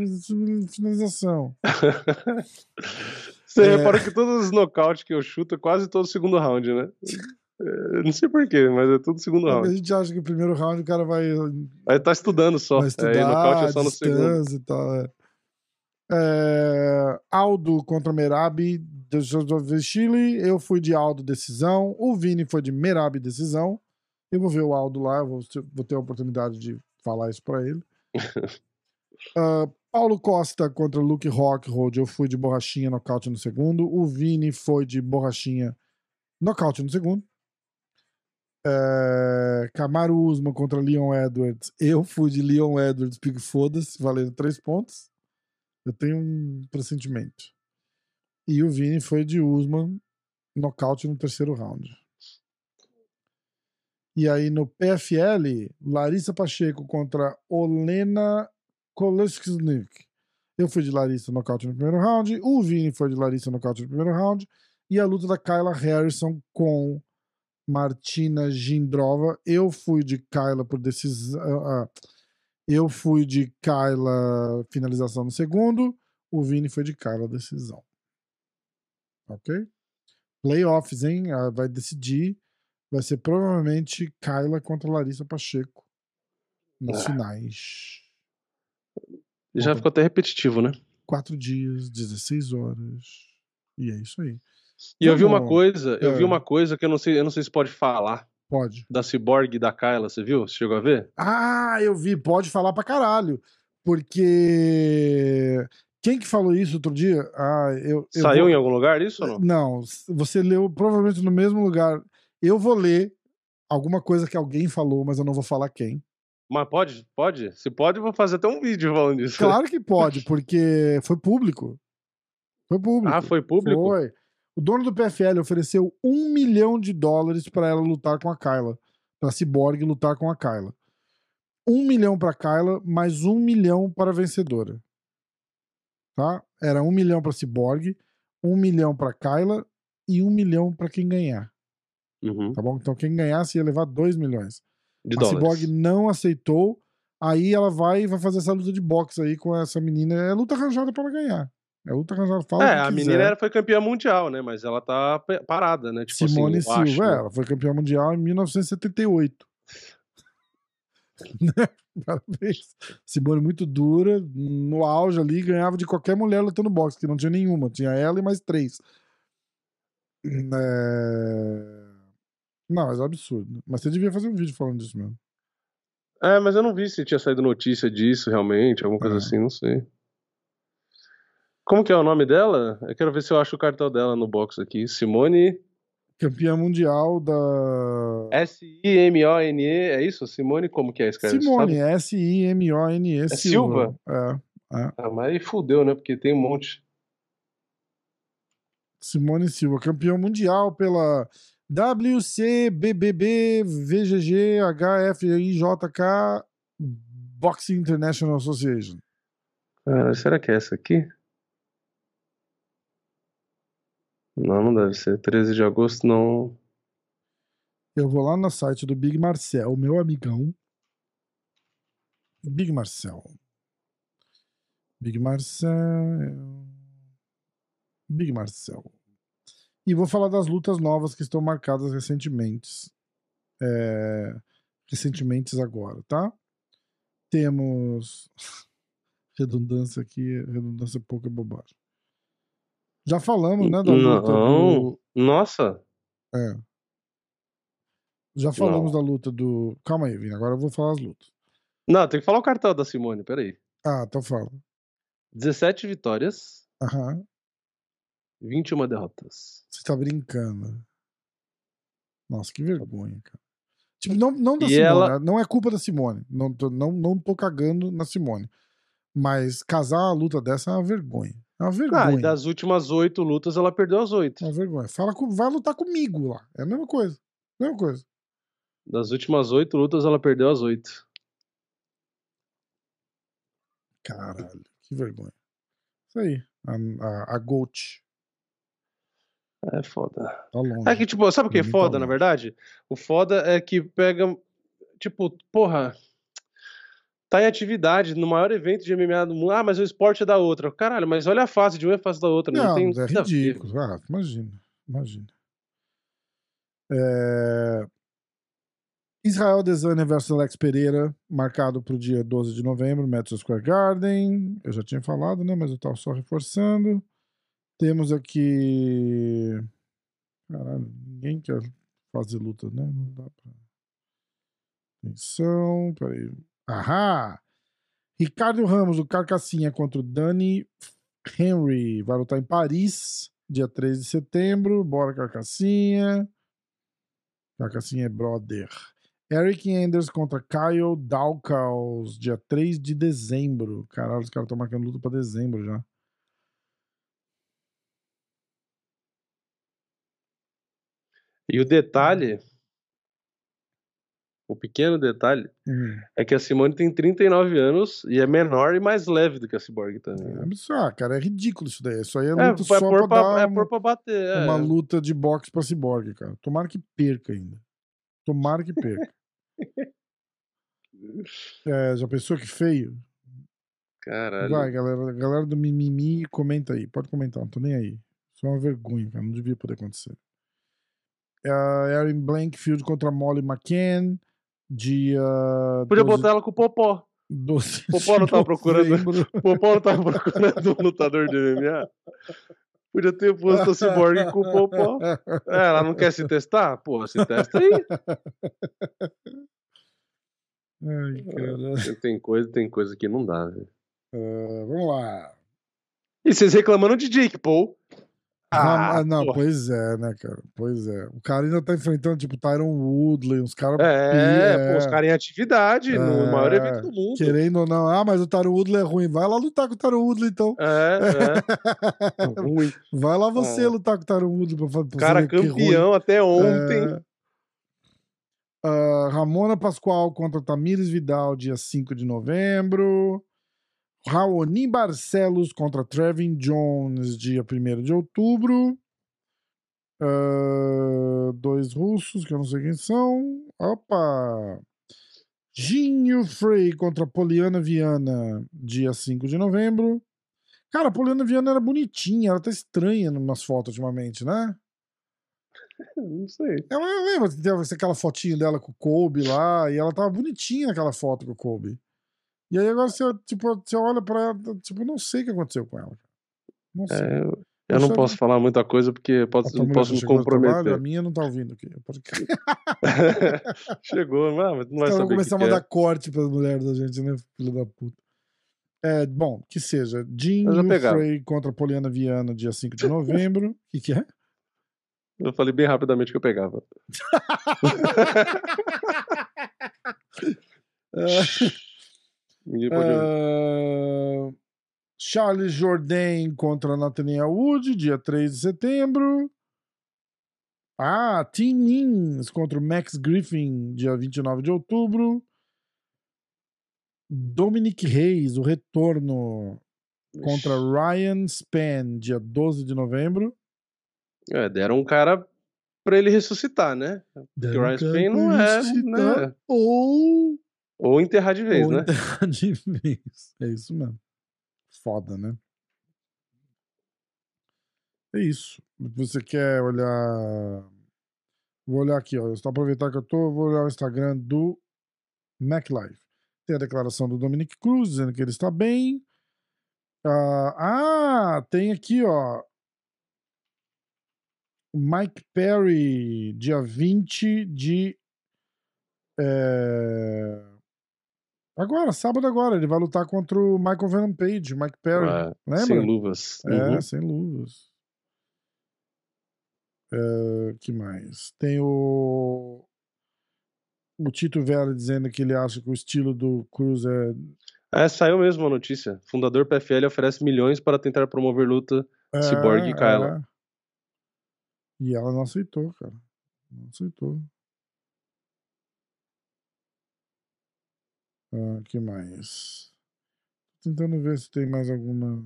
finalização. Você É. reparou que todos os nocautes que eu chuto é quase todo segundo round, né? É, Não sei porquê, mas é tudo segundo A round. gente acha que o primeiro round o cara vai, Aí tá estudando só. vai Aí estudar, nocaute é só no segundo. e tal. É. É, Aldo contra Merabi Chile. Eu fui de Aldo decisão. O Vini foi de Merabi decisão. Eu vou ver o Aldo lá, eu vou, ter- vou ter a oportunidade de falar isso pra ele. Ah, Paulo Costa contra Luke Rockhold. Eu fui de borrachinha nocaute no segundo. O Vini foi de borrachinha nocaute no segundo. É, Camaro Usman contra Leon Edwards. Eu fui de Leon Edwards, pique foda-se, valendo três pontos. Eu tenho um pressentimento. E o Vini foi de Usman, nocaute no terceiro round. E aí no PFL, Larissa Pacheco contra Olena Kolesnik. Eu fui de Larissa nocaute no primeiro round. O Vini foi de Larissa nocaute no primeiro round. E a luta da Kyla Harrison com Martina Gindrova. Eu fui de Kyla por decisão. eu fui de Kyla finalização no segundo. O Vini foi de Kyla decisão. Ok? Playoffs, hein? Ah, Vai decidir. Vai ser provavelmente Kyla contra Larissa Pacheco nas Ah. finais. Já ficou até repetitivo, né? Quatro dias, 16 horas. E é isso aí. E eu vi uma coisa, eu vi É. uma coisa que eu não sei, eu não sei se pode falar. Pode. Da Cyborg e da Kyla, você viu? Você chegou a ver? Ah, eu vi. Pode falar pra caralho. Porque. Quem que falou isso outro dia? Ah, eu. eu Saiu vou- em algum lugar isso ou não? Não, você leu provavelmente no mesmo lugar. Eu vou ler alguma coisa que alguém falou, mas eu não vou falar quem. Mas pode? Pode? Se pode, eu vou fazer até um vídeo falando disso. Claro que pode, porque foi público. Foi público. Ah, foi público? Foi. O dono do PFL ofereceu um milhão de dólares pra ela lutar com a Kyla. Pra Cyborg lutar com a Kyla. Um milhão pra Kyla, mais um milhão para a vencedora. Tá? Era um milhão pra Cyborg, um milhão pra Kyla e um milhão pra quem ganhar. Uhum, Tá bom? Então quem ganhasse ia levar dois milhões. de a dólares. Cyborg não aceitou. Aí ela vai vai fazer essa luta de boxe aí com essa menina. É luta arranjada pra ela ganhar. É luta cansada, fala É, a quiser. menina foi campeã mundial, né? Mas ela tá parada, né? Tipo Simone assim, Silva, acho, é, né? ela foi campeã mundial em 1978. Parabéns. Simone muito dura, no auge ali, ganhava de qualquer mulher lutando boxe, que não tinha nenhuma. Tinha ela e mais três. É... Não, mas é um absurdo. Mas você devia fazer um vídeo falando disso mesmo. É, mas eu não vi se tinha saído notícia disso realmente, alguma coisa é. assim, não sei. Como que é o nome dela? Eu quero ver se eu acho o cartão dela no box aqui. Simone. Campeã mundial da. S-I-M-O-N-E, é isso? Simone, como que é esse cara? Simone, S-I-M-O-N-E. É Silva? É, é. Ah, mas aí fudeu, né? Porque tem um monte. Simone Silva, campeão mundial pela WCBBB VGG HFIJK Boxing International Association. Ah, será que é essa aqui? Não, não deve ser. 13 de agosto não. Eu vou lá no site do Big Marcel, meu amigão. Big Marcel. Big Marcel. Big Marcel. E vou falar das lutas novas que estão marcadas recentemente. É, recentemente agora, tá? Temos. redundância aqui, redundância pouca bobagem. Já falamos, né, da luta Não. do... Nossa! É. Já falamos Não. da luta do... Calma aí, Vini, agora eu vou falar as lutas. Não, tem que falar o cartão da Simone, peraí. Ah, então fala. 17 vitórias. Aham. 21 derrotas. Você tá brincando. Nossa, que vergonha, cara. Tipo, não, não da e Simone, ela... não é culpa da Simone. Não tô, não, não tô cagando na Simone. Mas casar a luta dessa é uma vergonha. É uma vergonha. Ah, e das últimas oito lutas, ela perdeu as oito. É uma vergonha. Fala com, vai lutar comigo lá. É a mesma coisa. Mesma coisa. Das últimas oito lutas, ela perdeu as oito. Caralho, que vergonha. Isso aí. A, a, a Gold. É foda. Tá longe. É que, tipo, sabe o que é foda, tá na verdade? O foda é que pega. Tipo, porra. Tá em atividade no maior evento de MMA do mundo. Ah, mas o esporte é da outra. Caralho, mas olha a fase de um e a fase da outra. Não, não tem. É ridículo. Ah, imagina. Imagina. É... Israel Desânia versus Alex Pereira, marcado para o dia 12 de novembro, Madison Square Garden. Eu já tinha falado, né? Mas eu estava só reforçando. Temos aqui. Caralho, ninguém quer fazer luta, né? Não dá pra. Atenção, peraí. Ahá! Ricardo Ramos, o Carcassinha contra o Dani Henry. Vai lutar em Paris, dia 3 de setembro. Bora, Carcassinha. Carcassinha é brother. Eric Anders contra Kyle Dawkins, dia 3 de dezembro. Caralho, os caras estão marcando luta pra dezembro já. E o detalhe, o pequeno detalhe, uhum. é que a Simone tem 39 anos e é menor e mais leve do que a Cyborg também. Né? Ah, cara, é ridículo isso daí. Isso aí é, é luta é, só pra, pra dar é pra bater. É. Uma luta de boxe pra Cyborg, cara. Tomara que perca ainda. Tomara que perca. é, já pensou que feio? Caralho. Vai, galera, galera do Mimimi, comenta aí. Pode comentar, não tô nem aí. Isso é uma vergonha, cara. Não devia poder acontecer uh, Erin Blankfield contra Molly McCann. Dia. Podia 12... botar ela com o Popó. 12 Popó não tava procurando. Popó não tava procurando um lutador de MMA. Podia ter posto a Cyborg com o Popó. É, ela não quer se testar? Porra, se testa aí. Ai, cara. Tem coisa, tem coisa que não dá, velho. Uh, vamos lá. E vocês reclamando de Jake Paul. Ah, não, pois é, né, cara? Pois é. O cara ainda tá enfrentando, tipo, Tyron Woodley, uns caras. É, é, pô, os caras em atividade, é, no maior evento do mundo. Querendo ou não. Ah, mas o Tyron Woodley é ruim. Vai lá lutar com o Tyron Woodley, então. É, é. ruim. Vai lá você é. lutar com o Tyron Woodley pra fazer. Cara campeão até ontem. Uh, Ramona Pascoal contra Tamires Vidal, dia 5 de novembro. Raoni Barcelos contra Trevin Jones, dia 1 de outubro. Uh, dois russos, que eu não sei quem são. Opa! Ginho Frey contra Poliana Viana, dia 5 de novembro. Cara, a Poliana Viana era bonitinha, ela tá estranha nas fotos ultimamente, né? Não sei. Ela lembra que teve aquela fotinho dela com o Kobe lá, e ela tava bonitinha naquela foto com o Kobe. E aí agora você, tipo, você olha pra ela, tipo, não sei o que aconteceu com ela. Não sei. É, eu, eu não posso falar muita coisa porque posso, não posso me comprometer. Trabalho, a minha não tá ouvindo aqui. Chegou, mas não vai então, saber. começar a mandar é. corte pras mulheres da gente, né? Filho da puta. É, bom, que seja. Jean Frey contra Poliana Viana, dia 5 de novembro. O que, que é? Eu falei bem rapidamente que eu pegava. Ninguém pode uh, Charles Jourdain contra Nathaniel Wood, dia 3 de setembro. Ah, Tim Nins contra Max Griffin, dia 29 de outubro. Dominic Reis, o retorno contra Ryan Span, dia 12 de novembro. É, deram um cara pra ele ressuscitar, né? Porque o Ryan Span não é. Né? Ou. Ou enterrar de vez, ou né? Enterrar de vez. É isso mesmo. Foda, né? É isso. Você quer olhar. Vou olhar aqui, ó. Estou aproveitar que eu tô, vou olhar o Instagram do MacLife. Tem a declaração do Dominic Cruz dizendo que ele está bem. Uh, ah, tem aqui, ó. Mike Perry, dia 20 de. É... Agora, sábado agora, ele vai lutar contra o Michael Venom Page, Mike Perry. Ah, lembra? Sem luvas. É, uhum. sem luvas. É, que mais? Tem o o Tito Vera dizendo que ele acha que o estilo do Cruz é. É, saiu mesmo a notícia. Fundador PFL oferece milhões para tentar promover luta é, Cyborg e Kyla. É. E ela não aceitou, cara. Não aceitou. Ah, que mais? Tentando ver se tem mais alguma.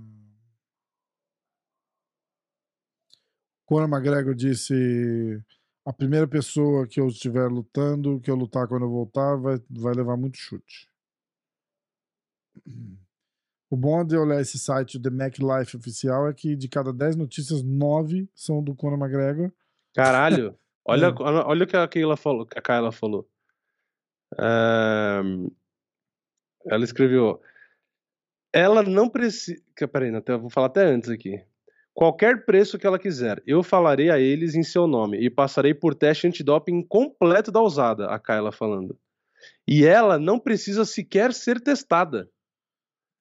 Conor McGregor disse a primeira pessoa que eu estiver lutando, que eu lutar quando eu voltar, vai, vai levar muito chute. O bom de olhar esse site, The Mac Life oficial, é que de cada 10 notícias, 9 são do Conor McGregor. Caralho! Olha, é. olha o que a Keila falou. Que a Kyla falou. Um, ela escreveu. Ela não precisa. Peraí, até, vou falar até antes aqui qualquer preço que ela quiser. Eu falarei a eles em seu nome e passarei por teste antidoping completo da usada, a Kyla falando. E ela não precisa sequer ser testada.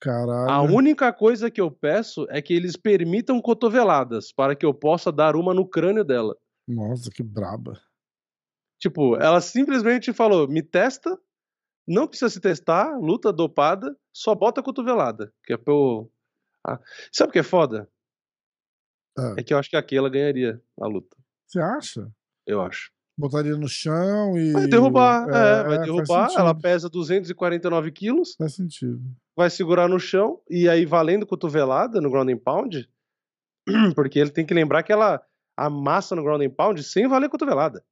Caralho. A única coisa que eu peço é que eles permitam cotoveladas para que eu possa dar uma no crânio dela. Nossa, que braba. Tipo, ela simplesmente falou: me testa, não precisa se testar, luta dopada, só bota a cotovelada. Que é eu. Ah. Sabe o que é foda? Ah. É que eu acho que aqui ela ganharia a luta. Você acha? Eu acho. Botaria no chão e. Vai derrubar, é, é vai derrubar. Ela pesa 249 quilos. Faz sentido. Vai segurar no chão e aí valendo cotovelada no ground and pound. Porque ele tem que lembrar que ela amassa no ground and pound sem valer cotovelada.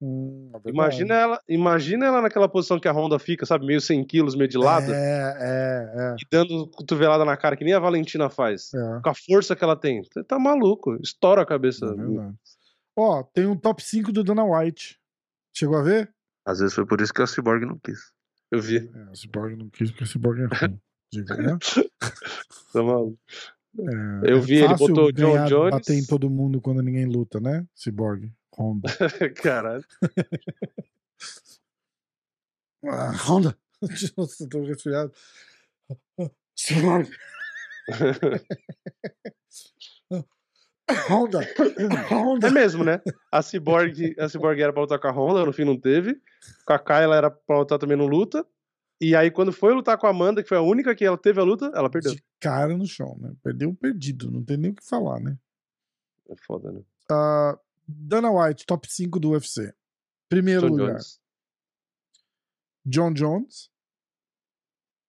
Hum, é imagina, ela, imagina ela naquela posição que a Honda fica, sabe, meio 100 quilos, meio de lado. É, é, é. E dando cotovelada na cara, que nem a Valentina faz. É. Com a força que ela tem. Você tá maluco, estoura a cabeça. É Ó, tem um top 5 do Dana White. Chegou a ver? Às vezes foi por isso que a Cyborg não quis. Eu vi. É, a Cyborg não quis porque a Cyborg é ruim. Diga, né? tá maluco. É, eu vi, ele botou o John Jones. bater em todo mundo quando ninguém luta, né? Cyborg. Honda. Caralho. ah, Honda. Nossa, tô resfriado. Honda. Honda. É mesmo, né? A Cyborg, a Cyborg era pra lutar com a Honda, no fim não teve. Com a Kai ela era pra lutar também no luta. E aí, quando foi lutar com a Amanda, que foi a única que ela teve a luta, ela perdeu. De cara no chão, né? Perdeu perdido, não tem nem o que falar, né? É foda, né? Uh, Dana White, top 5 do UFC. Primeiro John lugar. Jones. John Jones.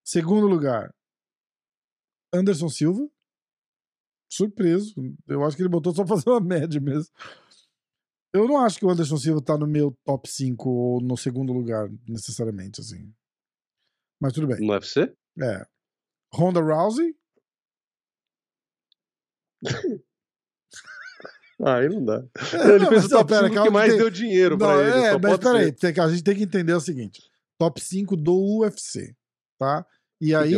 Segundo lugar, Anderson Silva. Surpreso. Eu acho que ele botou só pra fazer uma média mesmo. Eu não acho que o Anderson Silva tá no meu top 5 ou no segundo lugar, necessariamente, assim. Mas tudo bem. No UFC? É. Ronda Rousey. Aí não dá. É, ele não, fez o top 5 que mais tem... deu dinheiro não, pra ele. É, mas peraí, a gente tem que entender o seguinte: top 5 do UFC, tá? E aí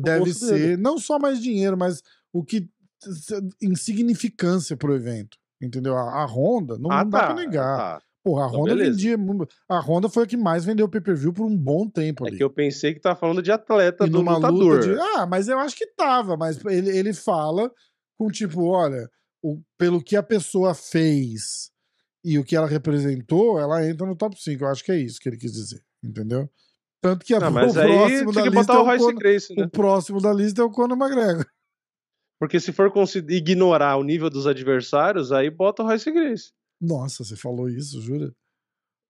deve ser dele. não só mais dinheiro, mas o que insignificância pro evento. Entendeu? A, a Honda, não, ah, não dá tá, pra negar. Tá. Porra, a então, Honda beleza. vendia. A Honda foi a que mais vendeu pay-per-view por um bom tempo ali. É que eu pensei que tava falando de atleta e do lutador. De... Ah, mas eu acho que tava, mas ele, ele fala com tipo, olha, o, pelo que a pessoa fez e o que ela representou, ela entra no top 5. Eu acho que é isso que ele quis dizer, entendeu? Tanto que a, não, mas o próximo da lista é o, Conor, Grace, né? o próximo da lista é o Conor McGregor. Porque se for ignorar o nível dos adversários, aí bota o Royce Grace. Nossa, você falou isso, jura?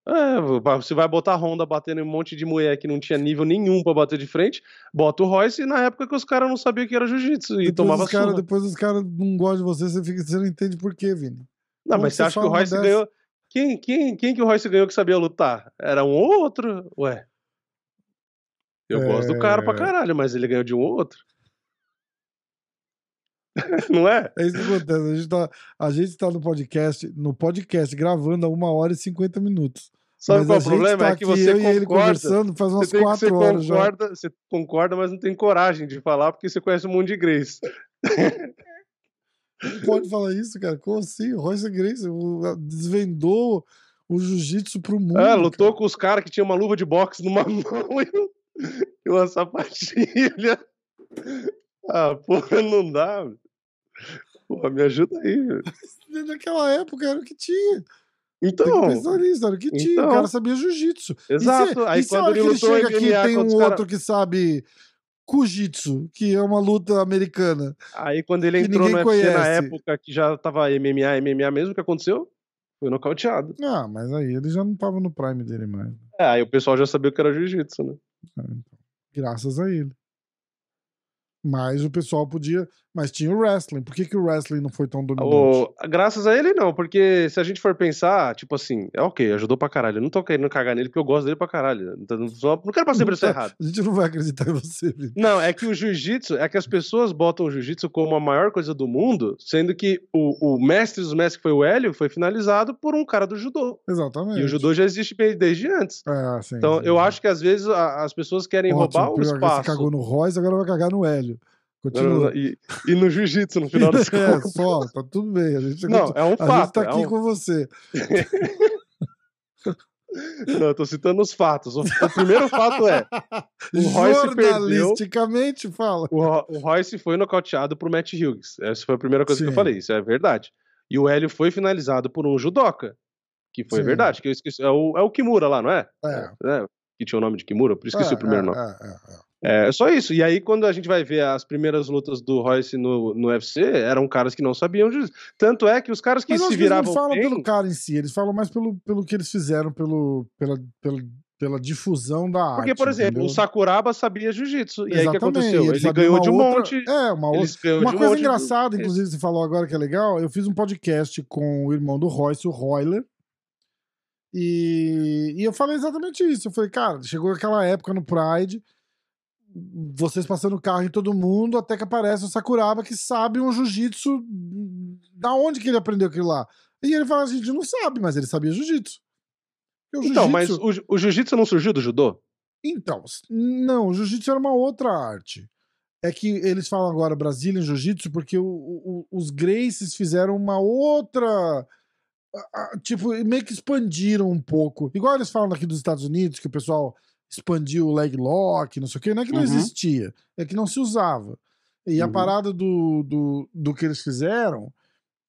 É, você vai botar a Honda batendo em um monte de mulher que não tinha nível nenhum para bater de frente, bota o Royce na época que os caras não sabiam que era jiu-jitsu e tomava os cara, Depois os caras não gostam de você, você, fica, você não entende por quê, Vini. Não, Como mas você acha que o Royce dessa? ganhou... Quem, quem, quem que o Royce ganhou que sabia lutar? Era um ou outro? Ué. Eu é... gosto do cara pra é. caralho, mas ele ganhou de um ou outro. Não é? É isso que acontece. A gente, tá, a gente tá no podcast, no podcast, gravando a uma hora e cinquenta minutos. Sabe qual é o problema? Tá é que você concorda. faz umas você quatro horas concorda, já. Você concorda, mas não tem coragem de falar porque você conhece o mundo de Grace. Não pode falar isso, cara. Como assim? Royce Grace desvendou o jiu-jitsu pro mundo. É, lutou cara. com os caras que tinham uma luva de boxe numa mão e uma sapatilha. Ah, porra, não dá. Porra, me ajuda aí. Naquela época era o que tinha. Então. Que nisso, era que tinha. Então, o cara sabia jiu-jitsu. Exato. E se, aí e quando ele, chega aqui tem um outro cara... que sabe Kujitsu, que é uma luta americana. Aí quando ele entrou no UFC conhece. na época que já tava MMA, MMA mesmo, o que aconteceu? Foi nocauteado. Ah, mas aí ele já não tava no prime dele mais. É, aí o pessoal já sabia que era jiu-jitsu, né? É, então, graças a ele. Mas o pessoal podia. Mas tinha o wrestling. Por que, que o wrestling não foi tão dominante? O... Graças a ele, não. Porque se a gente for pensar, tipo assim, é ok, ajudou pra caralho. Eu não tô querendo cagar nele porque eu gosto dele pra caralho. Então, só... Não quero passar sempre isso errado. A gente não vai acreditar em você, Vitor. Não, é que o jiu-jitsu, é que as pessoas botam o jiu-jitsu como a maior coisa do mundo, sendo que o, o mestre dos mestres, que foi o Hélio, foi finalizado por um cara do judô. Exatamente. E o judô já existe desde antes. É, sim, então, sim, eu sim. acho que às vezes as pessoas querem Ótimo, roubar o espaço. Você cagou no Royce, agora vai cagar no Hélio. Continua. E, e no jiu-jitsu, no final das é, contas. É, só, tá tudo bem. A gente, não, é um fato. A gente tá aqui é um... com você. Não, eu tô citando os fatos. O, o primeiro fato é. O Royce Jornalisticamente, perdeu, fala. O, o Royce foi nocauteado por Matt Hughes. Essa foi a primeira coisa Sim. que eu falei. Isso é verdade. E o Hélio foi finalizado por um judoca. Que foi Sim. verdade. Que eu esqueci. É o, é o Kimura lá, não é? É. é que tinha o nome de Kimura, por isso esqueci é, o primeiro é, nome. É, é, é. É só isso. E aí, quando a gente vai ver as primeiras lutas do Royce no, no UFC, eram caras que não sabiam disso. Tanto é que os caras que Mas se viravam. Eles não falam bem... pelo cara em si, eles falam mais pelo, pelo que eles fizeram, pelo, pela, pela, pela difusão da arte. Porque, por exemplo, entendeu? o Sakuraba sabia jiu-jitsu. E aí o que aconteceu? Ele, ele ganhou de um outra... monte. É, uma outra. Uma coisa um engraçada, de... inclusive, você falou agora que é legal. Eu fiz um podcast com o irmão do Royce, o Royler. E, e eu falei exatamente isso. Eu falei, cara, chegou aquela época no Pride vocês passando carro em todo mundo, até que aparece o Sakuraba que sabe um jiu-jitsu. Da onde que ele aprendeu aquilo lá? E ele fala: a gente não sabe, mas ele sabia jiu-jitsu. Então, mas o, o jiu-jitsu não surgiu do judô? Então, não, o jiu-jitsu era uma outra arte. É que eles falam agora Brasília Jiu-Jitsu porque o, o, os Gracies fizeram uma outra. Tipo, meio que expandiram um pouco. Igual eles falam aqui dos Estados Unidos, que o pessoal expandiu o leg lock, não sei o que, não é que não uhum. existia, é que não se usava. E uhum. a parada do, do, do que eles fizeram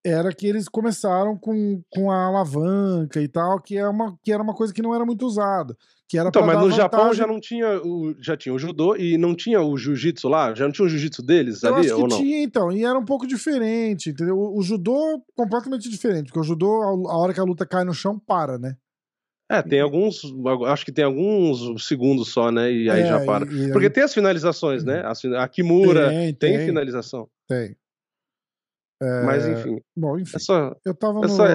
era que eles começaram com, com a alavanca e tal, que, é uma, que era uma coisa que não era muito usada. Que era então, mas no vantagem... Japão já não tinha o, já tinha o judô e não tinha o jiu-jitsu lá? Já não tinha o jiu-jitsu deles Eu ali, acho que ou não? tinha, então, e era um pouco diferente, entendeu? O, o judô completamente diferente, porque o judô, a, a hora que a luta cai no chão, para, né? É, tem alguns. Acho que tem alguns segundos só, né? E aí é, já para. E, e Porque aí... tem as finalizações, né? A, Kimura tem, tem, tem finalização. Tem. É... Mas enfim. Bom, enfim. É só, eu tava é no... só,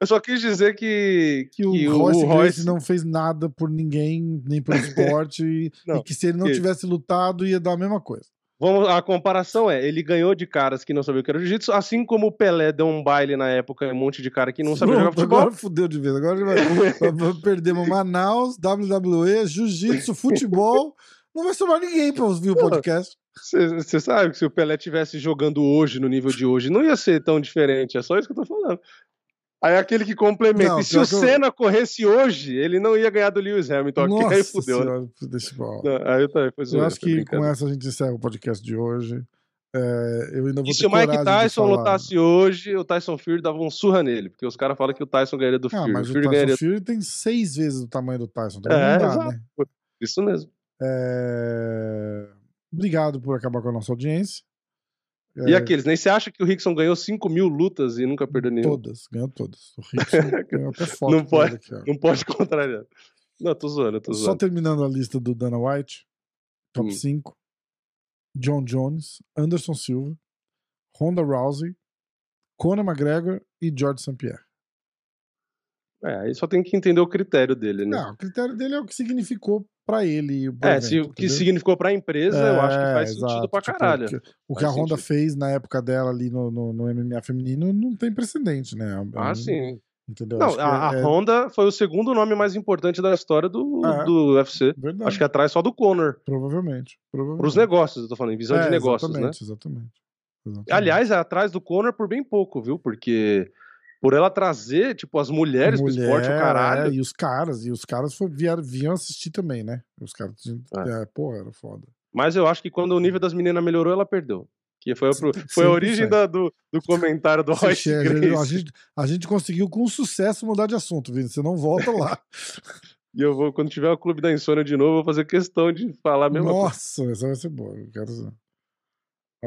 eu só quis dizer que. Que, que o, Royce, o Royce não fez nada por ninguém, nem pelo esporte. e, e, que se ele não que... tivesse lutado, ia dar a mesma coisa. Vamos, a comparação é, ele ganhou de caras que não sabiam o que era jiu-jitsu, assim como o Pelé deu um baile na época, um monte de cara que não sabia jogar futebol. Agora fudeu de vez, agora vai, perdemos Manaus, WWE, jiu-jitsu, futebol, não vai somar ninguém pra ouvir o podcast. Você sabe que se o Pelé tivesse jogando hoje, no nível de hoje, não ia ser tão diferente, é só isso que eu tô falando. Aí é aquele que complementa. Não, e se o Senna eu... corresse hoje, ele não ia ganhar do Lewis Hamilton. Nossa aí fudeu. Né? Senhora, né? deixa eu... Não, aí tá, eu acho que com essa a gente encerra o podcast de hoje. É, eu ainda vou e se o Mike Tyson lutasse hoje, o Tyson Fury dava um surra nele, porque os caras falam que o Tyson ganharia do ah, Fury. Mas o, Fury Tyson ganharia... Fury tem seis vezes o tamanho do Tyson. Então é, dá, né? Isso mesmo. É... Obrigado por acabar com a nossa audiência. E é. aqueles, nem né? você acha que o Rickson ganhou 5 mil lutas e nunca perdeu nenhuma? Todas, ganhou todas. O Rickson ganhou até foto. Não pode, aqui, não pode contrariar. Não, tô zoando, tô zoando. Só terminando a lista do Dana White, top hum. 5. John Jones, Anderson Silva, Ronda Rousey, Conor McGregor e George St. Pierre. É, aí só tem que entender o critério dele, né? Não, o critério dele é o que significou para ele. é, evento, se, o que significou para a empresa, é, eu acho que faz exato, sentido pra tipo, caralho. Tipo, o que, a Honda sentido. fez na época dela ali no, no, no, MMA feminino não tem precedente, né? Ah, sim. Entendeu? Não, a, é, a, Honda foi o segundo nome mais importante da história do, é, do UFC. Verdade. Acho que atrás só do Conor. Provavelmente. Para os negócios, eu tô falando, em visão de é, negócios, exatamente, né? Exatamente, exatamente. Aliás, é atrás do Conor por bem pouco, viu? Porque por ela trazer, tipo, as mulheres Mulher, pro esporte, o caralho. É, e os caras, e os caras foi, vieram, vinham assistir também, né? Os caras, é. é, porra, era foda. Mas eu acho que quando o nível das meninas melhorou, ela perdeu. Que foi, pro, foi a origem da, do, do comentário do Roy a, gente, a gente conseguiu com sucesso mudar de assunto, Vini. Você não volta lá. e eu vou, quando tiver o Clube da Insônia de novo, eu vou fazer questão de falar a mesma Nossa, coisa. essa vai ser boa. Eu quero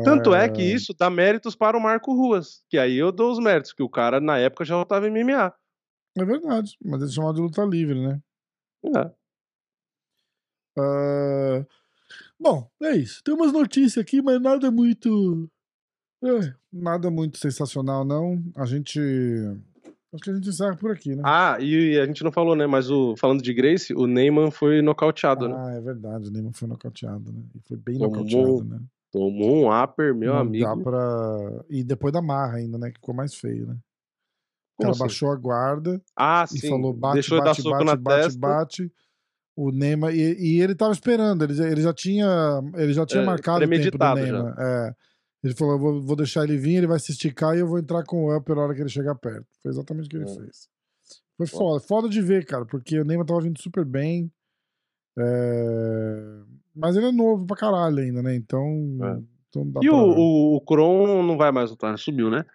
tanto é... é que isso dá méritos para o Marco Ruas, que aí eu dou os méritos, que o cara na época já lutava em MMA. É verdade, mas ele chamado de luta livre, né? É. Uh... Bom, é isso. Tem umas notícias aqui, mas nada muito. É, nada muito sensacional, não. A gente. Acho que a gente encerra por aqui, né? Ah, e a gente não falou, né? Mas o, falando de Grace, o Neyman foi nocauteado, ah, né? Ah, é verdade. O Neyman foi nocauteado, né? E foi bem Tomou... nocauteado, né? Tomou um upper, meu não amigo. Dá pra... E depois da marra ainda, né? Que ficou mais feio, né? O cara assim? baixou a guarda ah, e sim. falou bate, Deixou bate, bate, bate, testa. bate. O Neymar, e, e, ele tava esperando, ele, ele já tinha, ele já tinha é, marcado o tempo do Neymar. É. Ele falou: vou, vou deixar ele vir, ele vai se esticar e eu vou entrar com o upper na hora que ele chegar perto. Foi exatamente o que ele é. fez. Foi foda, foda de ver, cara, porque o Neymar tava vindo super bem. É... Mas ele é novo pra caralho ainda, né? Então. É. então e pra... o, o, Kron não vai mais lutar, subiu, né?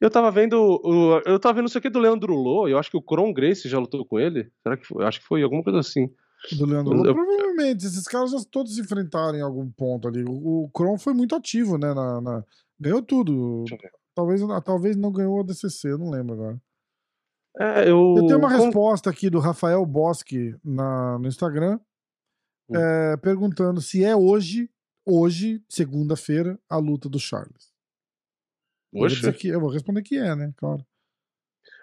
Eu tava vendo. O, eu tava vendo isso aqui do Leandro Lô, eu acho que o Kron Grace já lutou com ele. Será que foi? Acho que foi alguma coisa assim. Do Leandro Lô, eu... provavelmente. Esses caras já todos se enfrentaram em algum ponto ali. O, o Kron foi muito ativo, né? Na, na... Ganhou tudo. Talvez, talvez não ganhou a DCC, eu não lembro agora. É, eu... eu tenho uma resposta aqui do Rafael Bosque na, no Instagram. Hum. É, perguntando se é hoje, hoje, segunda-feira, a luta do Charles. Hoje? Eu, que, eu vou responder que é, né? Claro.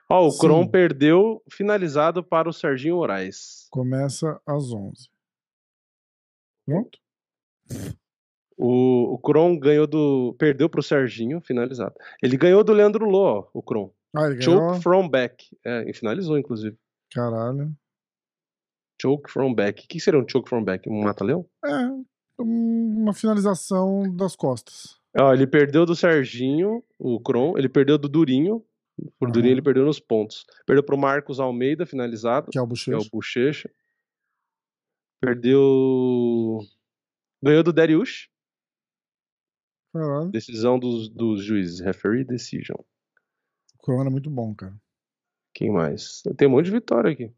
Ó, o Sim. Kron perdeu finalizado para o Serginho Moraes. Começa às 11. Pronto? O, o Kron ganhou do. Perdeu para o Serginho, finalizado. Ele ganhou do Leandro Lô, ó, o Kron. Ah, ele ganhou? Choke from back. É, e finalizou, inclusive. Caralho. Choke from back. O que seria um choke from back? Um mata-leão? É, uma finalização das costas. Ó, ele perdeu do Serginho, o Kron, ele perdeu do Durinho. Por uhum. Durinho ele perdeu nos pontos. Perdeu pro Marcos Almeida, finalizado. Que é o Bochecha. Que é o Bochecha. Perdeu. Ganhou do Darius. Caralho. Decisão dos, dos juízes. Referee decision. O Kron era muito bom, cara. Quem mais? Tem um monte de vitória aqui.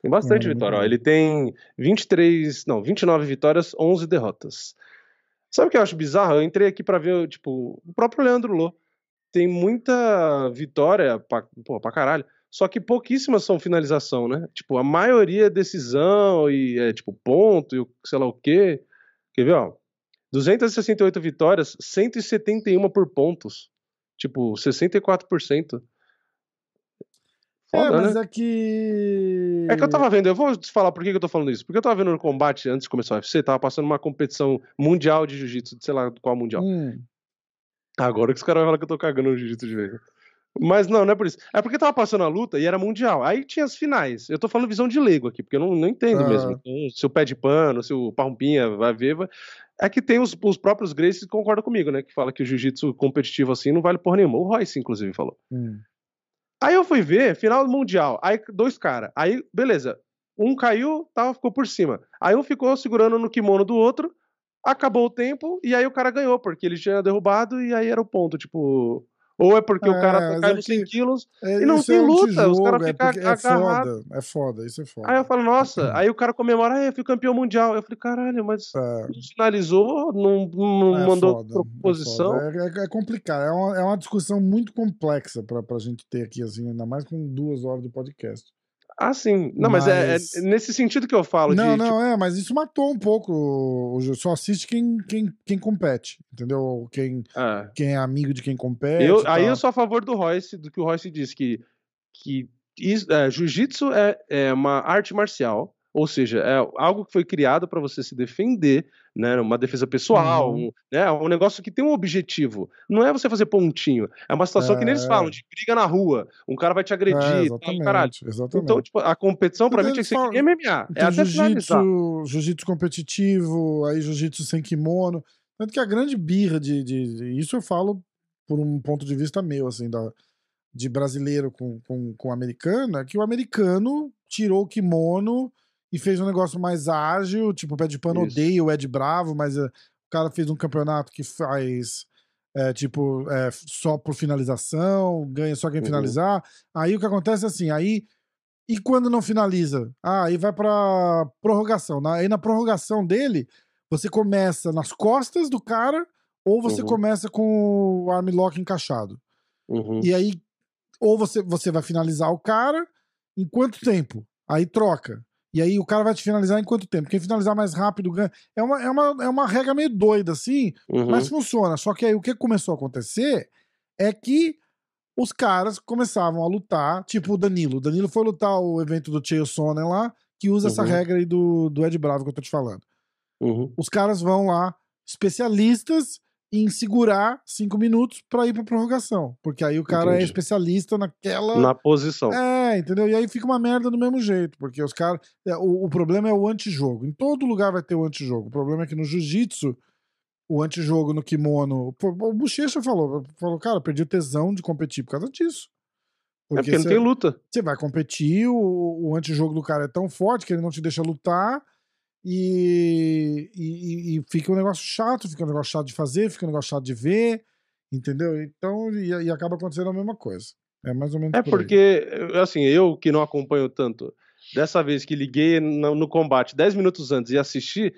Tem bastante é, vitória. Ó, ele tem 23, não, 29 vitórias, 11 derrotas. Sabe o que eu acho bizarro? Eu entrei aqui para ver, tipo, o próprio Leandro Lô. Tem muita vitória pra, pô, pra caralho. Só que pouquíssimas são finalização, né? Tipo, a maioria é decisão e é tipo ponto e sei lá o quê. Quer ver, ó? 268 vitórias, 171 por pontos. Tipo, 64%. Foda, é, mas né? é que. É que eu tava vendo, eu vou te falar por que, eu tô falando isso. Porque eu tava vendo no combate antes de começar o UFC, tava passando uma competição mundial de jiu-jitsu, sei lá qual mundial. Hum. Agora que os caras vão falar que eu tô cagando no jiu-jitsu de vez. Mas não, não é por isso. É porque tava passando a luta e era mundial. Aí tinha as finais. Eu tô falando visão de leigo aqui, porque eu não, não entendo ah. mesmo. Então, se o pé de pano, se o Parrumpinha vai ver. Vai... É que tem os, os próprios Grace que concordam comigo, né? Que fala que o jiu-jitsu competitivo assim não vale porra nenhuma. O Royce, inclusive, falou. Hum. Aí eu fui ver, final mundial. Aí dois caras. Aí, beleza. Um caiu, tal, ficou por cima. Aí um ficou segurando no kimono do outro. Acabou o tempo e aí o cara ganhou, porque ele tinha derrubado e aí era o ponto, tipo. Ou é porque é, o cara cai nos 100 quilos é, e não tem é luta, os caras ficam é, é foda, é foda, isso é foda. Aí eu falo, nossa, aí o cara comemora, ah, eu fui campeão mundial. Eu falei, caralho, mas é. não finalizou, não, não é mandou foda, proposição. É, complicado, é uma, é uma discussão muito complexa pra, pra gente ter aqui, assim, ainda mais com duas horas de podcast. Ah, sim. Não, mas, é, mas... É, é, nesse sentido que eu falo. Não, de, não, tipo... é, mas isso matou um pouco. Só assiste quem, quem, quem compete, entendeu? Quem é. quem é amigo de quem compete. Eu, aí eu sou a favor do Royce, do que o Royce disse, que, que é, jiu-jitsu é, é uma arte marcial ou seja, é algo que foi criado para você se defender, né? Uma defesa pessoal, uhum. um, né? um negócio que tem um objetivo. Não é você fazer pontinho. É uma situação é... que nem eles falam, de briga na rua. Um cara vai te agredir. É, exatamente, caralho. exatamente. Então, tipo, a competição para mim tinha que ser falam... MMA. É até finalizar. Jiu-jitsu competitivo, aí jiu-jitsu sem kimono. Tanto que a grande birra de, de, de, Isso eu falo por um ponto de vista meu, assim, da, de brasileiro com, com, com americano, é que o americano tirou o kimono e fez um negócio mais ágil, tipo, o Pé de Pano Isso. odeia o Ed Bravo, mas uh, o cara fez um campeonato que faz, é, tipo, é, só por finalização, ganha só quem uhum. finalizar. Aí o que acontece é assim, aí. E quando não finaliza? Ah, aí vai pra prorrogação. Na, aí na prorrogação dele, você começa nas costas do cara ou você uhum. começa com o armlock encaixado. Uhum. E aí, ou você, você vai finalizar o cara em quanto tempo? Aí troca. E aí o cara vai te finalizar em quanto tempo? Quem finalizar mais rápido ganha. É uma, é uma, é uma regra meio doida, assim, uhum. mas funciona. Só que aí o que começou a acontecer é que os caras começavam a lutar, tipo o Danilo. O Danilo foi lutar o evento do Chael Sonnen lá, que usa uhum. essa regra aí do, do Ed Bravo que eu tô te falando. Uhum. Os caras vão lá, especialistas em segurar cinco minutos para ir pra prorrogação. Porque aí o cara é Entendi. é especialista naquela. Na posição. É, entendeu? E aí fica uma merda do mesmo jeito. Porque os caras. É, o, o, problema é o antijogo. Em todo lugar vai ter o antijogo. O problema é que no jiu-jitsu, o antijogo no kimono. O Bochecha falou, falou, cara, perdi o tesão de competir por causa disso. Porque é porque não tem luta. Você vai competir, o, o antijogo do cara é tão forte que ele não te deixa lutar e, e, e, fica um negócio chato, fica um negócio chato de fazer, fica um negócio chato de ver, entendeu? Então, e, e acaba acontecendo a mesma coisa. É mais ou menos É por porque, assim, eu que não acompanho tanto, dessa vez que liguei no, no combate 10 minutos antes e assisti,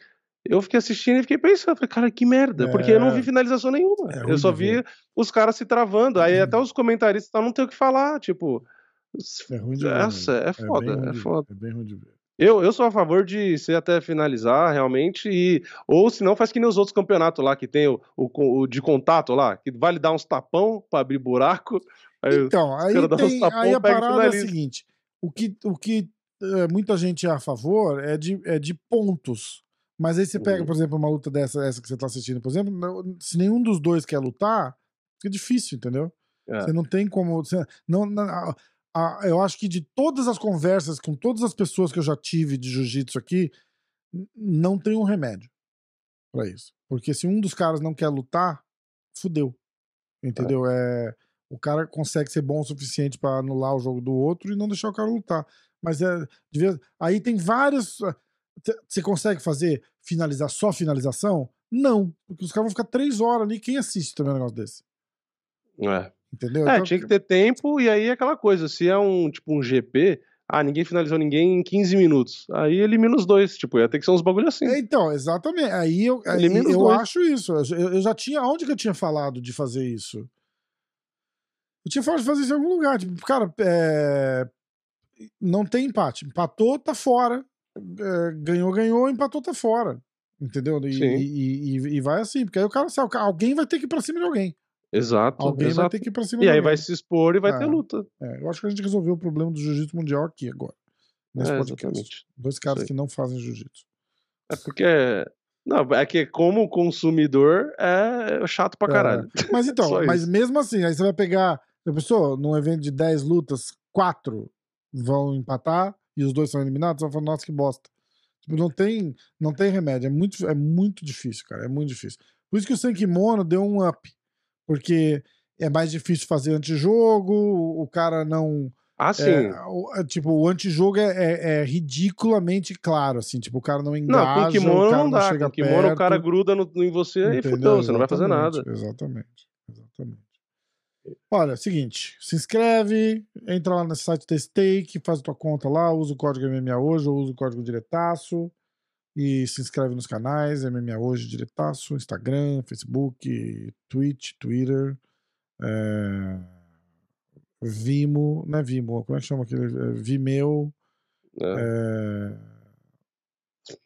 eu fiquei assistindo e fiquei pensando, falei, cara, que merda, é... porque eu não vi finalização nenhuma. É eu só vi os caras se travando. Aí até os comentaristas não tem o que falar, tipo. É ruim de ver. Essa é, é foda, é, é foda. É bem ruim de ver. Eu, eu sou a favor de ser até finalizar, realmente, e ou se não, faz que nem os outros campeonatos lá, que tem o, o, o de contato lá, que vale dar uns tapão para abrir buraco. Aí então, aí, tem, tapão, aí a parada é a seguinte: o que, o que é, muita gente é a favor é de, é de pontos. Mas aí você pega, uhum. por exemplo, uma luta dessa essa que você tá assistindo, por exemplo, se nenhum dos dois quer lutar, fica difícil, entendeu? É. Você não tem como. Você, não, não, a, eu acho que de todas as conversas com todas as pessoas que eu já tive de jiu-jitsu aqui, não tem um remédio para isso. Porque se um dos caras não quer lutar, fudeu. Entendeu? É. é o cara consegue ser bom o suficiente para anular o jogo do outro e não deixar o cara lutar. Mas é. Devia, aí tem vários. Ah, você consegue fazer finalizar só finalização? Não. Porque os caras vão ficar três horas ali. Quem assiste também um negócio desse? É. Entendeu? É, então, tinha que ter tempo, e aí é aquela coisa, se é um tipo um GP, ah, ninguém finalizou ninguém em 15 minutos. Aí elimina os dois, tipo, ia ter que ser uns bagulho assim. É, então, exatamente. Aí eu, aí eu acho isso. Eu, eu, já tinha. Onde que eu tinha falado de fazer isso? Eu tinha falado de fazer isso em algum lugar. Tipo, cara, é... não tem empate. Empatou, tá fora. É, ganhou, ganhou, empatou, tá fora. Entendeu? E, e, e, e, vai assim, porque aí o cara, alguém vai ter que ir pra cima de alguém. Exato. Alguém exato. vai ter que ir pra cima E aí vai se expor e vai É. ter luta. É, eu acho que a gente resolveu o problema do jiu-jitsu mundial aqui agora. Nesse É, podcast. exatamente. Dois caras aí. que não fazem jiu-jitsu. É porque. Não, é que como consumidor é chato pra É. caralho. Mas então, mas mesmo assim, aí você vai pegar. A pessoa, num evento de 10 lutas, quatro vão empatar e os dois são eliminados, você vai falar, nossa, que bosta. Tipo, não tem, não tem remédio. É muito, é muito difícil, cara. É muito difícil. Por isso que o Senkimono deu um up. Porque é mais difícil fazer antijogo, o o cara não. Ah, sim. É, o- é, tipo, o antijogo é, é- é ridiculamente claro, assim. Tipo, o cara não não, engaja, com kimono o cara não dá. chega Com kimono o cara perto. gruda no- em você e Entendeu? fudeu, você não vai fazer nada. Exatamente, exatamente. Olha, seguinte, se inscreve, entra lá no site da Stake, faz a tua conta lá, usa o código MMA hoje ou usa o código diretaço e se inscreve nos canais MMA hoje diretaço, Instagram, Facebook, Twitch, Twitter, é, Vimo, não é Vimo, como é que chama aquele? É, Vimeo, É, é,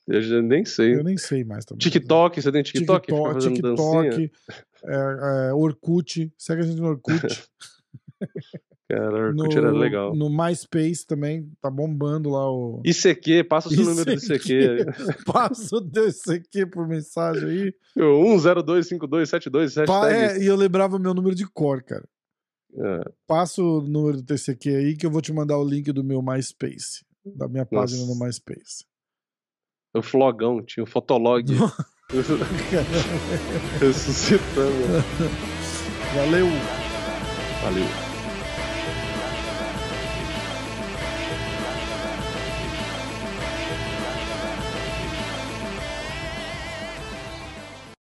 eu já nem sei. eu nem sei mais também. TikTok, você tem TikTok? TikTok? TikTok é, é, Orkut, segue a gente no Orkut. Cara, no, era legal. no MySpace também, tá bombando lá o. ICQ, passa o seu número de ICQ. ICQ. Passa o teu ICQ por mensagem aí. 1025272 Pa- é, e eu lembrava meu número de cor, cara. É. Passa o número do TCQ aí que eu vou te mandar o link do meu MySpace. Da minha página Nossa. no MySpace. O Flogão, tinha o Fotolog. Ressuscitando. Valeu! Valeu.